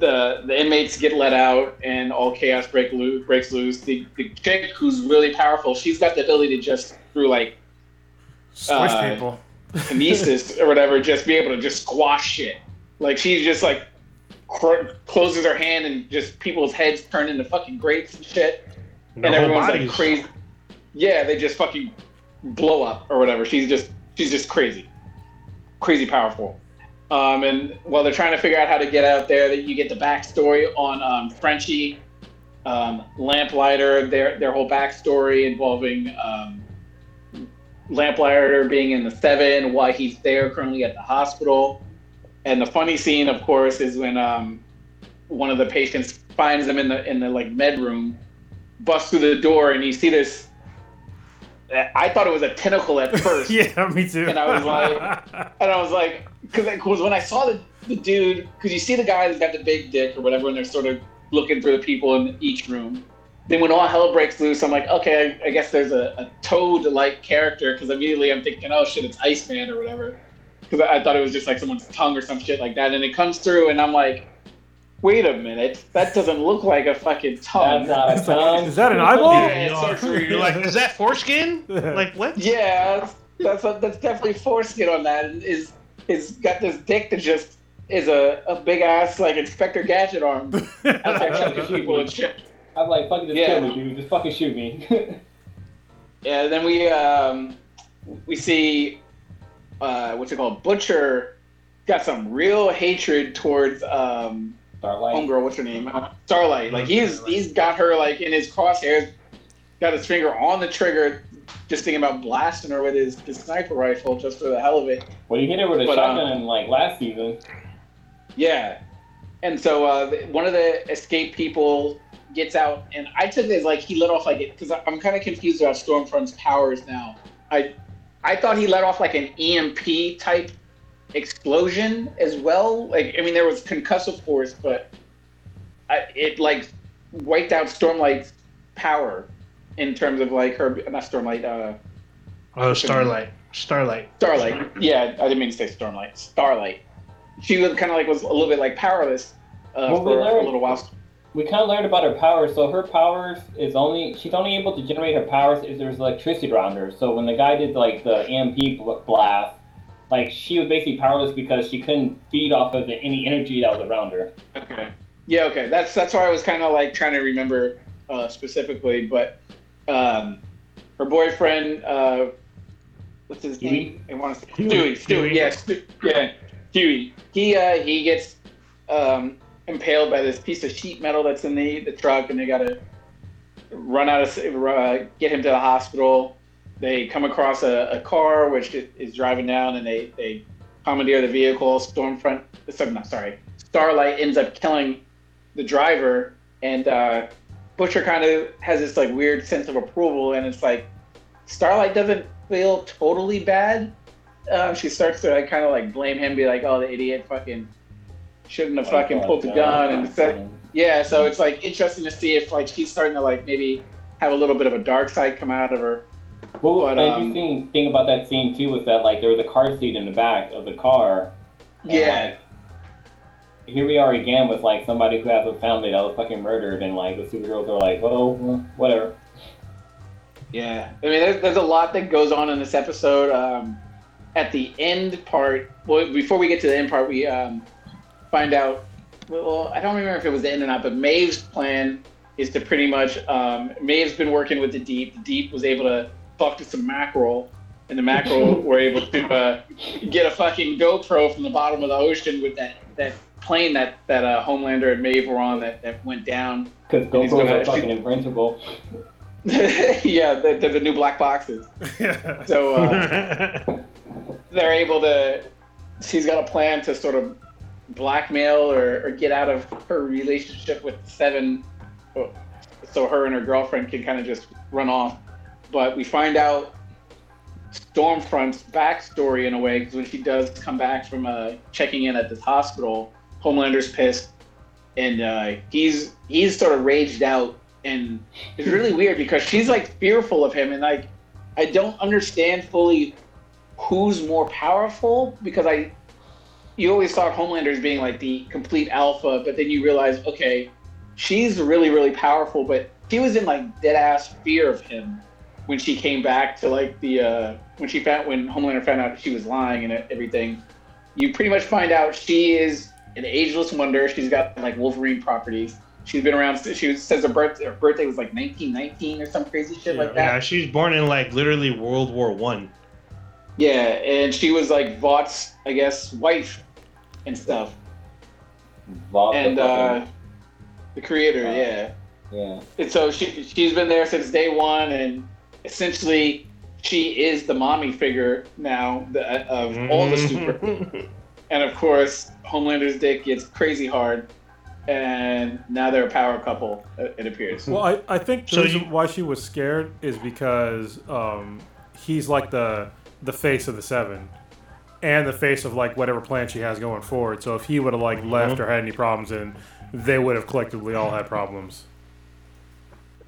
the the inmates get let out and all chaos break breaks loose. The the chick who's really powerful, she's got the ability to just through like Squish Uh, people. kinesis or whatever, just be able to just squash shit. Like she just like cr- closes her hand and just people's heads turn into fucking grapes and shit The and everyone's like crazy. Yeah, they just fucking blow up or whatever. She's just she's just crazy, crazy powerful. Um, and while they're trying to figure out how to get out there, that you get the backstory on um, Frenchie, um, Lamplighter, their their whole backstory involving um, Lamplighter being in the Seven, why he's there currently at the hospital, and the funny scene, of course, is when um, one of the patients finds him in the in the like med room, busts through the door, and you see this. I thought it was a tentacle at first. yeah, me too. And I was like, and I was like, because when I saw the, the dude, because you see the guy that's got the big dick or whatever, and they're sort of looking through the people in each room. Then when all hell breaks loose, I'm like, okay, I, I guess there's a, a toad-like character, because immediately I'm thinking, oh shit, it's Iceman or whatever. Because I, I thought it was just like someone's tongue or some shit like that, and it comes through, and I'm like, wait a minute, that doesn't look like a fucking tongue. That's not a tongue. Is that an eyeball? Yeah, it You're like, is that foreskin? like what? Yeah, that's that's, that's definitely foreskin on that. and Is is got this dick that just is a, a big ass like Inspector Gadget arm. That's like choking people and shit. I'm like, fucking just Yeah. kill me, dude. Just fucking shoot me. Yeah. Then we um we see uh what's it called Butcher got some real hatred towards um Starlight. homegirl. What's her name? Uh, Starlight. Like he's he's got her like in his crosshairs. Got his finger on the trigger. Just thinking about blasting her with his, his sniper rifle just for the hell of it. Well, you hit her with a But, um, shotgun like last season. Yeah. And so uh, one of the escape people gets out, and I took it as like he let off like it because I'm kind of confused about Stormfront's powers now. I I thought he let off like an EMP type explosion as well. Like I mean, there was concussive force, but I, it like wiped out Stormlight's power in terms of like her not Stormlight, uh, Oh, Starlight. Starlight. Starlight. Yeah, I didn't mean to say Stormlight. Starlight. She was kind of like was a little bit like powerless uh, Well, we for a little while. We kind of learned about her powers. So her powers is only she's only able to generate her powers if there's electricity around her. So when the guy did like the EMP blast, like she was basically powerless because she couldn't feed off of the, any energy that was around her. Okay. Yeah. Okay. That's that's why I was kind of like trying to remember uh, specifically, but um, her boyfriend, uh, what's his Huey? name? I want to say. Stewie. Stewie. Yeah. Stu- yeah. Huey. He uh, he gets um, impaled by this piece of sheet metal that's in the the truck, and they gotta run out of uh, get him to the hospital. They come across a, a car which is is driving down, and they they commandeer the vehicle. Stormfront, sorry, not sorry, Starlight ends up killing the driver, and uh, Butcher kind of has this like weird sense of approval, and it's like Starlight doesn't feel totally bad. Uh, she starts to like kind of like blame him, be like, "Oh, the idiot, fucking shouldn't have fucking pulled the gun," and so, yeah, so it's like interesting to see if like she's starting to like maybe have a little bit of a dark side come out of her. Well, But, the um, interesting thing about that scene too was that like there was a car seat in the back of the car. and, Yeah. like, here we are again with like somebody who has a family that was fucking murdered, and like the superheroes are like, well, well, whatever. Yeah, I mean, there's, there's a lot that goes on in this episode. Um, at the end part, well, before we get to the end part, we um, find out. Well, I don't remember if it was the end or not, but Maeve's plan is to pretty much. Um, Maeve's been working with the Deep. The Deep was able to talk to some mackerel, and the mackerel were able to uh, get a fucking GoPro from the bottom of the ocean with that that plane that that uh, Homelander and Maeve were on that, that went down. Because And GoPros gonna are fucking invincible. yeah, the, the, the new black boxes. Yeah. So uh, they're able to. She's got a plan to sort of blackmail or, or get out of her relationship with Seven, so her and her girlfriend can kind of just run off. But we find out Stormfront's backstory in a way because when she does come back from uh, checking in at this hospital, Homelander's pissed, and uh, he's he's sort of raged out, and it's really weird because she's like fearful of him, and like I don't understand fully who's more powerful because I you always thought Homelander's being like the complete alpha, but then you realize okay, she's really really powerful, but she was in like dead ass fear of him when she came back to like the uh, when she found when Homelander found out she was lying and everything. You pretty much find out she is an ageless wonder. She's got like Wolverine properties. She's been around. She was, says her birthday, her birthday was like 1919 or some crazy shit like that. yeah, she's born in like literally World War One. Yeah, and she was like Vought's, I guess, wife and stuff. Vought the And uh, the creator, Wow. yeah. yeah. And so she she's been there since day one, and essentially she is the mommy figure now the, of all the super. And of course, Homelander's dick gets crazy hard, and now they're a power couple. It it appears. Well, I, I think the So reason you- why she was scared is because um, he's like the the face of the seven, and the face of like whatever plan she has going forward. So if he would have like left or had any problems, then they would have collectively all had problems.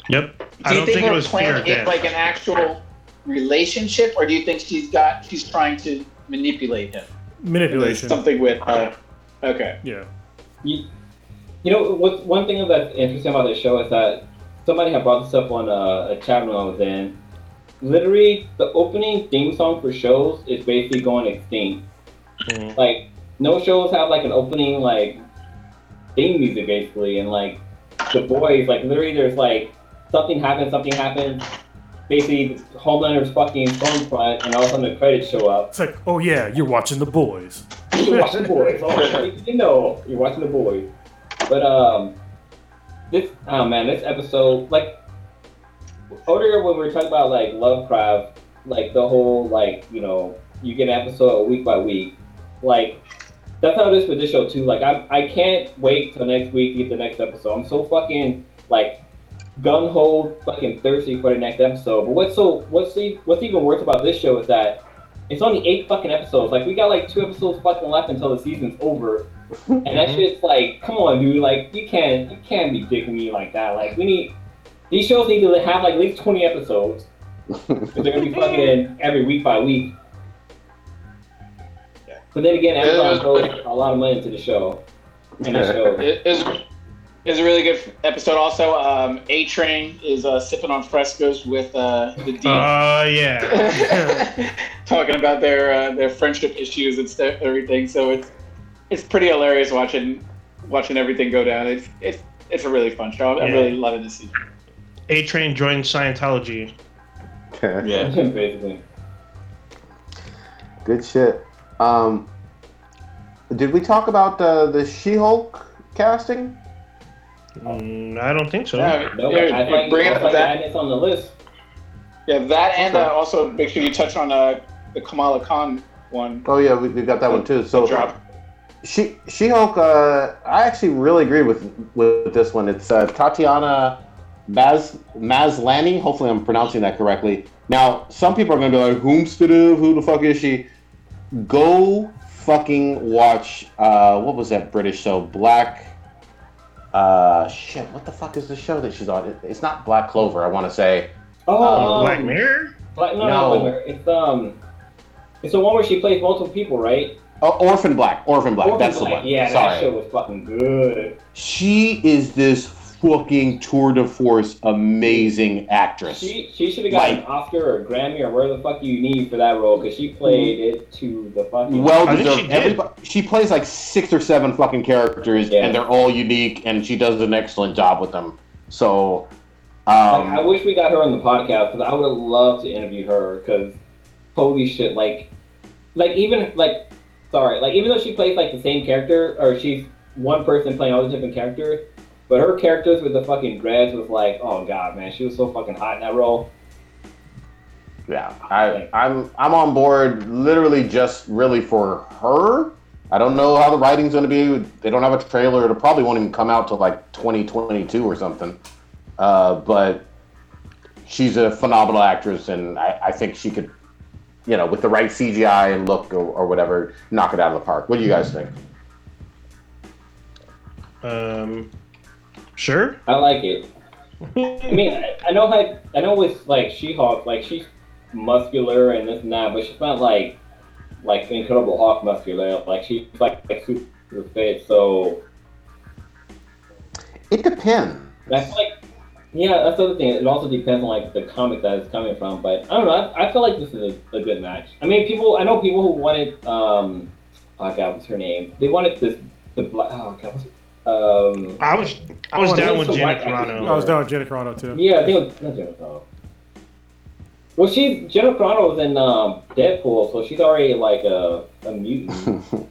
Yep. Do I you don't think, think it her was fear plan of is like an actual relationship, or do you think she's got she's trying to manipulate him? Manipulation. Something with. Uh, okay. Yeah. You, you know, what one thing that's interesting about this show is that somebody had brought this up on a, a chat room I was in. Literally, the opening theme song for shows is basically going extinct. Mhm. Like, no shows have like an opening like theme music basically, and like the boys, like literally, there's like something happens, something happens. Basically, Homelander's fucking phone front, and all of a sudden the credits show up. It's like, oh yeah, you're watching the boys. You're watching the boys. Oh, you know, you're watching the boys. But um, this oh man, this episode like earlier when we were talking about like Lovecraft, like the whole like you know you get an episode week by week, like that's how it is with this show too. Like I I can't wait till next week to get the next episode. I'm so fucking like gun ho fucking thirsty for the next episode. But what's so what's the, what's even worse about this show is that it's only eight fucking episodes. Like we got like two episodes fucking left until the season's over. And that mm-hmm. shit's like, come on, dude. Like you can't you can't be dicking me like that. Like we need these shows need to have like at least twenty episodes. 'Cause they're gonna be fucking every week by week. But then again, Amazon throws a lot of money into the show. And the show. It is It was a really good episode. Also, um, A Train is uh, sipping on frescoes with uh, the D. Oh yeah. talking about their uh, their friendship issues and stuff, everything. So it's it's pretty hilarious watching watching everything go down. It's it's it's a really fun show. I'm Yeah. really loving this season. A Train joined Scientology. Yeah. Basically. Good shit. Um, did we talk about uh, the She-Hulk casting? Mm, I don't think so. Yeah, No, yeah, I think bring up that. it's on the list. Yeah, that and uh, also make sure you touch on uh, the Kamala Khan one. Oh yeah, we, we got that one too. So drop. She She-Hulk. Uh, I actually really agree with with this one. It's uh, Tatiana Maz Maslany. Hopefully, I'm pronouncing that correctly. Now, some people are gonna be like, "Whomstead? Who the fuck is she?" Go fucking watch. Uh, what was that British show? Black. Uh, shit. What the fuck is the show that she's on? It- It's not Black Clover. I want to say. Oh, um, Black Mirror. Black, no, No. no, Black Mirror. It's um, it's the one where she plays multiple people, right? Oh, Orphan Black. Orphan Black. Orphan That's the one. Yeah, Sorry. that show was fucking good. She is this fucking tour de force amazing actress. She she should have gotten Like- an Oscar or a Grammy or whatever the fuck you need for that role because she played it to the fucking. well I think deserved. she did. She plays like six or seven fucking characters, Yeah. and they're all unique, and she does an excellent job with them. So, Like, I um, wish we got her on the podcast because I would have loved to interview her because holy shit, like, like even like, sorry, like even though she plays like the same character or she's one person playing all the different characters, but her characters with the fucking dreads was like, oh god, man, she was so fucking hot in that role. yeah, I, I'm I'm on board. Literally, just really for her. I don't know how the writing's going to be. They don't have a trailer. It probably won't even come out till like 2022 or something. Uh, but she's a phenomenal actress, and I, I think she could, you know, with the right CGI and look or, or whatever, knock it out of the park. What do you guys think? Um, sure. I like it. I mean, I, I know like I know with like She-Hulk, like she's muscular and this and that, but she's not like like the Incredible Hulk muscular. Like she's like, like super fit. So It depends. that's like, yeah, that's the other thing. It also depends on like the comic that it's coming from. But I don't know. I, I feel like this is a, a good match. I mean, people. I know people who wanted. Um, oh god, what's her name? They wanted this. The black. Oh god. What's, um. I was I was Oh, down with the Gina white? Carano. I was down with Jenna Carano too. Yeah, I think it was not Jenna Carano. Well, she Jenna Carano was in um, Deadpool, so she's already like a, a mutant.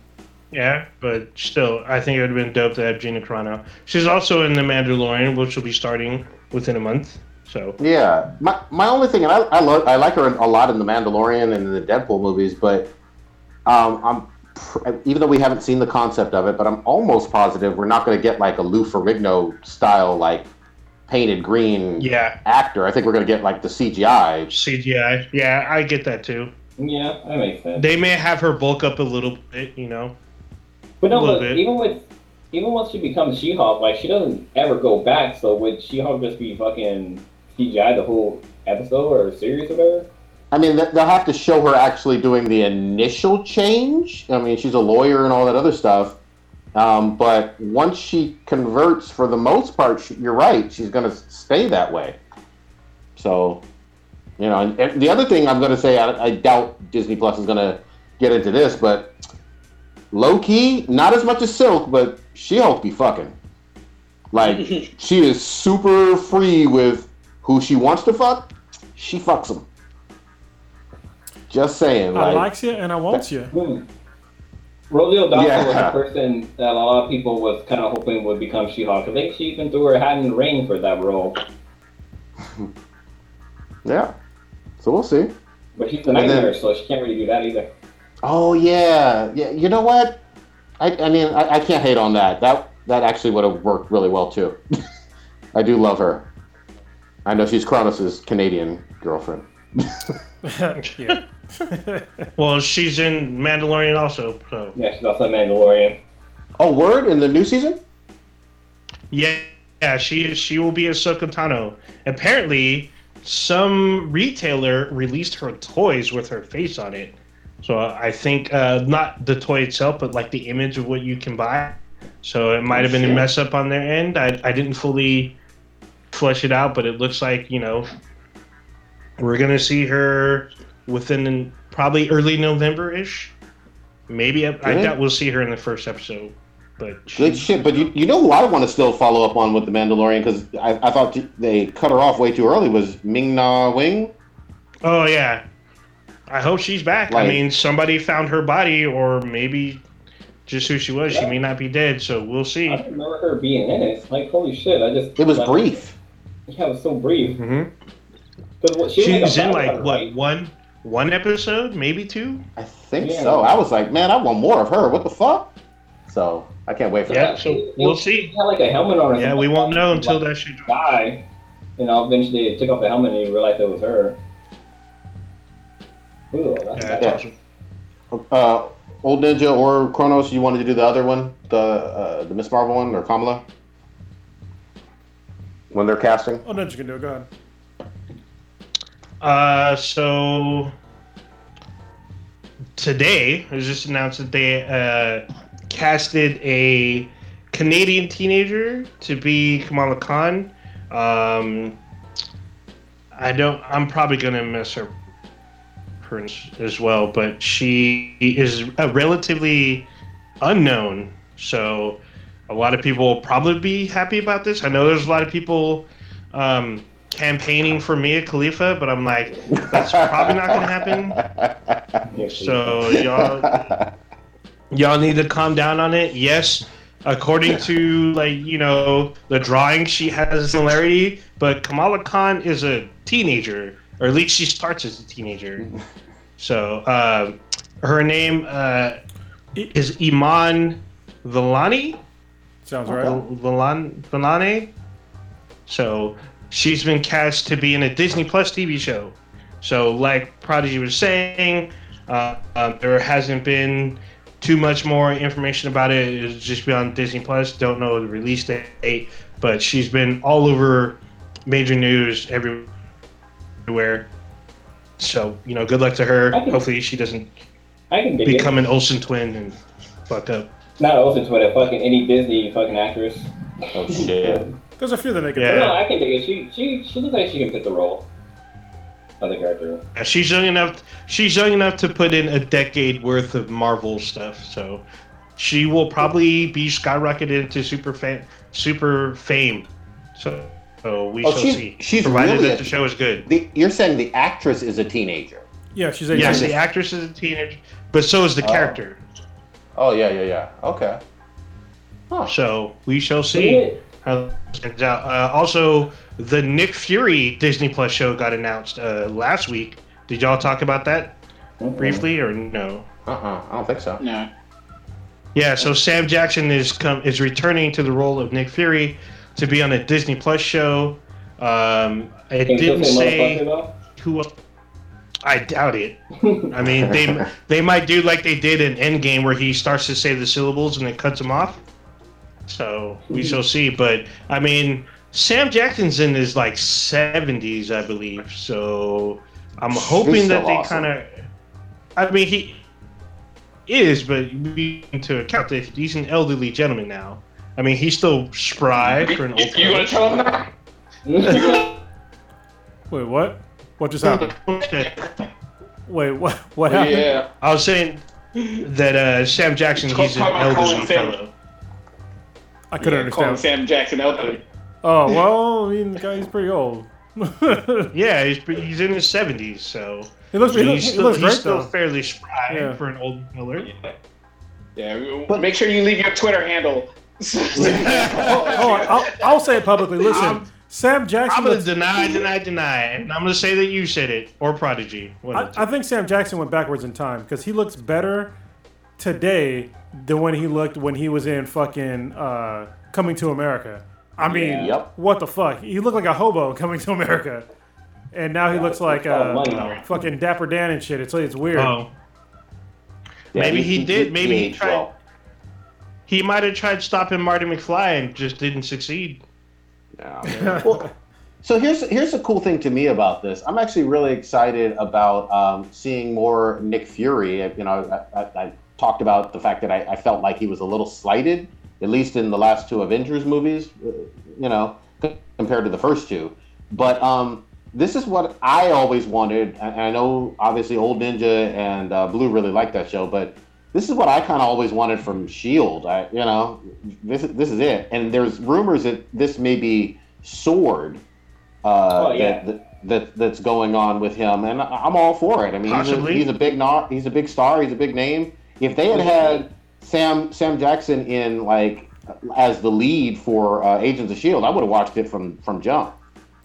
Yeah, but still, I think it would have been dope to have Gina Carano. She's also in The Mandalorian, which will be starting within a month. So Yeah, my, my only thing, and I I, lo- I like her a lot in the Mandalorian and in the Deadpool movies, but um, I'm pr- even though we haven't seen the concept of it, but I'm almost positive we're not going to get like a Lou Ferrigno style like painted green yeah, actor. I think we're going to get like the CGI. CGI. Yeah, I get that too. yeah, that makes sense. They may have her bulk up a little bit, you know. But no, a but bit. even with even once she becomes She-Hulk, like she doesn't ever go back. So would She-Hulk just be fucking CGI the whole episode or series or whatever? I mean, they'll have to show her actually doing the initial change. I mean, she's a lawyer and all that other stuff. Um, but once she converts, for the most part, she, you're right. She's going to stay that way. So, you know, and, and the other thing I'm going to say, I, I doubt Disney Plus is going to get into this, but low key, not as much as Silk, but She Hulk be fucking. Like, she is super free with who she wants to fuck. She fucks them. Just saying, I like, likes you and I wants you. Rosario Dawson was Yeah. the person that a lot of people was kind of hoping would become She-Hulk. I think she even threw her hat in the ring for that role. yeah. So we'll see. But she's a And then- so she can't really do that either. Oh yeah, yeah. You know what? I, I mean, I, I can't hate on that. That that actually would have worked really well too. I do love her. I know she's Kronos' Canadian girlfriend. yeah. Well, she's in Mandalorian also. So Yeah, she's also a Mandalorian. Oh, word in the new season? yeah, yeah, she she will be Ahsoka Tano. Apparently, some retailer released her toys with her face on it. So I think uh, not the toy itself, but like the image of what you can buy. So it might have been a mess up on their end. I, I didn't fully flesh it out, but it looks like, you know, we're going to see her within probably early November ish. Maybe I, I doubt we'll see her in the first episode. But Good shit. But you, you know who I want to still follow up on with the Mandalorian because I, I thought they cut her off way too early was Ming-Na Wen. Oh yeah, I hope she's back. I mean, somebody found her body, or maybe just who she was. She may not be dead, so we'll see. don't remember her being in it. Like, holy shit, I just. It was like, brief. Yeah, it was so brief. hmm 'Cause what- she, She was was in like what right? one one episode, maybe two. I think Yeah. so. I was like, man, I want more of her. What the fuck? So I can't wait for Yeah, that. so we'll see. She had like a helmet on. Or Yeah, we won't know until Like, that shit. drops. Die. You know, eventually they took off the helmet and you realized it was her. Ooh, that's Yeah, that's awesome. Uh, Old Ninja or Kronos, you wanted to do the other one, the uh, the Miss Marvel one or Kamala? When they're casting? Oh, Ninja can do it. Go ahead. Uh, so today it was just announced that they uh, casted a Canadian teenager to be Kamala Khan. Um, I don't. I'm probably gonna miss her her as well, but she is a relatively unknown. So a lot of people will probably be happy about this. I know there's a lot of people um, campaigning for Mia Khalifa, but I'm like, that's probably not gonna happen. So y'all, y'all need to calm down on it. Yes, according to like you know the drawing, she has similarity, but Kamala Khan is a teenager, or at least she starts as a teenager. So um, her name uh, is Iman Vellani. Sounds right. Vellani. Vellani. So she's been cast to be in a Disney Plus TV show. So, like Prodigy was saying, uh, um, there hasn't been too much more information about it. It's just been on Disney Plus. Don't know the release date, but she's been all over major news everywhere. So, you know, good luck to her. Can- Hopefully, she doesn't I can become it. an Olsen twin and fuck up. Not open to it. Fucking any Disney fucking actress. oh shit! There's a few that they can Yeah. No, I can dig it. She she she looks like she can fit the role of the character. Yeah, She's young enough. She's young enough to put in a decade worth of Marvel stuff. So she will probably be skyrocketed into super fan, super fame. So, so we Oh, shall she's- see. she's provided really that a- the show is good. The, you're saying the actress is a teenager? Yeah, she's 18. Yes, the actress is a teenager, but so is the Oh. character. Oh yeah, yeah, yeah. Okay. So we shall see how it turns out. Uh, also, the Nick Fury Disney Plus show got announced uh, last week. Did y'all talk about that briefly or no? Uh uh I don't think so. No. Yeah, so Sam Jackson is come is returning to the role of Nick Fury to be on a Disney Plus show. Um, it Can didn't say say motherfucker though? who. I doubt it. I mean, they they might do like they did in Endgame, where he starts to say the syllables and then cuts them off. So we shall see. But I mean, Sam Jackson's in his like seventies, I believe. So I'm hoping that still they awesome. kind of. I mean, he is, but we need to account that he's an elderly gentleman now. I mean, he's still spry for an You, old. you gonna tell him that? Wait, what? What just happened? Wait, what? What happened? yeah. I was saying that uh, Sam Jackson, he's an elderly Colin Sam. fellow. I couldn't Yeah, call him understand. Sam Jackson elderly. Oh well, I mean, the guy's pretty old. Yeah, he's he's in his seventies, so he looks, he he's looks, he still, looks he's still though. fairly spry Yeah. for an old Miller. Yeah. But- make sure you leave your Twitter handle. Oh, I'll, I'll say it publicly. Listen, I'm- Sam Jackson. I'm gonna looks- deny, deny, deny, and I'm gonna say that you said it or Prodigy. One of the I, I think Sam Jackson went backwards in time because he looks better today than when he looked when he was in fucking uh, Coming to America. I mean, Yep. what the fuck? He looked like a hobo coming to America, and now he looks like uh, money. fucking Dapper Dan and shit. It's it's weird. Oh, Yeah, Maybe he did, maybe he aged tried- well. he might have tried stopping Marty McFly and just didn't succeed. Yeah. well, so here's here's the cool thing to me about this. I'm actually really excited about um, seeing more Nick Fury. You know, I, I, I talked about the fact that I, I felt like he was a little slighted at least in the last two Avengers movies. uh, You know, compared to the first two. But um, this is what I always wanted. and I know obviously Old Ninja and uh, Blue really liked that show, but this is what I kind of always wanted from Shield. I, you know, this is this is it. And there's rumors that this may be Sword. Uh, Oh, yeah. that, that, that that's going on with him, and I- I'm all for it. I mean, he's a, he's a big not, he's a big star, he's a big name. If they had had Sam Sam Jackson in like as the lead for uh, Agents of Shield, I would have watched it from from jump.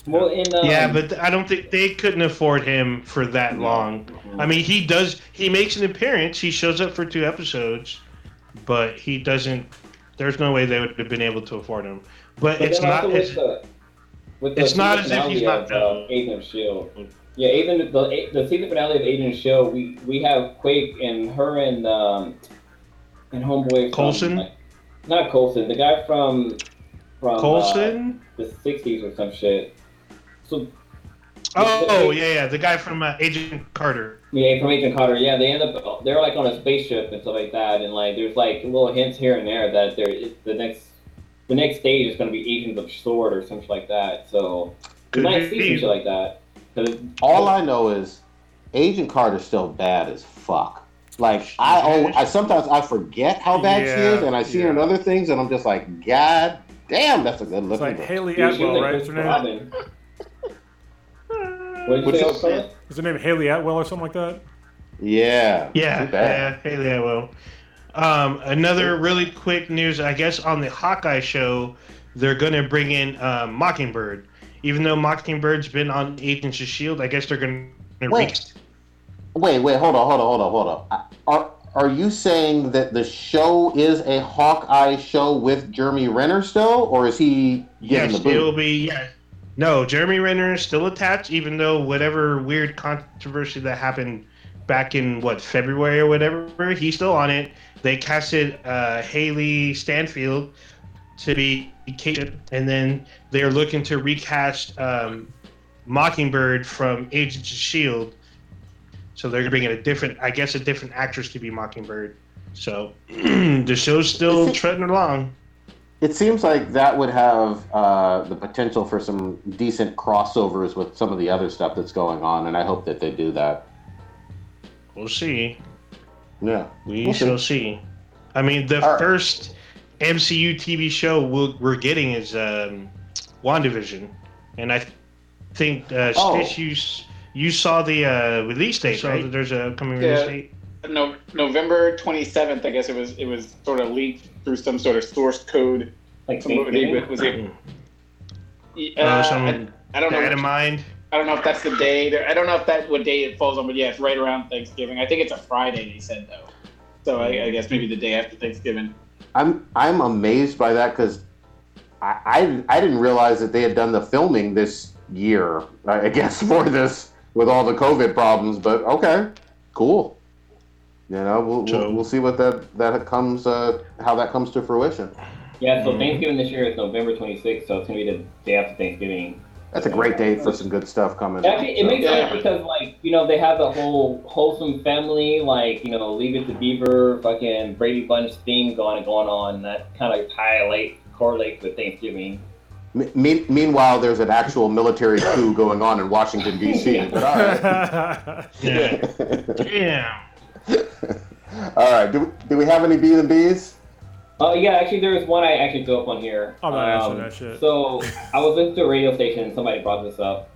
Well, in um, yeah, but I don't think they couldn't afford him for that long. I mean, he does. He makes an appearance. He shows up for two episodes, but he doesn't. There's no way they would have been able to afford him. But, But it's not. also It's, with the, with the it's not season as if he's not of, uh, Agent of Shield. Yeah, even the the season finale of Agent of Shield, we we have Quake and her and um and homeboy Coulson, like- not Coulson, the guy from from uh, Coulson. the '60s or some shit. So oh yeah, yeah, the guy from uh, Agent Carter. Yeah, from Agent Carter. Yeah, they end up they're like on a spaceship and stuff like that, and like there's like little hints here and there that there the next the next stage is going to be Agents of Sword or something like that. So we Could might see be. some shit like that. 'Cause- All I know is Agent Carter's still bad as fuck. Like I, oh, I sometimes I forget how bad she is, and I see her in other things, and I'm just like, God damn, that's a good It's looking. like girl. Haley Dude, she was Atwell, right? Is her name? Robin. What did you What's say? it- Is her name Hayley Atwell or something like that? Yeah, Yeah, yeah, Hayley Atwell. Um, another really quick news, I guess, on the Hawkeye show, they're gonna bring in um, Mockingbird. Even though Mockingbird's been on Agents of Shield, I guess they're gonna Wait. Wait, wait, hold on, hold on, hold on, hold on. Are are you saying that the show is a Hawkeye show with Jeremy Renner still, or is he getting Yes, the it'll be yeah. No, Jeremy Renner is still attached, even though whatever weird controversy that happened back in what February or whatever, he's still on it. They casted uh, Hailee Steinfeld to be Kate, and then they're looking to recast um, Mockingbird from Agents of Shield. So they're bringing a different, I guess, a different actress to be Mockingbird. So the show's still treading along. It seems like that would have uh, the potential for some decent crossovers with some of the other stuff that's going on, and I hope that they do that. We'll see. Yeah. We We'll shall see. I mean, the All first MCU TV show we'll, we're getting is um, WandaVision, and I think uh, Oh. Stitch, you you saw the uh, release date, right? the- There's a coming Yeah. release date. No, November 27th, I guess it was. It was sort of leaked through some sort of source code. Like Somebody Thanksgiving? was it? Uh, Uh, some I, I don't know. Dynamite. I don't know if that's the day. I don't know if that what day it falls on, but yeah, it's right around Thanksgiving. I think it's a Friday. They said though, so I, I guess maybe the day after Thanksgiving. I'm I'm amazed by that because I, I I didn't realize that they had done the filming this year. I guess for this with all the COVID problems, but okay, cool. You know, we'll So- we'll, we'll see what that that comes uh, how that comes to fruition. Yeah, so. Thanksgiving this year is November 26th, so it's gonna be the day after Thanksgiving. That's a great date for some good stuff coming. Actually, it makes Yeah. sense because, like, you know, they have the whole wholesome family, like, you know, Leave It to Beaver, fucking Brady Bunch theme going going on. That kind of highlight correlates with Thanksgiving. Me- me- meanwhile, there's an actual military coup going on in Washington D.C. But all right. Yeah. Damn. all right. Do, do we have any B's and B's? Oh yeah, actually, there was one I actually threw up on here. I'm not answering Um, that shit. So I was listening to a radio station and somebody brought this up.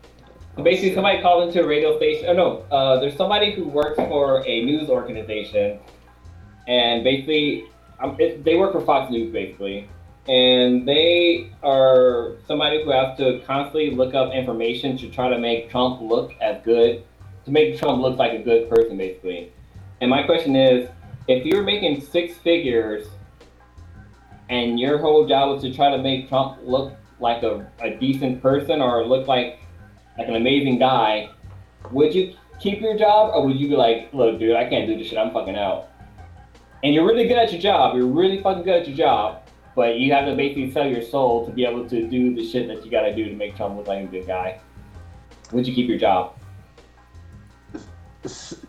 Basically, somebody called into a radio station. Oh no, uh, there's somebody who works for a news organization, and basically, um, it, they work for Fox News basically, and they are somebody who has to constantly look up information to try to make Trump look as good, to make Trump look like a good person basically. And my question is, if you're making six figures and your whole job was to try to make Trump look like a, a decent person or look like like an amazing guy, would you keep your job or would you be like, look, dude, I can't do this shit, I'm fucking out. And you're really good at your job, you're really fucking good at your job, but you have to basically sell your soul to be able to do the shit that you gotta do to make Trump look like a good guy. Would you keep your job?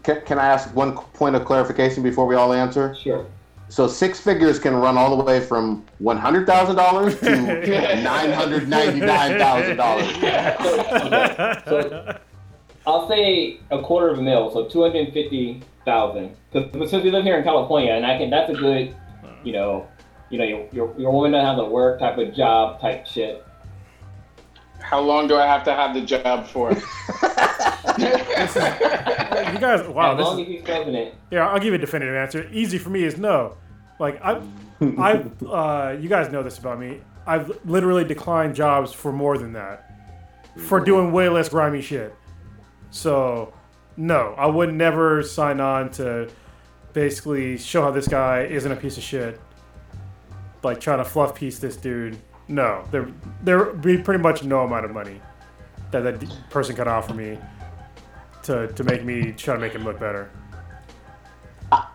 Can, can I ask one point of clarification before we all answer? Sure. So six figures can run all the way from one hundred thousand dollars to nine hundred ninety nine thousand dollars. So I'll say a quarter of a mil, so two hundred fifty thousand. Because since we live here in California, and I can, that's a good, you know, you know, your your, your woman doesn't have to work type of job type shit. How long do I have to have the job for? You guys, wow, as this long is, as he's president. yeah, I'll give you a definitive answer. Easy for me is no. Like I, I, uh, you guys know this about me. I've literally declined jobs for more than that, for doing way less grimy shit. So, no, I would never sign on to basically show how this guy isn't a piece of shit. Like trying to fluff piece this dude. No, there there would be pretty much no amount of money that that person could offer me to to make me try to make him look better.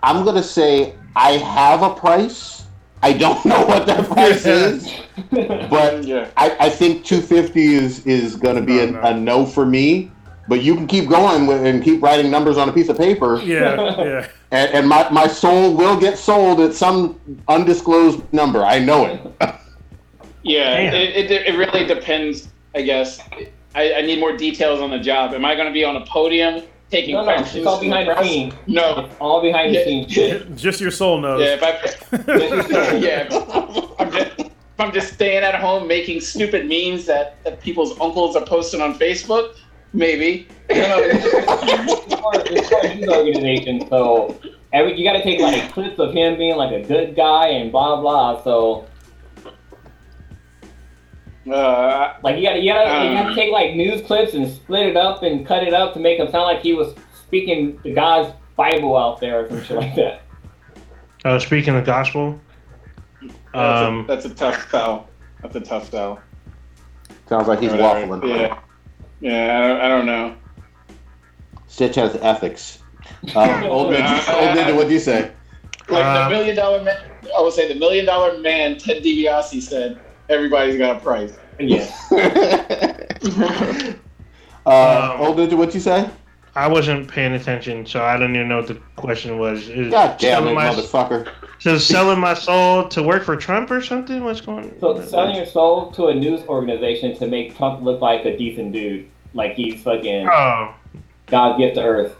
I'm gonna say I have a price. I don't know what that price is, but Yeah. I, I think 250 is is gonna be a, No, no. a no for me. But you can keep going with, and keep writing numbers on a piece of paper, Yeah, yeah. and, and my, my soul will get sold at some undisclosed number. I know it. Yeah, it, it, it really depends, I guess. I, I need more details on the job. Am I going to be on a podium taking No, no, questions? it's all from the behind the scenes. No. It's all behind the scenes. Just your soul knows. Yeah, if I, yeah, if I'm just, if I'm just staying at home making stupid memes that, that people's uncles are posting on Facebook, maybe. It's part of- it's part of his organization, so every you got to take like clips of him being like a good guy and blah blah. So Uh, like you got to you got to you got Um. to take like news clips and split it up and cut it up to make him sound like he was speaking the God's Bible out there or some shit like that. Oh, speaking the gospel, that's, um, a, that's a tough sell. That's a tough sell. Sounds like he's Whatever. waffling. Yeah. Yeah, I don't, I don't know. Stitch has ethics. Um, old ninja, old ninja, what do you say? Like Uh, the million dollar man, I would say the million dollar man, Ted DiBiase said, everybody's got a price. Yeah. uh, Um, old ninja, what you say? I wasn't paying attention, so I don't even know what the question was. Is God damn it, my, motherfucker! so selling my soul to work for Trump or something? What's going on? So selling your soul to a news organization to make Trump look like a decent dude, like he's fucking Oh, God's gift to Earth.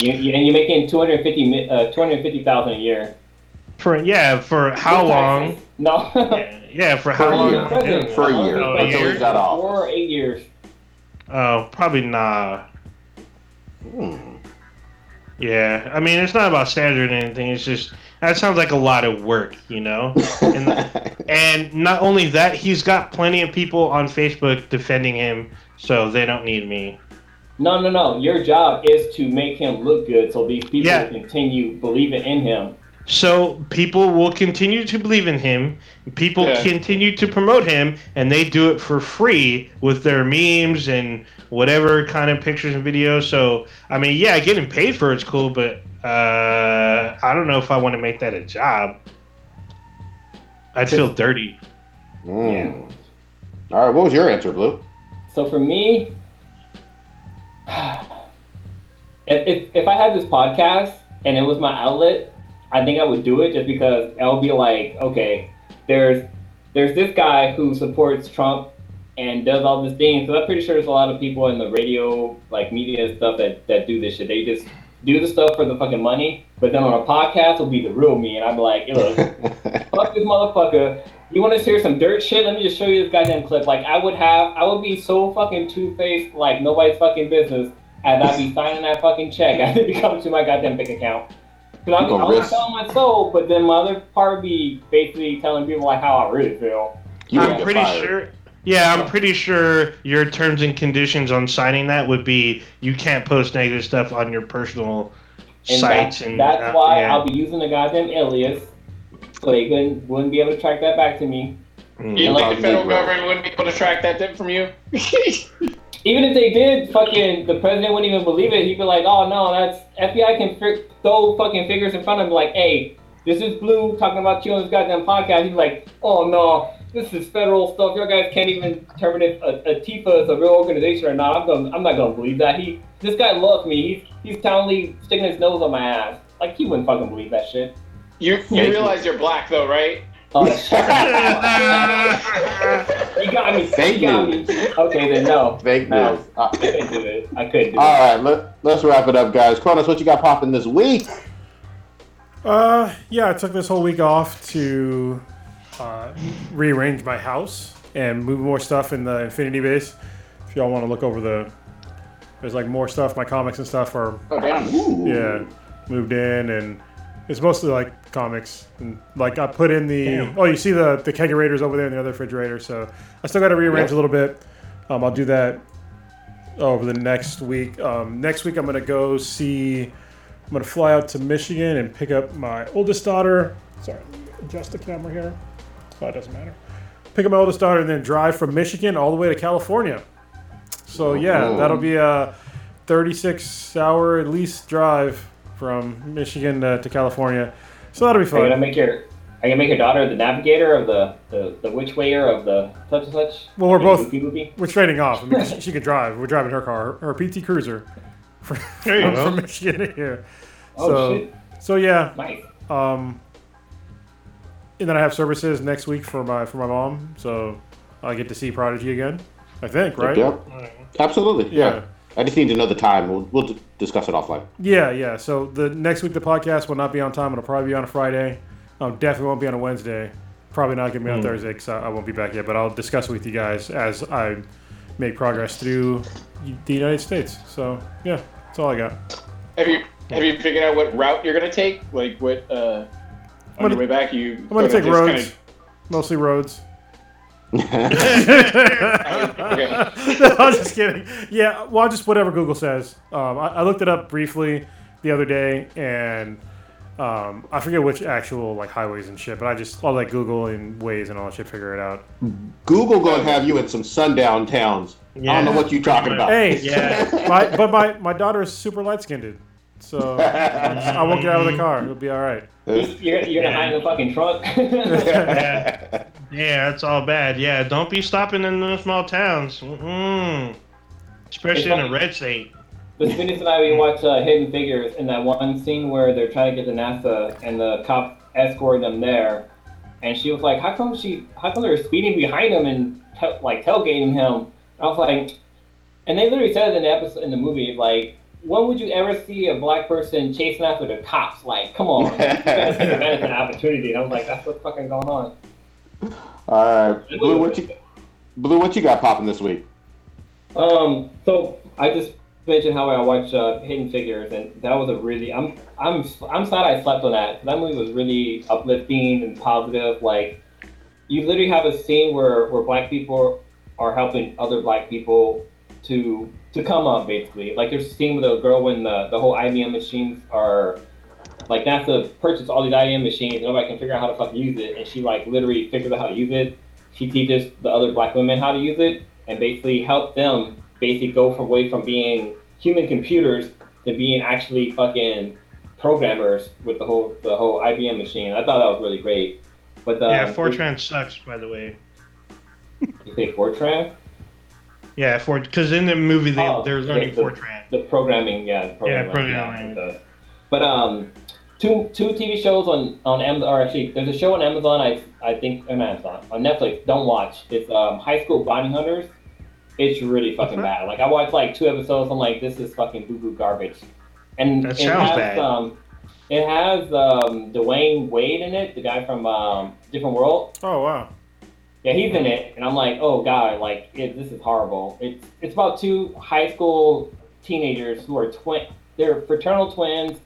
You, you, and you're making 250 uh, 250,000 a year. For yeah, for how long? No. Yeah, yeah, for how For a long? year. am I doing it? For a year. Oh, a year? he got off. Four or eight years. Oh, probably not. Hmm. Yeah, I mean, it's not about standard or anything. It's just that sounds like a lot of work, you know. And, and not only that, he's got plenty of people on Facebook defending him, so they don't need me. No, no, no. Your job is to make him look good so these people Yeah. continue believing in him. So people will continue to believe in him. People Yeah. continue to promote him, and they do it for free with their memes and whatever kind of pictures and videos. So I mean, yeah, getting paid for it's cool, but uh, I don't know if I want to make that a job. I'd feel dirty. Mm. All right, what was your answer, Blue? So for me, if, if, if I had this podcast and it was my outlet, I think I would do it just because I'll be like, okay, there's there's this guy who supports Trump and does all this thing. So I'm pretty sure there's a lot of people in the radio, like media and stuff that, that do this shit. They just do the stuff for the fucking money, but then on a podcast will be the real me, and I'm like, look, fuck this motherfucker. You want to hear some dirt shit? Let me just show you this goddamn clip. Like I would have, I would be so fucking two faced, like nobody's fucking business, as I'd be signing that fucking check as it comes to my goddamn bank account. Because I'm, You gonna I'm not selling my soul, but then my other part would be basically telling people like how I really feel. You I'm pretty fired. sure. Yeah, I'm pretty sure your terms and conditions on signing that would be you can't post negative stuff on your personal And sites. that's, and that's uh, why yeah. I'll be using the goddamn alias, so they couldn't, wouldn't be able to track that back to me. Mm. You think the federal government wouldn't be able to track that tip from you? Even if they did, fucking the president wouldn't even believe it. He'd be like, "Oh no, that's FBI can fi- throw fucking figures in front of him, like, hey, this is Blue talking about you on this goddamn podcast." He's like, "Oh no, this is federal stuff. Your guys can't even determine if uh, uh, a, Antifa is a real organization or not. I'm gonna, I'm not gonna believe that. He, this guy loves me. He's, he's totally sticking his nose on my ass. Like he wouldn't fucking believe that shit. You you realize you're black though, right? Oh, you got me. Fake you got news. me. Okay, then no. Fake No. news. I couldn't do it. I couldn't do all it. right, let, let's wrap it up, guys. Kronos, what you got popping this week? Uh, yeah, I took this whole week off to uh, rearrange my house and move more stuff in the Infinity base. If y'all want to look over the, there's like more stuff. My comics and stuff are Oh damn. Ooh. yeah moved in, and it's mostly like comics. And like I put in the oh, you see the the kegerators over there in the other refrigerator. So I still got to rearrange a little bit. Um, I'll do that over the next week. Um, next week I'm gonna go see. I'm gonna fly out to Michigan and pick up my oldest daughter. Sorry, let me adjust the camera here. Oh, it doesn't matter. Pick up my oldest daughter and then drive from Michigan all the way to California. So yeah, Oh. that'll be a 36 hour at least drive from Michigan to, to California. So that'll be Are you gonna fun. make your Are you gonna make your daughter the navigator of the the, the which wayer of the such and such? Well, we're both- We're trading off. I mean, she, she can drive. We're driving her car, her, her PT Cruiser, from, There you from Michigan to here. Oh so, shit! so yeah, Nice. Um, and then I have services next week for my for my mom, so I get to see Prodigy again. I think, right? Yep. Absolutely. Yeah. Yeah. I just need to know the time. We'll, we'll discuss it offline. Yeah, yeah. So the next week the podcast will not be on time. It'll probably be on a Friday. Um, definitely won't be on a Wednesday. Probably not gonna be on Thursday because I, I won't be back yet. But I'll discuss it with you guys as I make progress through the United States. So yeah, that's all I got. Have you have you figured out what route you're gonna take? Like what uh on gonna- your way back you I'm gonna take roads, kinda- mostly roads. Okay. no, I'm just kidding. Yeah, well, just whatever Google says. Um, I, I looked it up briefly the other day, and um, I forget which actual like highways and shit. But I just I'll let Google and Waze and all that shit figure it out. Google gonna have you in some sundown towns. I don't know what you're talking about. Hey, Yeah. my, but my my daughter is super light skinned, so I won't get out of the car. It'll be all right. You're, you're gonna hide in the fucking trunk. Yeah. Yeah, that's all bad. Yeah, don't be stopping in the small towns. Mm-mm. Especially in a red state. The Phoenix and I we watched uh, Hidden Figures in that one scene where they're trying to get to NASA and the cops escorted them there, and she was like, "How come she? How come they're speeding behind him and te- like tailgating him?" I was like, and they literally said it in the episode in the movie, like, when would you ever see a black person chasing after the cops? Like, come on, you gotta take advantage of an opportunity. And I was like, that's what's fucking going on. All right, Blue, what you Blue, what you got popping this week? Um, so I just mentioned how I watched uh, Hidden Figures, and that was a really I'm I'm I'm sad I slept on that. That movie was really uplifting and positive. Like you literally have a scene where where black people are helping other black people to to come up basically. Like there's a scene with a girl when the the whole IBM machines are like NASA purchased all these IBM machines, nobody can figure out how to fucking use it, and she like literally figures out how to use it. She teaches the other black women how to use it, and basically help them basically go from away from being human computers to being actually fucking programmers with the whole the whole IBM machine. I thought that was really great. But um, yeah, Fortran sucks, by the way. You say Fortran? Yeah, for because in the movie they, Oh, they're learning the- the- Fortran. The programming, yeah, the programming, programming. it does. But um, two two TV shows on on Amazon, or actually, there's a show on Amazon. I I think on Amazon on Netflix. Don't watch. It's um High School Bounty Hunters. It's really fucking bad. Like I watched like two episodes. I'm like, this is fucking boo boo garbage. And That it sounds has, bad. Um, it has um Dwayne Wayne in it, the guy from um Different World. Oh wow. Yeah, he's in it, and I'm like, oh god, like it, this is horrible. It's it's about two high school teenagers who are twin. They're fraternal twins,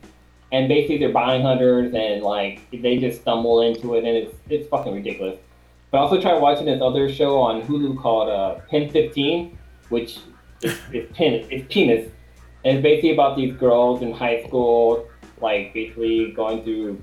and basically they're bounty hunters, and like they just stumble into it, and it's it's fucking ridiculous. But I also tried watching this other show on Hulu called uh, Pin 15, which is, is pin it's penis, and it's basically about these girls in high school, like basically going through.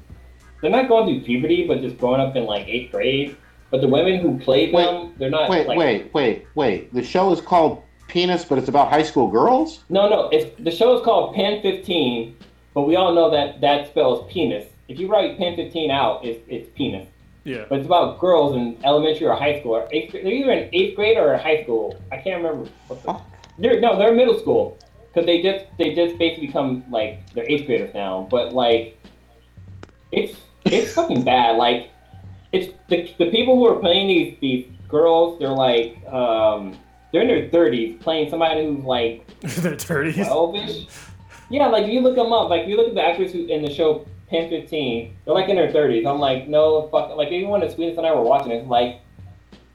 They're not going through puberty, but just growing up in like eighth grade. But the women who played Wait, them, they're not Wait, like wait, wait, wait. The show is called Penis, but it's about high school girls. no, no. It's the show is called Pen 15, but we all know that that spells penis. If you write Pen 15 out, it's it's penis. Yeah. But it's about girls in elementary or high school. Or eighth, they're either in eighth grade or high school. I can't remember. What the, they're, no, they're middle school because they just they just basically become like they're eighth graders now. But like, it's it's fucking bad. Like, it's the, the people who are playing these these girls. They're like, um, they're in their thirties playing somebody who's like Their 30s. twelve-ish. Yeah, like you look them up, like you look at the actors who in the show Pen 15, they're like in their 30s. I'm like, no, fuck. Like even when the Sweetest and I were watching it, like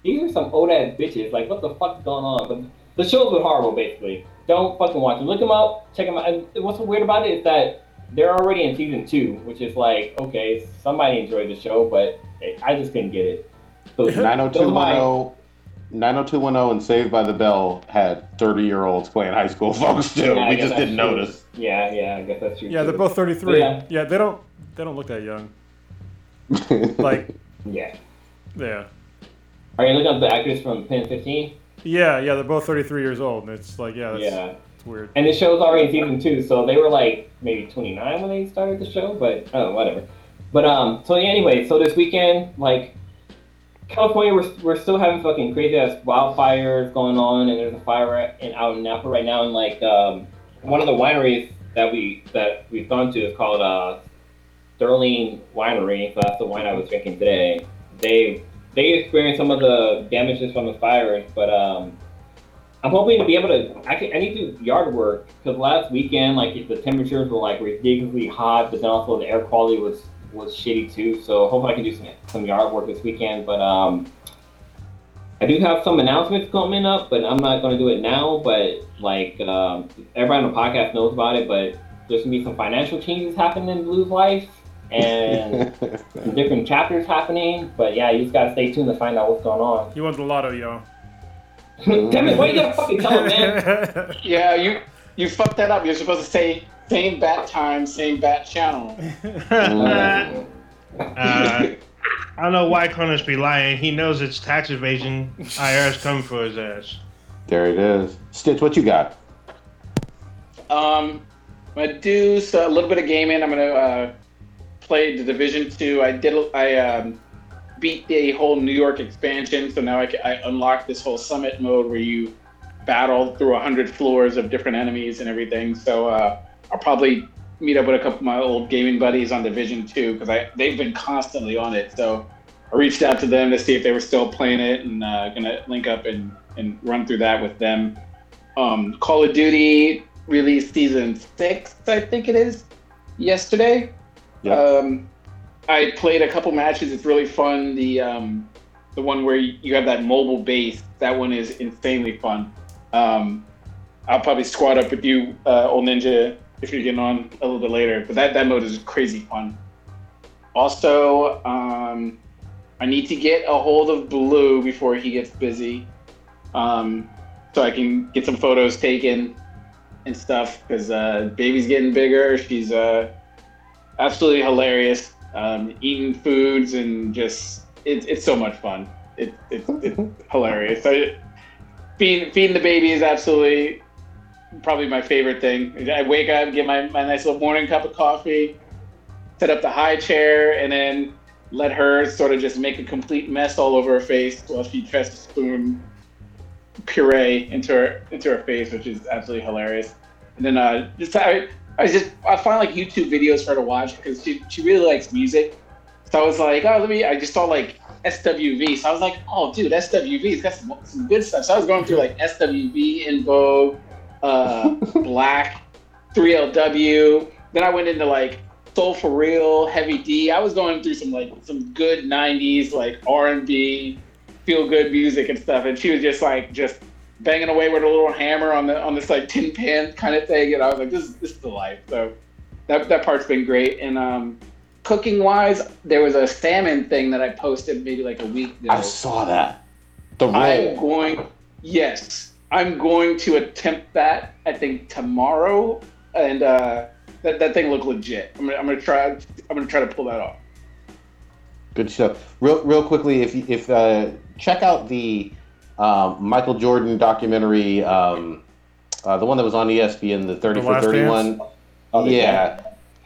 these are some old ass bitches. Like what the fuck's going on? But the shows were horrible, basically. Don't fucking watch them. Look them up, check them out. And what's so weird about it is that they're already in season two, which is like, okay, somebody enjoyed the show, but I just couldn't get it. So, oh those 90210 90210 and Saved by the Bell had 30 year olds playing high school folks too. Yeah, we just didn't true. notice. Yeah, yeah, I guess that's true. Yeah, too. they're both 33. Yeah. Yeah, they don't they don't look that young. Like, Yeah. yeah. Are you looking up the actors from Pen 15? Yeah, yeah, they're both 33 years old. And it's like, yeah, that's Yeah. it's weird. And the show's already in season two, so they were like maybe 29 when they started the show, but oh, whatever. But um, so yeah, anyway, so this weekend, like California, we're, we're still having fucking crazy ass wildfires going on, and there's a fire in out in Napa right now, and like um, one of the wineries that we that we've gone to is called uh, Sterling Winery. So that's the wine I was drinking today. They they experienced some of the damages from the fires, but um, I'm hoping to be able to. I can. I need to do yard work because last weekend, like the temperatures were like ridiculously hot, but then also the air quality was was shitty too. So hopefully I can do some some yard work this weekend. But um, I do have some announcements coming up, but I'm not going to do it now. But like um, everybody on the podcast knows about it, but there's gonna be some financial changes happening in Blue's life. And some different chapters happening, but yeah, you just gotta stay tuned to find out what's going on. You won the lotto, yo. Damn it, why you gotta fucking tell him, man? Yeah, you you fucked that up. You're supposed to say same bat time, same bat channel. uh, I don't know why Kronos be lying. He knows it's tax evasion. IRS coming for his ass. There it is. Stitch, what you got? Um, I'm gonna do so, a little bit of gaming. I'm gonna uh, play the Division Two. I did. I um, beat the whole New York expansion, so now I, ca- I unlocked this whole summit mode where you battle through hundred floors of different enemies and everything. So uh, I'll probably meet up with a couple of my old gaming buddies on Division Two because I they've been constantly on it. So I reached out to them to see if they were still playing it and uh, gonna link up and and run through that with them. Um, Call of Duty released season six, I think it is, yesterday. Yeah. Um, I played a couple matches. It's really fun. The um, the one where you have that mobile base, that one is insanely fun. Um, I'll probably squad up with you, uh, old ninja, if you're getting on a little bit later. But that that mode is crazy fun. Also, um, I need to get a hold of Blue before he gets busy, um, so I can get some photos taken and stuff. Because uh, baby's getting bigger. She's uh, absolutely hilarious. Um, eating foods and just it's it's so much fun. It, it, it's hilarious. I, feeding feeding the baby is absolutely probably my favorite thing. I wake up, get my, my nice little morning cup of coffee, set up the high chair, and then let her sort of just make a complete mess all over her face while she tries to spoon puree into her into her face, which is absolutely hilarious. And then uh, just I, I just I find like YouTube videos for her to watch because she she really likes music. So I was like, oh, let me. I just saw like SWV, so I was like, oh, dude, SWV's got some, some good stuff. So I was going through like SWV, En Vogue, uh, Black, 3LW. Then I went into like Soul for Real, Heavy D. I was going through some like some good '90s like R&B, feel good music and stuff, and she was just like just banging away with a little hammer on the on this like tin pan kind of thing, and I was like, this is this is the life. So that that part's been great. And um, cooking wise, there was a salmon thing that I posted maybe like a week ago. I saw that. The I'm going. Yes, I'm going to attempt that. I think tomorrow, and uh, that that thing looked legit. I'm gonna, I'm gonna try. I'm gonna try to pull that off. Good stuff. Real, real quickly, if you- if uh, check out the um, Michael Jordan documentary, um, uh, the one that was on ESPN, the 30 the for 31. Oh, the Yeah,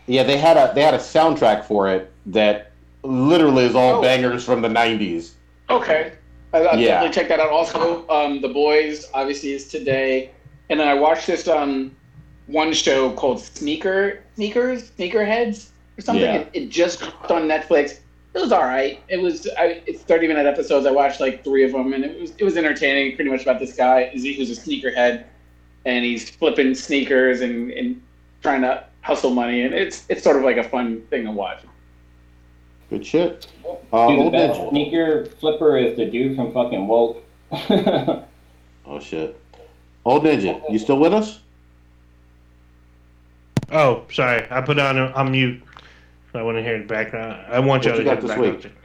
yeah. They had a they had a soundtrack for it that literally is all Oh. bangers from the '90s. Okay. I, I'll Yeah. definitely check that out. Also, um, The Boys obviously is today, and then I watched this um one show called Sneaker Sneakers Sneakerheads. or something. Yeah. It, it just dropped on Netflix. It was all right. It was I, it's 30 minute episodes. I watched like three of them, and it was it was entertaining. Pretty much about this guy. Who's a sneakerhead, and he's flipping sneakers and, and trying to hustle money, and it's it's sort of like a fun thing to watch. Good shit. Uh, Dude, the old best ninja. sneaker flipper is the dude from fucking Woke. Oh shit. Old ninja, you still with us? Oh, sorry. I put on on mute. I want to hear the background. I want y'all to got hear the this background.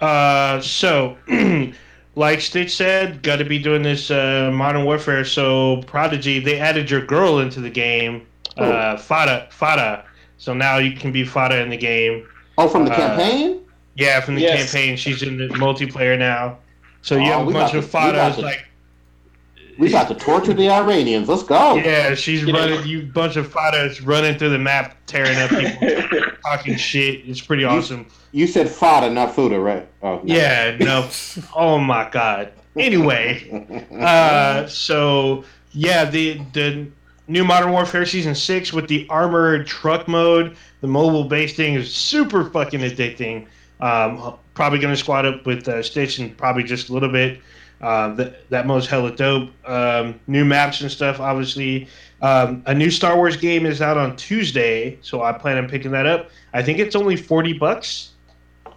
Uh, so, like Stitch said, got to be doing this uh, Modern Warfare. So, Prodigy, they added your girl into the game, uh, Farah. Farah. So now you can be Farah in the game. Oh, from the Uh, campaign? Yeah, from the Yes. campaign. She's in the multiplayer now. So you Oh, have a we bunch about of to- we about Farahs to- like We about to torture the Iranians. Let's go. yeah, she's You know- running you bunch of Farahs running through the map, tearing up people, talking shit. It's pretty awesome. You said fodder, not fooder, right? Oh, no. Yeah, no. oh my god. Anyway, uh, so yeah, the the new Modern Warfare season six with the armored truck mode, the mobile base thing is super fucking addicting. Um, probably gonna squad up with uh, Stitch and probably just a little bit. Uh, that that mode's hella dope. Um, new maps and stuff, obviously. Um, a new Star Wars game is out on Tuesday, so I plan on picking that up. I think it's only forty bucks.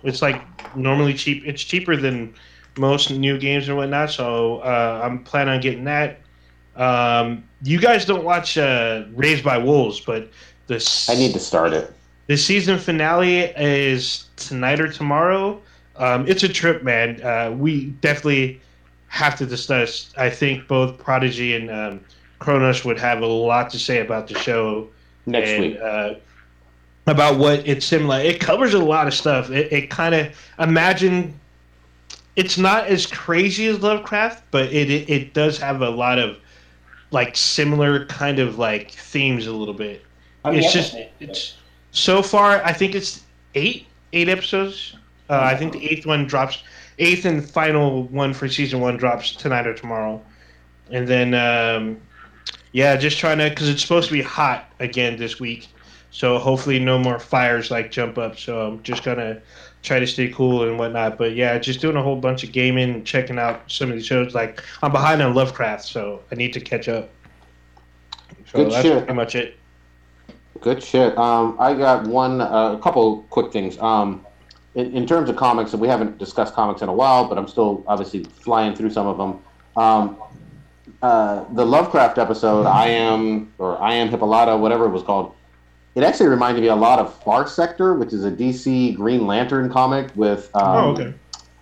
It's like normally cheap. It's cheaper than most new games and whatnot. So uh, I'm planning on getting that. Um, you guys don't watch uh, Raised by Wolves, but the I need to start it. the season finale is tonight or tomorrow. Um, it's a trip, man. Uh, we definitely have to discuss. I think both Prodigy and um, Kronos would have a lot to say about the show Next and, week. Uh, about what it's similar. It covers a lot of stuff. It, it kind of imagine. It's not as crazy as Lovecraft, but it, it it does have a lot of like similar kind of like themes a little bit. I mean, it's just yeah. it's so far. I think it's eight eight episodes. Uh, I think the eighth one drops. Eighth and final one for season one drops tonight or tomorrow, and then um, yeah, just trying to because it's supposed to be hot again this week. So hopefully no more fires like jump up. So I'm just gonna try to stay cool and whatnot. But yeah, just doing a whole bunch of gaming, and checking out some of these shows. Like I'm behind on Lovecraft, so I need to catch up. So Good that's shit. pretty much it. Good shit. Um, I got one, uh, a couple quick things. Um, in, in terms of comics, and we haven't discussed comics in a while, but I'm still obviously flying through some of them. Um, uh, the Lovecraft episode, I am, or I am Hippolyta, whatever it was called, it actually reminded me a lot of Far Sector, which is a DC Green Lantern comic with um, oh, okay.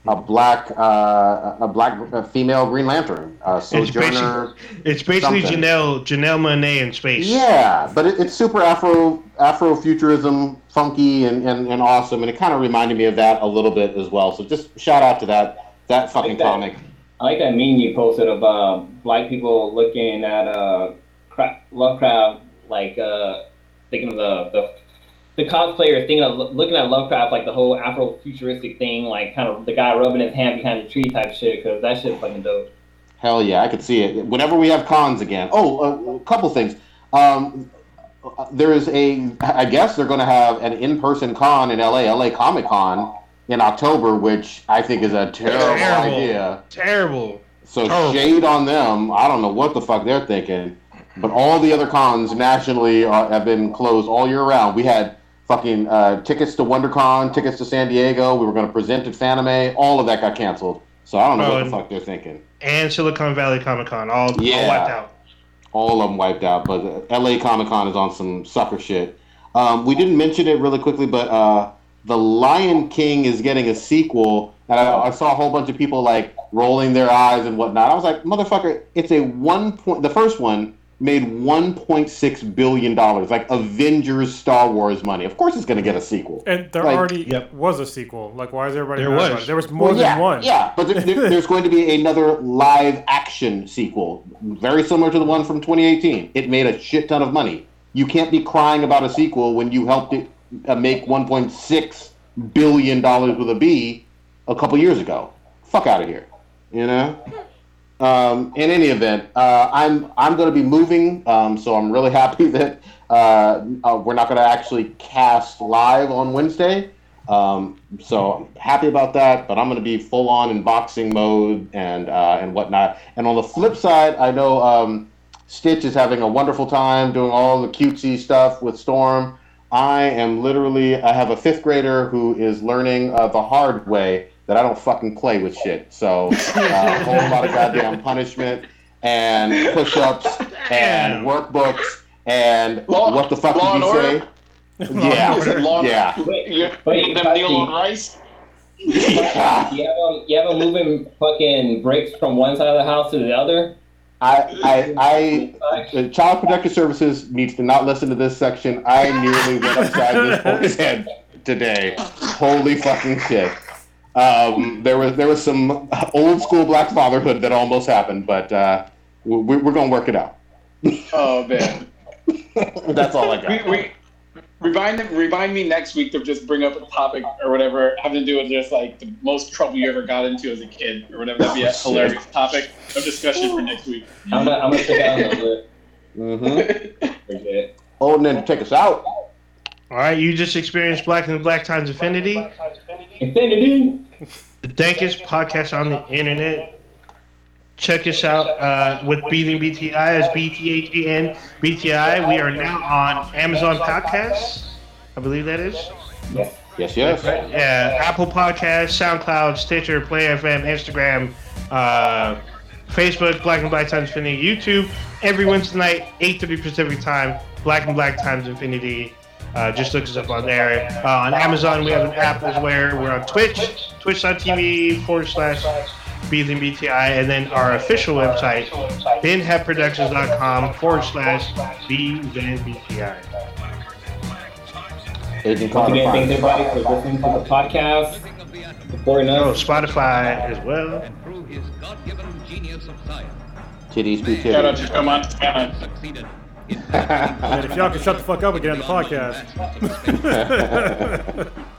A black, uh, a black uh, female Green Lantern, uh, It's Sojourner. It's basically. Janelle Janelle Monáe in space. Yeah, but it, it's super Afro Afrofuturism, funky and, and, and awesome, and it kind of reminded me of that a little bit as well. So just shout out to that that fucking Like that. comic. I like that meme you posted of uh, black people looking at uh, cra- Lovecraft, like uh, thinking of the, the the cosplayers thinking of looking at Lovecraft like the whole Afro-futuristic thing, like kind of the guy rubbing his hand behind the tree type shit, because that shit fucking dope. Hell yeah, I could see it. Whenever we have cons again. Oh, a, a couple things. Um, uh, there is a. I guess they're going to have an in-person con in LA, LA Comic Con, in October, which I think is a terrible, Terrible. idea. Terrible. So Terrible. shade on them. I don't know what the fuck they're thinking. But all the other cons nationally are, have been closed all year round. We had fucking uh, tickets to WonderCon, tickets to San Diego. We were going to present at Fanime. All of that got canceled. So I don't know Oh, what the fuck they're thinking. And Silicon Valley Comic Con, all, all Yeah. wiped out. All of them wiped out. But uh, LA Comic Con is on some sucker shit. Um, we didn't mention it really quickly, but uh, The Lion King is getting a sequel. And I, I saw a whole bunch of people like rolling their eyes and whatnot. I was like, motherfucker, it's a one point. The first one made 1.6 billion dollars, like Avengers Star Wars money. Of course, it's going to get a sequel. And there Like- already Yep. was a sequel. Like, why is everybody There was. about it? There was more Well, yeah, than one. Yeah, but there, there- there's going to be another live action sequel, very similar to the one from 2018. It made a shit ton of money. You can't be crying about a sequel when you helped it uh, make 1.6 billion dollars with a B a couple years ago. Fuck out of here, you know. Um, in any event, uh, I'm I'm going to be moving, um, so I'm really happy that uh, uh, we're not going to actually cast live on Wednesday. Um, so I'm happy about that, but I'm going to be full on in boxing mode and uh, and whatnot. And on the flip side, I know um, Stitch is having a wonderful time doing all the cutesy stuff with Storm. I am literally I have a fifth grader who is learning uh, the hard way that I don't fucking play with shit. So uh, a whole lot of goddamn punishment and push-ups and workbooks and Law- what the fuck did you and say? Yeah, Law- yeah. You're Wait, making them kneel on rice. yeah. You ever, you ever moving fucking bricks from one side of the house to the other? I, I, I, Child Protective Services needs to not listen to this section. I nearly went upside this boy's head today. Holy fucking shit. Um, there was there was some old school black fatherhood that almost happened, but uh, we, we're gonna work it out. Oh man. That's all I got. We, we, remind remind me next week to just bring up a topic or whatever having to do with just like the most trouble you ever got into as a kid or whatever. That'd be a Oh, hilarious topic of discussion for next week. I'm gonna, I'm gonna take out another. Mm-hmm. Forget. Oh, and then to take us out. All right, you just experienced Black and Black Times Infinity, Infinity. the dankest podcast on the internet. Check us out uh, with Beating BTI as BTHAN BTI. We are now on Amazon Podcasts. I believe that is. Yes. Yes, yes. Yeah, Apple Podcasts, SoundCloud, Stitcher, Player FM, Instagram, uh, Facebook, Black and Black Times Infinity, YouTube. Every Wednesday night, 8:30 Pacific Time, Black and Black Times Infinity. Uh, just look us up on there. Uh, on Amazon, we have an app as well. We're on Twitch, twitch.tv forward slash Beating BTI, and then our official website, binheadproductions.com forward slash BTI. Agent Once Carter again, thanks everybody for listening to the podcast. Supporting Oh, us. Spotify as well. And through his God-given genius of science, Titties be Shout out titties. to come on. And if y'all can shut the fuck up again on the podcast.